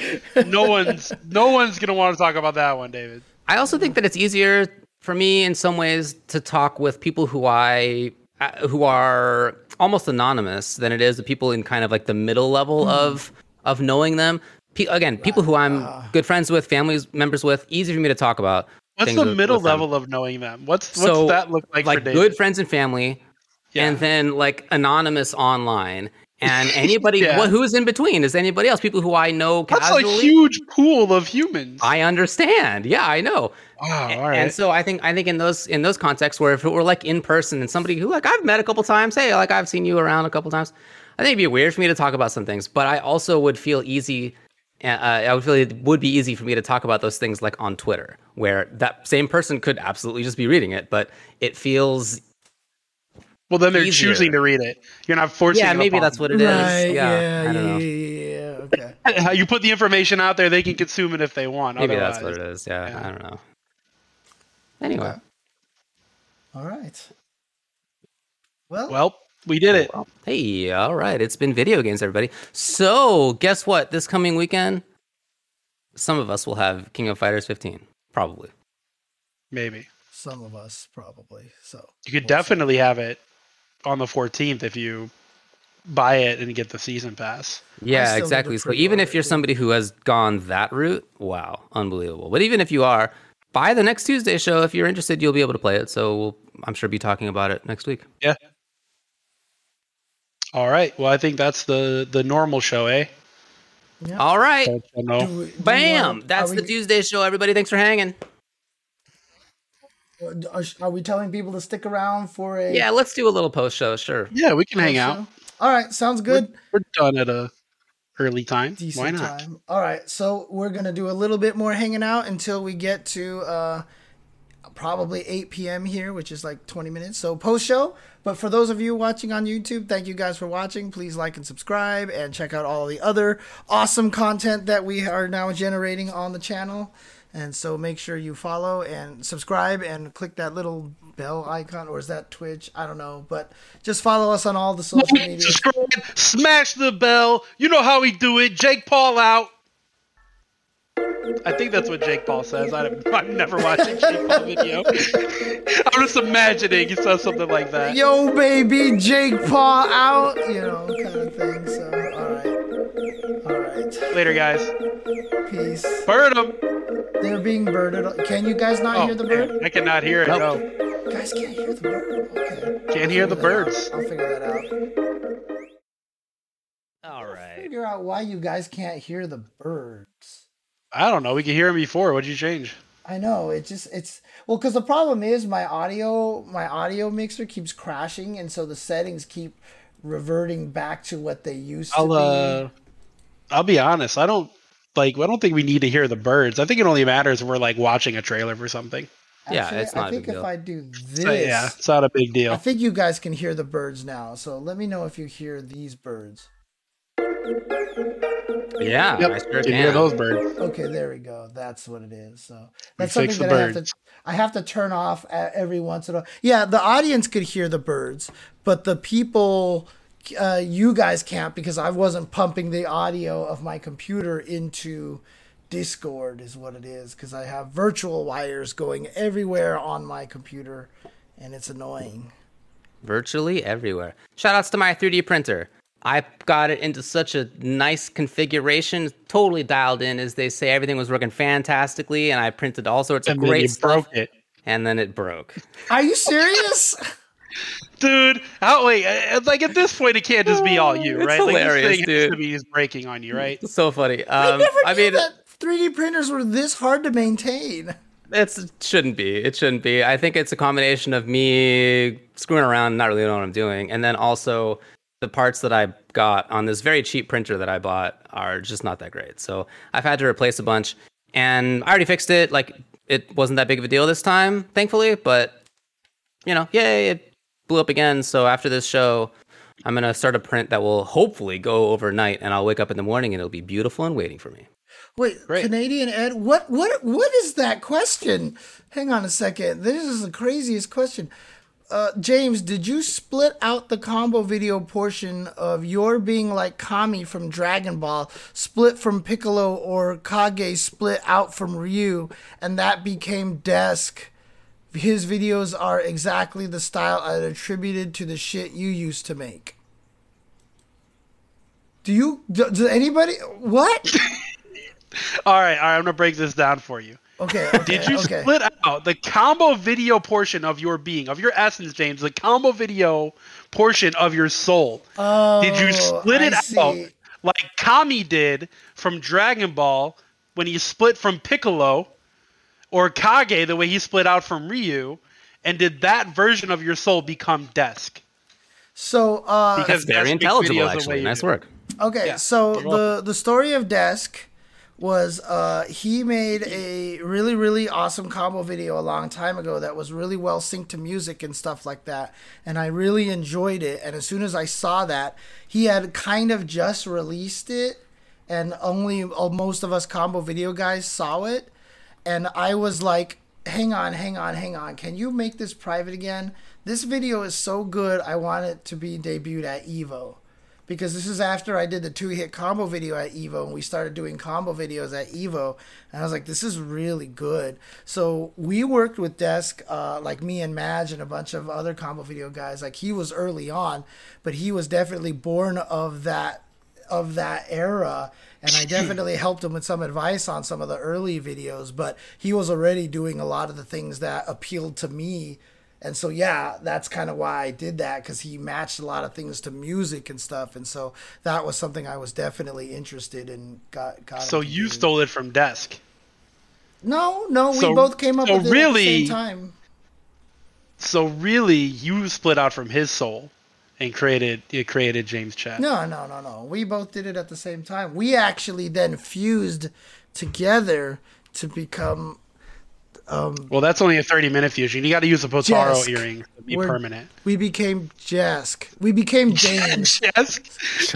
No one's no one's gonna want to talk about that one, David. I also think that it's easier for me in some ways to talk with people who I uh, who are almost anonymous than it is the people in kind of like the middle level of of knowing them. Pe- again, people who I'm good friends with, families members with, easy for me to talk about. What's the middle level of knowing them? What's what's So, that look like, like for David? good friends and family, Yeah. and then like anonymous online, and <laughs> anybody Yeah. what, who's in between is anybody else. People who I know That's casually. a huge pool of humans. I understand. Yeah, I know. wow, A- all right. And so I think I think in those in those contexts where if it were like in person and somebody who like I've met a couple times, hey, like I've seen you around a couple times, I think it'd be weird for me to talk about some things, but I also would feel easy. Uh, I would feel it would be easy for me to talk about those things like on Twitter, where that same person could absolutely just be reading it, but it feels well, then they're easier. choosing to read it. You're not forcing. yeah, it maybe upon that's what it is. Right? Yeah, Yeah. I don't Yeah. know. Yeah. yeah, Okay. <laughs> you put the information out there, they can consume it if they want. Maybe that's what it is. Yeah, yeah. I don't know. Anyway, Okay. All right. Well, Well, we did it. Hey, all right. It's been video games, everybody. So, guess what? This coming weekend, some of us will have King of Fighters 15. Probably. Maybe some of us probably. So you could we'll see. definitely have it on the 14th if you buy it and get the season pass. Yeah, exactly. So, even if you're somebody who has gone that route, wow, unbelievable. But even if you are, by the next Tuesday show, if you're interested, you'll be able to play it. So, we'll, I'm sure be talking about it next week. Yeah. All right. Well, I think that's the the normal show, eh? Yeah. All right. Don't you know? Do we- do Bam. That's are the Tuesday show, everybody. Thanks for hanging. Are, are we telling people to stick around for a Yeah, let's do a little post show. Sure. Yeah, we can hang show? out. All right, sounds good. We're done at a early time. Decent Why not? time. All right, so we're gonna do a little bit more hanging out until we get to uh, probably 8 p.m. here, which is like 20 minutes. So post show. But for those of you watching on YouTube, thank you guys for watching. Please like and subscribe and check out all the other awesome content that we are now generating on the channel. And so make sure you follow and subscribe and click that little bell icon, or is that Twitch? I don't know, but just follow us on all the social media. Subscribe, smash the bell. You know how we do it. Jake Paul out. I think that's what Jake Paul says. I don't, I've never watching Jake Paul video. <laughs> I'm just imagining he says something like that. yo baby jake paul out you know kind of thing so all right all right Later, guys. peace Burn them. they're being birded can you guys not Oh, hear the bird I cannot hear it. Nope. No. guys can't hear the bird okay Can't hear the birds. out. i'll figure that out All right. figure out why you guys can't hear the birds I don't know. We could hear him before. What'd you change? I know it just it's well because the problem is my audio my audio mixer keeps crashing and so the settings keep reverting back to what they used to I'll be. uh, I'll be honest. I don't like. I don't think we need to hear the birds. I think it only matters if we're like watching a trailer for something. Yeah, Actually, it's not I a think big if deal. I do this, So, yeah, it's not a big deal. I think you guys can hear the birds now. So let me know if you hear these birds. Yeah, Yep, I sure can hear those birds. Okay, there we go. That's what it is. So that's fixed something the that I have birds. to I have to turn off every once in a while. Yeah, the audience could hear the birds, but the people uh, you guys can't because I wasn't pumping the audio of my computer into Discord is what it is because I have virtual wires going everywhere on my computer and it's annoying. Virtually everywhere. Shout outs to my 3D printer. I got it into such a nice configuration, totally dialed in, as they say. Everything was working fantastically, and I printed all sorts of And then great stuff. broke it, And then it broke. Are you serious? <laughs> dude. How wait? uh, Like at this point, it can't just be all you, It's right? hilarious, like this thing dude. to be just breaking on you, right? So funny. I Um, never I knew mean, that 3D printers were this hard to maintain. it's, it shouldn't be. It shouldn't be. I think it's a combination of me screwing around, not really knowing what I'm doing, and then also the parts that I got on this very cheap printer that I bought are just not that great. So I've had to replace a bunch, and I already fixed it. Like it wasn't that big of a deal this time, thankfully. But you know, yay, it blew up again. So after this show. I'm gonna start a print that will hopefully go overnight, and I'll wake up in the morning and it'll be beautiful and waiting for me. Wait, Great. Canadian Ed, what what what is that question? Hang on a second. This is the craziest question. Uh, James, did you split out the combo video portion of your being like Kami from Dragon Ball, split from Piccolo or Kage, split out from Ryu, and that became Desk? His videos are exactly the style I attributed to the shit you used to make. Do you? Does anybody? What? <laughs> All right, all right. I'm gonna break this down for you. Okay. <laughs> okay Did you okay. split out the combo video portion of your being, of your essence, James, the combo video portion of your soul? Oh, Did you split I it see. out like Kami did from Dragon Ball when he split from Piccolo, or Kage the way he split out from Ryu? And did that version of your soul become Desk? So, uh, Because Very Desk intelligible, videos the way actually. Nice do. work. Okay, Yeah, so the the story of Desk was uh, he made a really really awesome combo video a long time ago that was really well synced to music and stuff like that, and I really enjoyed it. And as soon as I saw that, he had kind of just released it, and only uh, most of us combo video guys saw it, and I was like, "Hang on, hang on, hang on! Can you make this private again? This video is so good. I want it to be debuted at Evo." Because this is after I did the two hit combo video at Evo and we started doing combo videos at Evo and I was like this is really good. So we worked with Desk uh, like me and Madge and a bunch of other combo video guys like he was early on but he was definitely born of that of that era and I definitely <clears throat> helped him with some advice on some of the early videos but he was already doing a lot of the things that appealed to me and so yeah that's kind of why i did that because he matched a lot of things to music and stuff and so that was something i was definitely interested in got, got So you stole it from Desk. no no we both came up so with it at the really- same time So really, you split out from his soul and created you created James Chat. no no no no we both did it at the same time we actually then fused together to become Um, well, that's only a thirty-minute fusion. You got to use a Potara Jesk. earring to be We're- permanent. we became Jask. we became James <laughs> Jask.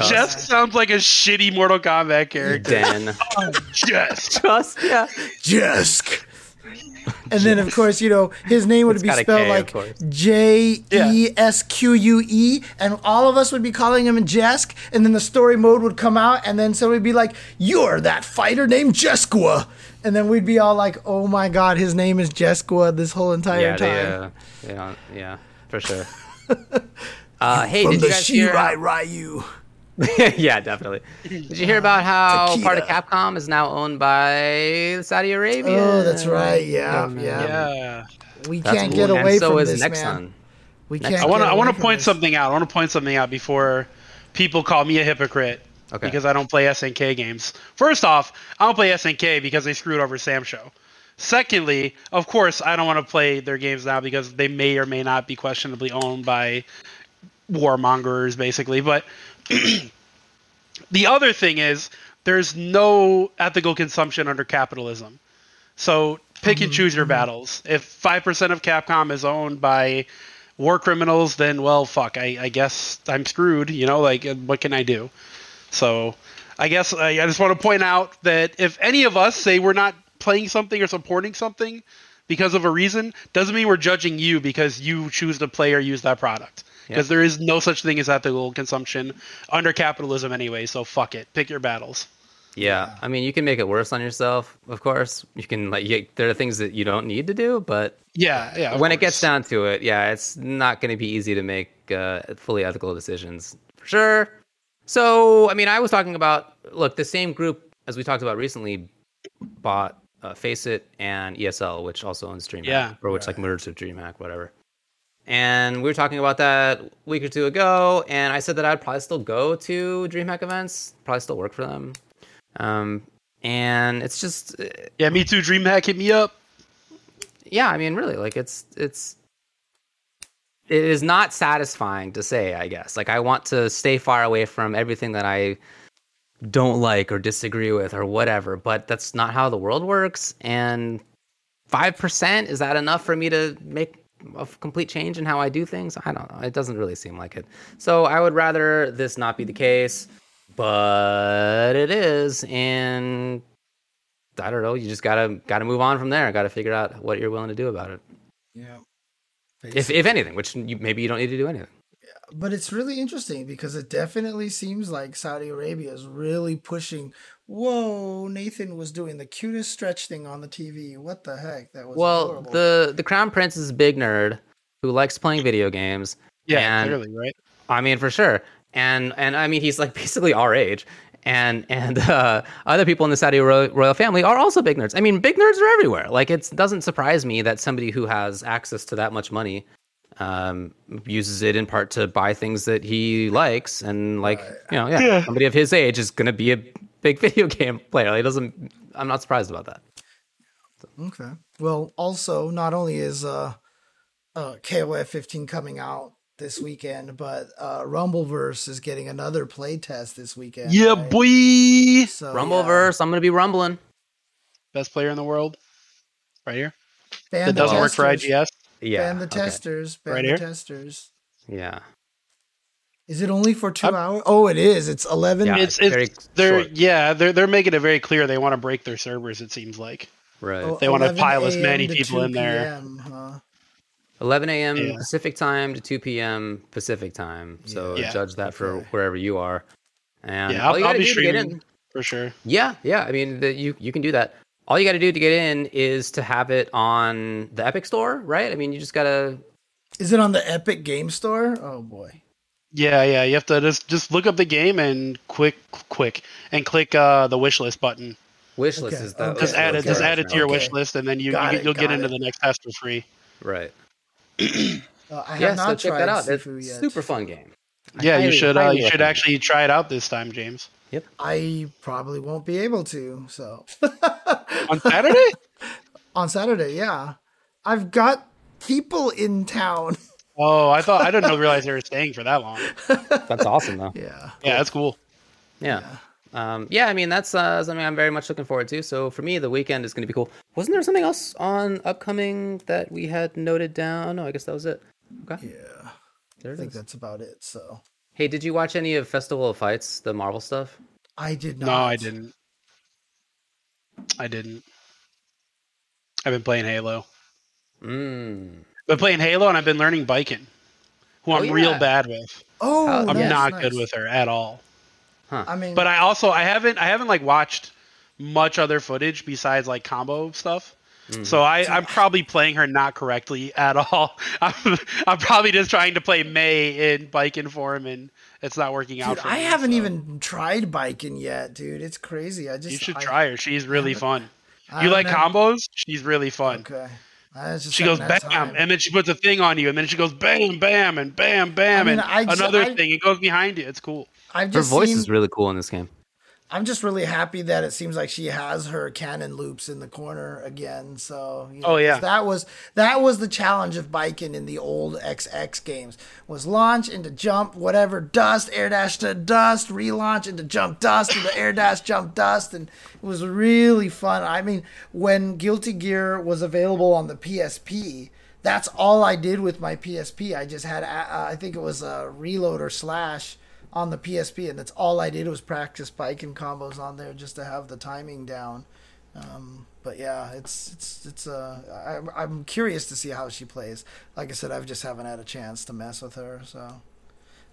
Jesk sounds like a shitty Mortal Kombat character. Den. <laughs> Jask. Just yeah. Jask. <laughs> And then, of course, you know his name would It's be spelled K, like. J E S Q U E, and all of us would be calling him Jesk. And then the story mode would come out, and then somebody would be like, "You're that fighter named Jeskua," and then we'd be all like, "Oh my God, his name is Jeskua this whole entire Yeah, time." they, uh, yeah, yeah, for sure. <laughs> Uh, hey, From did the you guys hear? Shirai Ryu. <laughs> yeah, definitely. Did you hear about how part of Capcom is now owned by Saudi Arabia? Oh, that's right. Yeah, yeah. Yeah. We That's can't cool. get away and so from is this, Nexon. man. We can't. I want to. I want to point this. something out. I want to point something out before people call me a hypocrite Okay. because I don't play SNK games. First off, I don't play SNK because they screwed over SamSho. Secondly, of course, I don't want to play their games now because they may or may not be questionably owned by warmongers, basically. But <clears throat> the other thing is, there's no ethical consumption under capitalism. So pick and choose your mm-hmm. battles. If five percent of Capcom is owned by war criminals, then well, fuck. I, I guess I'm screwed. You know, like what can I do? So I guess I, I just want to point out that if any of us say we're not playing something or supporting something because of a reason, doesn't mean we're judging you because you choose to play or use that product. Because Yeah. there is no such thing as ethical consumption under capitalism anyway. So fuck it. Pick your battles. Yeah, I mean, you can make it worse on yourself, of course. You can like, you, there are things that you don't need to do, but Yeah, yeah. when it gets down to it, yeah, it's not going to be easy to make uh, fully ethical decisions for sure. So, I mean, I was talking about look, the same group as we talked about recently bought uh, Faceit and ESL, which also owns DreamHack, Yeah. or which like merged with DreamHack, whatever. And we were talking about that a week or two ago, and I said that I'd probably still go to DreamHack events, probably still work for them. Um, and it's just, uh, Yeah, me too. DreamHack hit me up. yeah, I mean, really, like it's it's it is not satisfying to say, I guess. Like I want to stay far away from everything that I don't like or disagree with or whatever, but that's not how the world works and 5% is that enough for me to make a complete change in how I do things? I don't know. It doesn't really seem like it. So I would rather this not be the case, but it is and I don't know. You just gotta gotta move on from there. Got to figure out what you're willing to do about it, Yeah. If if anything. Which you, maybe you don't need to do anything. but it's really interesting because it definitely seems like Saudi Arabia is really pushing. Whoa, Nathan was doing the cutest stretch thing on the TV. What the heck? That was Well, adorable. the the crown prince is a big nerd who likes playing video games. Yeah, and, clearly, right? I mean, for sure. And and I mean, he's like <laughs> basically our age. And and <laughs> uh, other people in the Saudi ro- royal family are also big nerds. I mean, big nerds are everywhere. Like it doesn't surprise me that somebody who has access to that much money um, uses it in part to buy things that he likes, and like you know, yeah, Yeah. somebody of his age is going to be a big <laughs> video game player. Like, it doesn't. I'm not surprised about that. Okay. Well, also, not only is uh, uh, KOF 15 coming out this weekend, but uh, Rumbleverse is getting another playtest this weekend. Yeah, right? boy. So, Rumbleverse, I'm going to be rumbling. Best player in the world. Right here. Yeah. Ban That doesn't work for. IGS. Yeah. Ban the okay. testers. Ban Right the here? testers. Yeah. Is it only for 2 I'm- hours? Oh, it is. It's 11. Yeah. It's very it's they're short. yeah, they're they're making it very clear they want to break their servers, it seems like. Right. Oh, They wanna pile as many people 2 in there. huh? 11 a.m. Yeah. Pacific time to 2 p.m. Pacific time. So Yeah. judge that for Okay. wherever you are. And Yeah, all I'll, you I'll be get streaming in. for sure. Yeah, yeah. I mean, the, you you can do that. All you got to do to get in is to have it on the Epic Store, right? I mean, you just gotta. Is it on the Epic Game Store? Oh, boy. Yeah, yeah. You have to just just look up the game and quick quick and click uh, the wish list button. Wish list Okay, is the okay, Just add it. Just add it to your okay. wish list, and then you, Got you it, you'll get got into the next test for free. right. Uh, I have Yeah, so not check tried that out. Sifu It's yet. super fun game. I Yeah, you should. Uh, you should recommend. actually try it out this time, James. Yep. I probably won't be able to. So On Saturday? <laughs> on Saturday, yeah, I've got people in town. <laughs> oh, I thought I didn't know, realize they were staying for that long. That's awesome, though. <laughs> Yeah, Yeah, that's cool. Yeah. Um, yeah, I mean that's uh, something I'm very much looking forward to. So for me, the weekend is going to be cool. Wasn't there something else on upcoming that we had noted down? No, I guess that was it. Okay, yeah. there I think is. that's about it. So Hey, did you watch any of Festival of Fights, the Marvel stuff? I did not. No, I didn't. I didn't. I've been playing Halo. Mm. I've been playing Halo, and I've been learning Baiken, who Oh, I'm real bad with. Oh, I'm I'm not nice. good with her at all. I mean, But I also I haven't I haven't like watched much other footage besides like combo stuff. Mm. So I, I'm probably playing her not correctly at all. <laughs> I'm, I'm probably just trying to play May in Baiken form, and it's not working out. dude, for I me, haven't so. even tried Baiken yet, dude. It's crazy. I just You should I- try her. She's really fun. You like haven't combos? She's really fun. Okay. Just She goes haven't bam, time. and then she puts a thing on you, and then she goes bam, bam, and bam, bam, I mean, and I another I- thing. It goes behind you. It's cool. I've Her just voice seen, is really cool in this game. I'm just really happy that it seems like she has her cannon loops in the corner again. So you know, Oh, yeah, that was that was the challenge of Baiken in the old XX games was launch into jump whatever dust air dash to dust relaunch into jump dust into air dash jump dust and it was really fun. I mean when Guilty Gear was available on the PSP. That's all I did with my PSP. I just had, uh, I think it was a reload or slash on the PSP, and that's all I did was practice Baiken combos on there just to have the timing down. Um, but yeah, it's it's it's uh, I, I'm curious to see how she plays. Like I said, I've just haven't had a chance to mess with her, so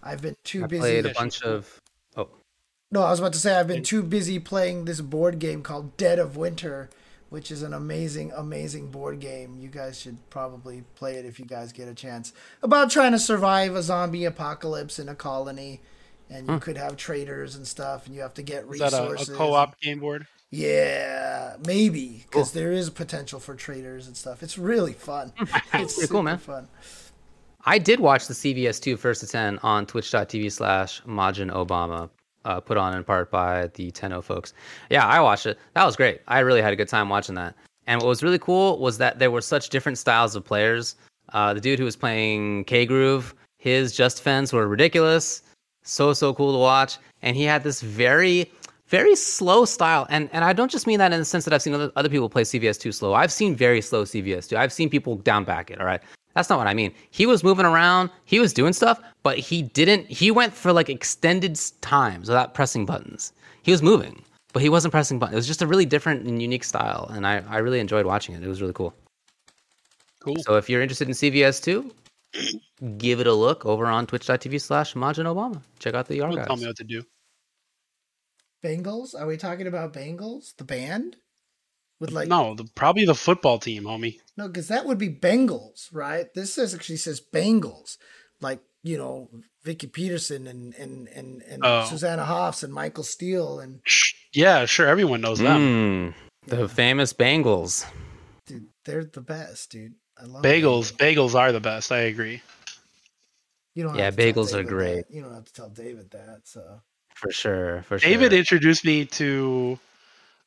I've been too I busy. played a bunch of. Oh, No, I was about to say I've been too busy playing this board game called Dead of Winter, which is an amazing, amazing board game. You guys should probably play it if you guys get a chance. About trying to survive a zombie apocalypse in a colony, and you could have traders and stuff, and you have to get Is that a, resources. a co-op game board? Yeah, maybe because there is potential for traders and stuff. It's really fun. <laughs> it's pretty cool, man. Fun. I did watch the CVS 2 first to 10 on twitch.tv slash Majin Obama, uh, put on in part by the Tenno folks. Yeah, I watched it. That was great. I really had a good time watching that. And what was really cool was that there were such different styles of players. Uh, the dude who was playing K Groove, his Just Defends were ridiculous. So, so cool to watch. And he had this very, very slow style. And and I don't just mean that in the sense that I've seen other, other people play CVS too slow. I've seen very slow CVS too. I've seen people down back it, all right? That's not what I mean. He was moving around, he was doing stuff, but he didn't, he went for like extended times without pressing buttons. He was moving, but he wasn't pressing buttons. It was just a really different and unique style. And I, I really enjoyed watching it. It was really cool. Cool. So if you're interested in CVS 2, give it a look over on twitch.tv slash Majin Obama. Check out the Don't tell me what to do. Bengals? Are we talking about Bengals? The band? With like no, the, probably the football team, homie. No, because that would be Bengals, right? This says actually says Bengals, like you know Vicki Peterson and and and, and Oh. Susanna Hoffs and Michael Steele and Yeah, sure. Everyone knows them. Mm, the famous Bengals. dude, they're the best, dude. I love Bagels, bagels are the best. I agree. You don't Yeah, have to tell bagels are great. that. You don't have to tell David that. So For sure. For sure. David introduced me to,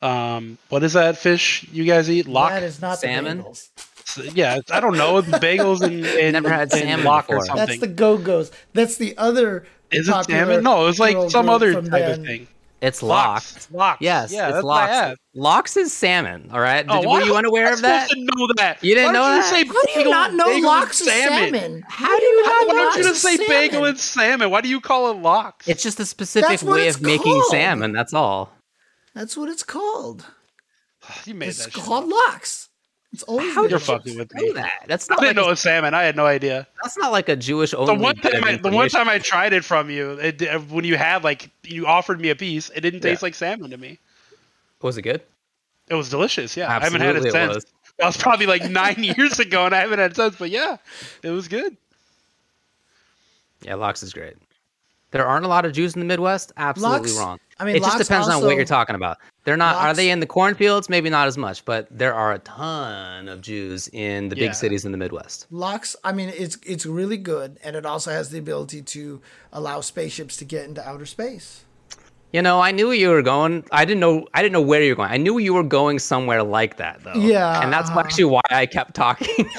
um, what is that fish you guys eat? Lock. that is not Salmon? the bagels. yeah, I don't know. Bagels and, <laughs> and Never had and salmon lock or something. That's the Go Go's. That's the other. is it salmon? No, it was like some other type then. of thing. It's locked. Locks. Locks. Yes, yeah, it's that's what locks. Lox is salmon. All right. Oh, Did, Oh, were you unaware of that? supposed to know that. You didn't know don't that? You say How do you not know lox is salmon? How do you not Why know don't you locks just say is bagel and salmon? Why do you call it lox? It's just a specific way it's of making salmon. That's all. That's what it's called. <sighs> you made It's that shit called up. locks. It's always How You're fucking with me. that. That's I not didn't like know a, it was salmon. I had no idea. that's not like a Jewish only. The one time, I, the one time I tried it from you, it, uh, when you had like you offered me a piece, it didn't taste Yeah. like salmon to me. was it good? It was delicious. Yeah, I haven't had Absolutely it it since. was. That was probably like nine <laughs> years ago, and I haven't had it since. But yeah, it was good. Yeah, lox is great. There aren't a lot of Jews in the Midwest. Absolutely Lox- wrong. I mean, it just lox depends on what you're talking about. They're not. are they in the cornfields? Maybe not as much, but there are a ton of Jews in the Yeah. big cities in the Midwest. Locks, I mean, it's it's really good, and it also has the ability to allow spaceships to get into outer space. You know, I knew you were going. I didn't know. I didn't know where you were going. I knew you were going somewhere like that, though. Yeah, and that's uh-huh. actually why I kept talking. <laughs>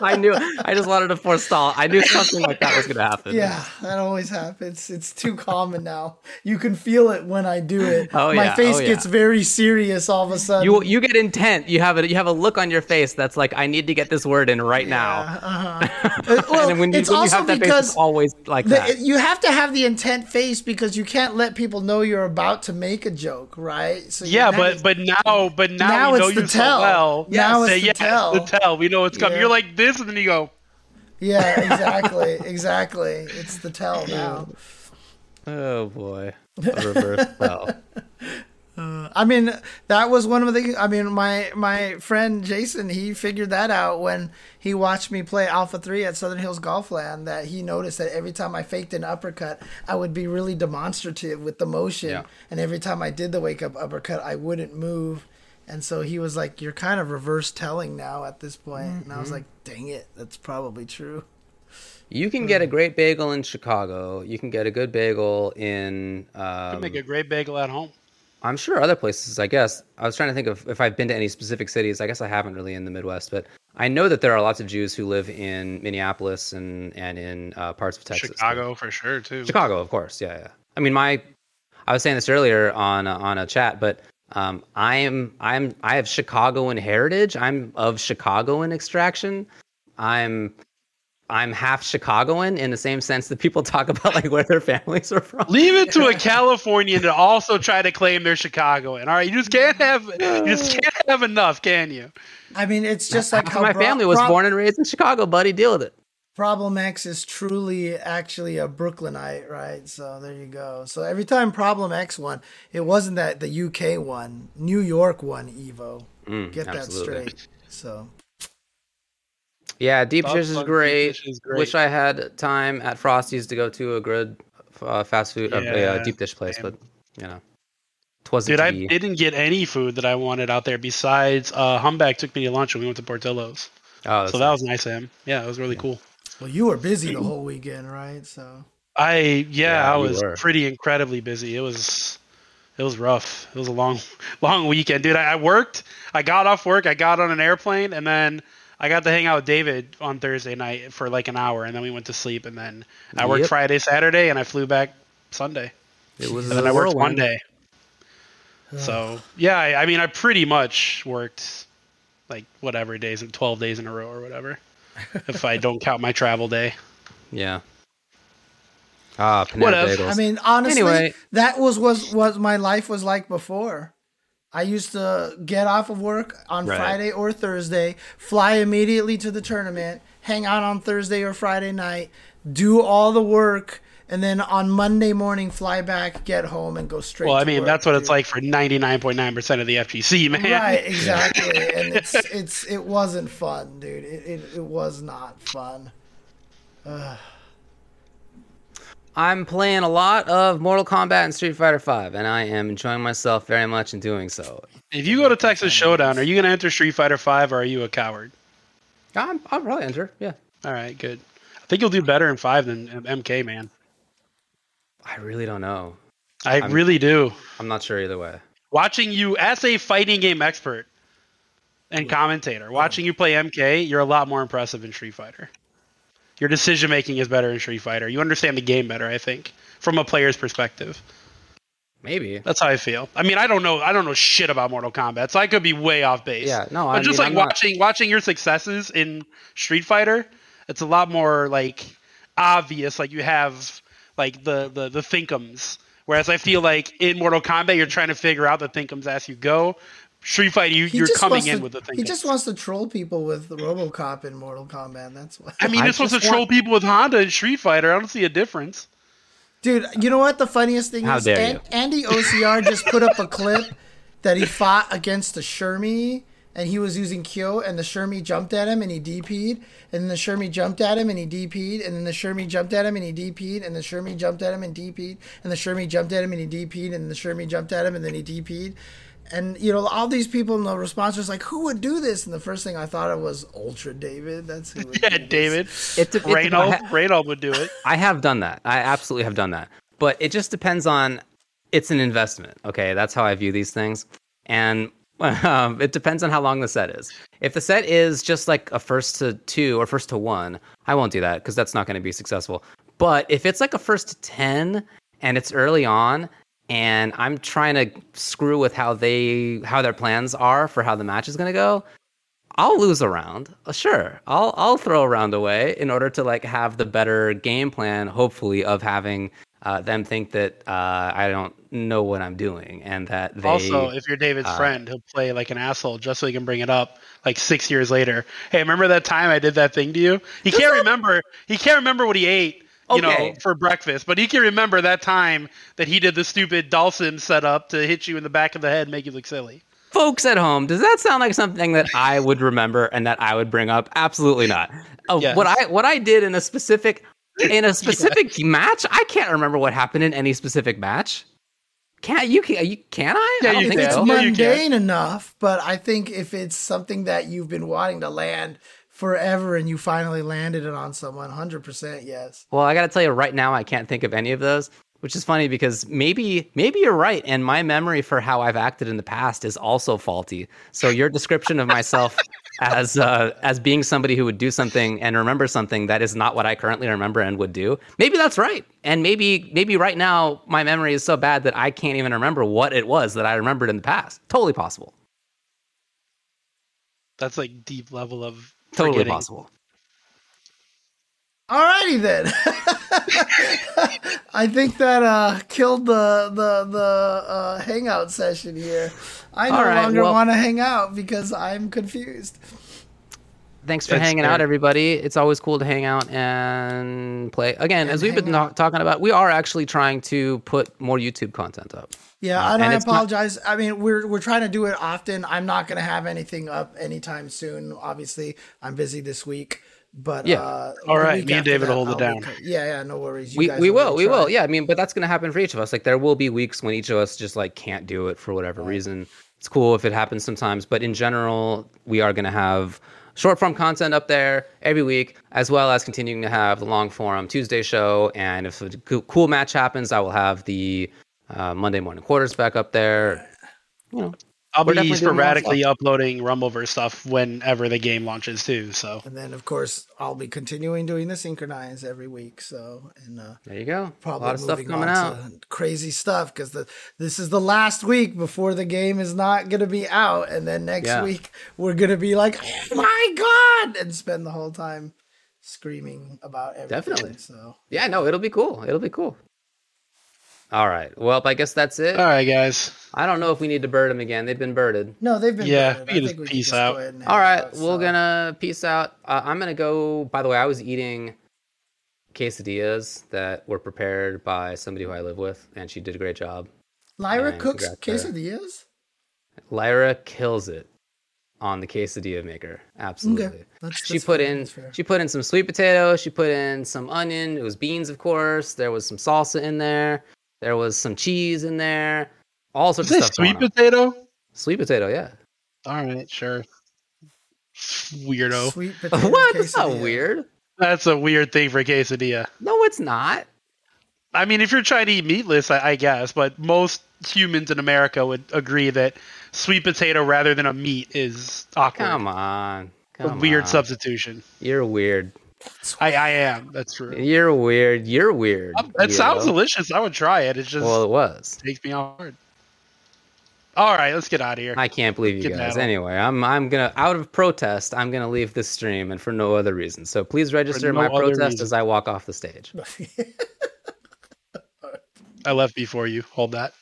I knew. I just wanted to forestall. I knew something like that was going to happen. Yeah, that always happens. It's too common now. You can feel it when I do it. Oh, My yeah, face oh, yeah. gets very serious all of a sudden. You you get intent. You have a you have a look on your face that's like I need to get this word in right now. <laughs> Uh, well, and then when you, it's when you also have that face, it's always like the, that. you have to have the intent face because you can't let people know you're about to make a joke, right? So Yeah, have but but now but now, Now we know it's the you tell. so well. Now it's that, the yeah, tell. the tell. We know it's coming. Yeah. You're like this, and then you go. yeah, <laughs> exactly, exactly. It's the tell now. oh boy, a reverse <laughs> spell. I mean, that was one of the. I mean, my my friend Jason, he figured that out when he watched me play Alpha Three at Southern Hills Golfland. That he noticed that every time I faked an uppercut, I would be really demonstrative with the motion, Yeah. and every time I did the wake up uppercut, I wouldn't move. And so he was like, "You're kind of reverse telling now at this point." And I was like, "Dang it, that's probably true." You can get a great bagel in Chicago. You can get a good bagel in. You Um, make a great bagel at home. I'm sure other places. I guess I was trying to think of if I've been to any specific cities. I guess I haven't really in the Midwest, but I know that there are lots of Jews who live in Minneapolis and and in uh, parts of Texas. Chicago for sure too. Chicago, of course. Yeah, yeah. I mean, my, I was saying this earlier on a, on a chat, but um, I am I'm I have Chicagoan heritage. I'm of Chicagoan extraction. I'm I'm half Chicagoan in the same sense that people talk about like where their families are from. Leave it to a <laughs> Californian to also try to claim they're Chicagoan. All right, you just can't have you just can't have enough, can you? I mean, it's just like how my Bro- family was Bro- born and raised in Chicago, buddy. Deal with it. Problem X is truly actually a Brooklynite, right? So there you go. So every time Problem X won, it wasn't that the UK won, New York won Evo. Mm, Get that straight. So Yeah, deep dish is fun, deep great. dish is great. Wish I had time at Frosty's to go to a good uh, fast food, uh, a uh, deep dish place, man. but you know, twas a Dude, I didn't get any food that I wanted out there besides uh Humback took me to lunch when we went to Portillo's. Oh, that's So that was nice of him. Yeah, it was really cool. well, you were busy the whole weekend, right? So I yeah, Yeah, I was were. pretty incredibly busy. It was it was rough. It was a long <laughs> long weekend, dude. I, I worked. I got off work. I got on an airplane, and then I got to hang out with David on Thursday night for like an hour, and then we went to sleep. And then I worked Yep. Friday, Saturday, and I flew back Sunday. It was And then I worked whirlwind. one day. So yeah, I, I mean, I pretty much worked like whatever days, and twelve days in a row or whatever, <laughs> if I don't count my travel day. Yeah. Ah, Panera What? Bagels. I mean, honestly, Anyway. that was was what my life was like before. I used to get off of work on Right. Friday or Thursday, fly immediately to the tournament, hang out on Thursday or Friday night, do all the work, and then on Monday morning fly back, get home, and go straight. Well, I mean, that's what it's like for ninety nine point nine percent of the FGC, man. Right, <laughs> exactly, and it's it's it wasn't fun, dude. It it, it was not fun. Ugh. I'm playing a lot of Mortal Kombat and Street Fighter Five, and I am enjoying myself very much in doing so. If you go to Texas Showdown, are you going to enter Street Fighter Five, or are you a coward? I'm, I'll probably enter. Yeah, All right, good. I think you'll do better in five than MK, man. I really don't know. I I'm- really do. I'm not sure either way. Watching you as a fighting game expert and commentator, watching you play MK, you're a lot more impressive in Street Fighter. Your decision making is better in Street Fighter. You understand the game better, I think, from a player's perspective. Maybe. That's how I feel. I mean, I don't know. I don't know shit about Mortal Kombat, so I could be way off base. Yeah, no, But I just mean, like I'm not- watching watching your successes in Street Fighter, it's a lot more like obvious. Like you have like the the the thinkums. Whereas I feel like in Mortal Kombat, you're trying to figure out the thinkums as you go. Street Fighter, you, you're coming in to- with the thinkums. He just wants to troll people with the RoboCop in Mortal Kombat. That's why. I mean, I this wants to just troll want- people with Honda and Street Fighter. I don't see a difference. Dude, you know what the funniest thing How is? dare An- you. Andy OCR <laughs> just put up a clip that he fought against the Shermie and he was using Kyo and the Shermie jumped at him and he DP'd and the Shermie jumped at him and he DP'd and then the Shermie jumped at him and he DP'd and the Shermie jumped at him and DP'd and the Shermie jumped at him and he DP'd and the Shermie jumped at him and then he DP'd. And you know, all these people in the response was like, "Who would do this?" And the first thing I thought of was Ultra David. That's who. Would <laughs> Yeah, do this. David. It, de- it de- I, Reynold, ha- Reynold would do it. I have done that. I absolutely have done that. But it just depends on. It's an investment. Okay, that's how I view these things, and <laughs> um, it depends on how long the set is. If the set is just like a first to two or first to one, I won't do that because that's not going to be successful. But if it's like a first to ten and it's early on, and I'm trying to screw with how they how their plans are for how the match is going to go, I'll lose a round. Uh, Sure, I'll I'll throw a round away in order to like have the better game plan, hopefully, of having uh, them think that uh, I don't know what I'm doing and that they also, if you're David's uh, friend, he'll play like an asshole just so he can bring it up like six years later. Hey, remember that time I did that thing to you? He can't remember. He can't remember what he ate. You know, for breakfast, but he can remember that time that he did the stupid Dawson setup to hit you in the back of the head, and make you look silly. folks at home, does that sound like something that I would remember and that I would bring up? Absolutely not. Oh, Yes. what I what I did in a specific in a <laughs> specific match, I can't remember what happened in any specific match. Can you can you can I? Yeah, I don't you think can. it's so. Yeah, mundane enough, but I think if it's something that you've been wanting to land forever and you finally landed it on someone, hundred percent yes. Well, I got to tell you right now, I can't think of any of those, which is funny because maybe maybe you're right, and my memory for how I've acted in the past is also faulty. So your description of myself <laughs> as uh, as being somebody who would do something and remember something that is not what I currently remember and would do, maybe that's right, and maybe maybe right now my memory is so bad that I can't even remember what it was that I remembered in the past. Totally possible. That's like deep level of Totally forgetting. possible. Alrighty then. <laughs> I think that uh, killed the the the uh, hangout session here. I no All right, longer well- want to hang out because I'm confused. Thanks for That's hanging fair. out, everybody. It's always cool to hang out and play. Again, And as we've been hang talking about, we are actually trying to put more YouTube content up. Yeah, Uh, and, I it's not- apologize. I mean, we're we're trying to do it often. I'm not going to have anything up anytime soon. Obviously, I'm busy this week. But Yeah. uh, All right, me and David will hold it I'll be down. yeah, yeah, no worries. You we guys we will, really we will. Yeah, I mean, but that's going to happen for each of us. Like there will be weeks when each of us just like can't do it for whatever reason. It's cool if it happens sometimes, but in general, we are going to have short form content up there every week, as well as continuing to have the long form Tuesday show. And if a cool match happens, I will have the uh, Monday morning quarters back up there. You know, I'll be definitely doing more sporadically uploading Rumbleverse stuff whenever the game launches too. So And then, of course, I'll be continuing doing the synchronize every week. So, and uh, there you go. probably a lot of stuff moving coming on out. to crazy stuff because the this is the last week before the game is not going to be out, and then next Yeah. week we're going to be like, oh my god, and spend the whole time screaming about everything. Definitely. So Yeah, no, it'll be cool. It'll be cool. All right. Well, I guess that's it. all right, guys. I don't know if we need to bird them again. They've been birded. no, they've been Yeah, better. we can just peace out. All right, ahead and All hang right, out, we're so. gonna peace out. Uh, I'm gonna go. By the way, I was eating quesadillas that were prepared by somebody who I live with, and she did a great job. Lyra and cooks congrats to her. quesadillas. Lyra kills it. on the quesadilla maker. Absolutely. That's- she that's put fair, in she put in some sweet potato, she put in some onion, it was beans of course, there was some salsa in there, there was some cheese in there, all sorts Is of stuff. sweet going on. potato? Sweet potato, yeah. All right, sure. Weirdo. Sweet <laughs> potato what? That's not weird. That's a weird thing for quesadilla. No, it's not. I mean, if you're trying to eat meatless, I, I guess, but most humans in America would agree that sweet potato rather than a meat is awkward. Come on. a weird on. substitution. You're weird. I, I am. That's true. You're weird. You're weird. Um, it sounds weirdo. delicious. I would try it. It's just Well, it was. takes me off hard. All right, let's get out of here. I can't believe you Get guys. Anyway, I'm I'm gonna out of protest. I'm gonna leave this stream, and for no other reason. So please register no my protest reason. as I walk off the stage. I left before you. Hold that.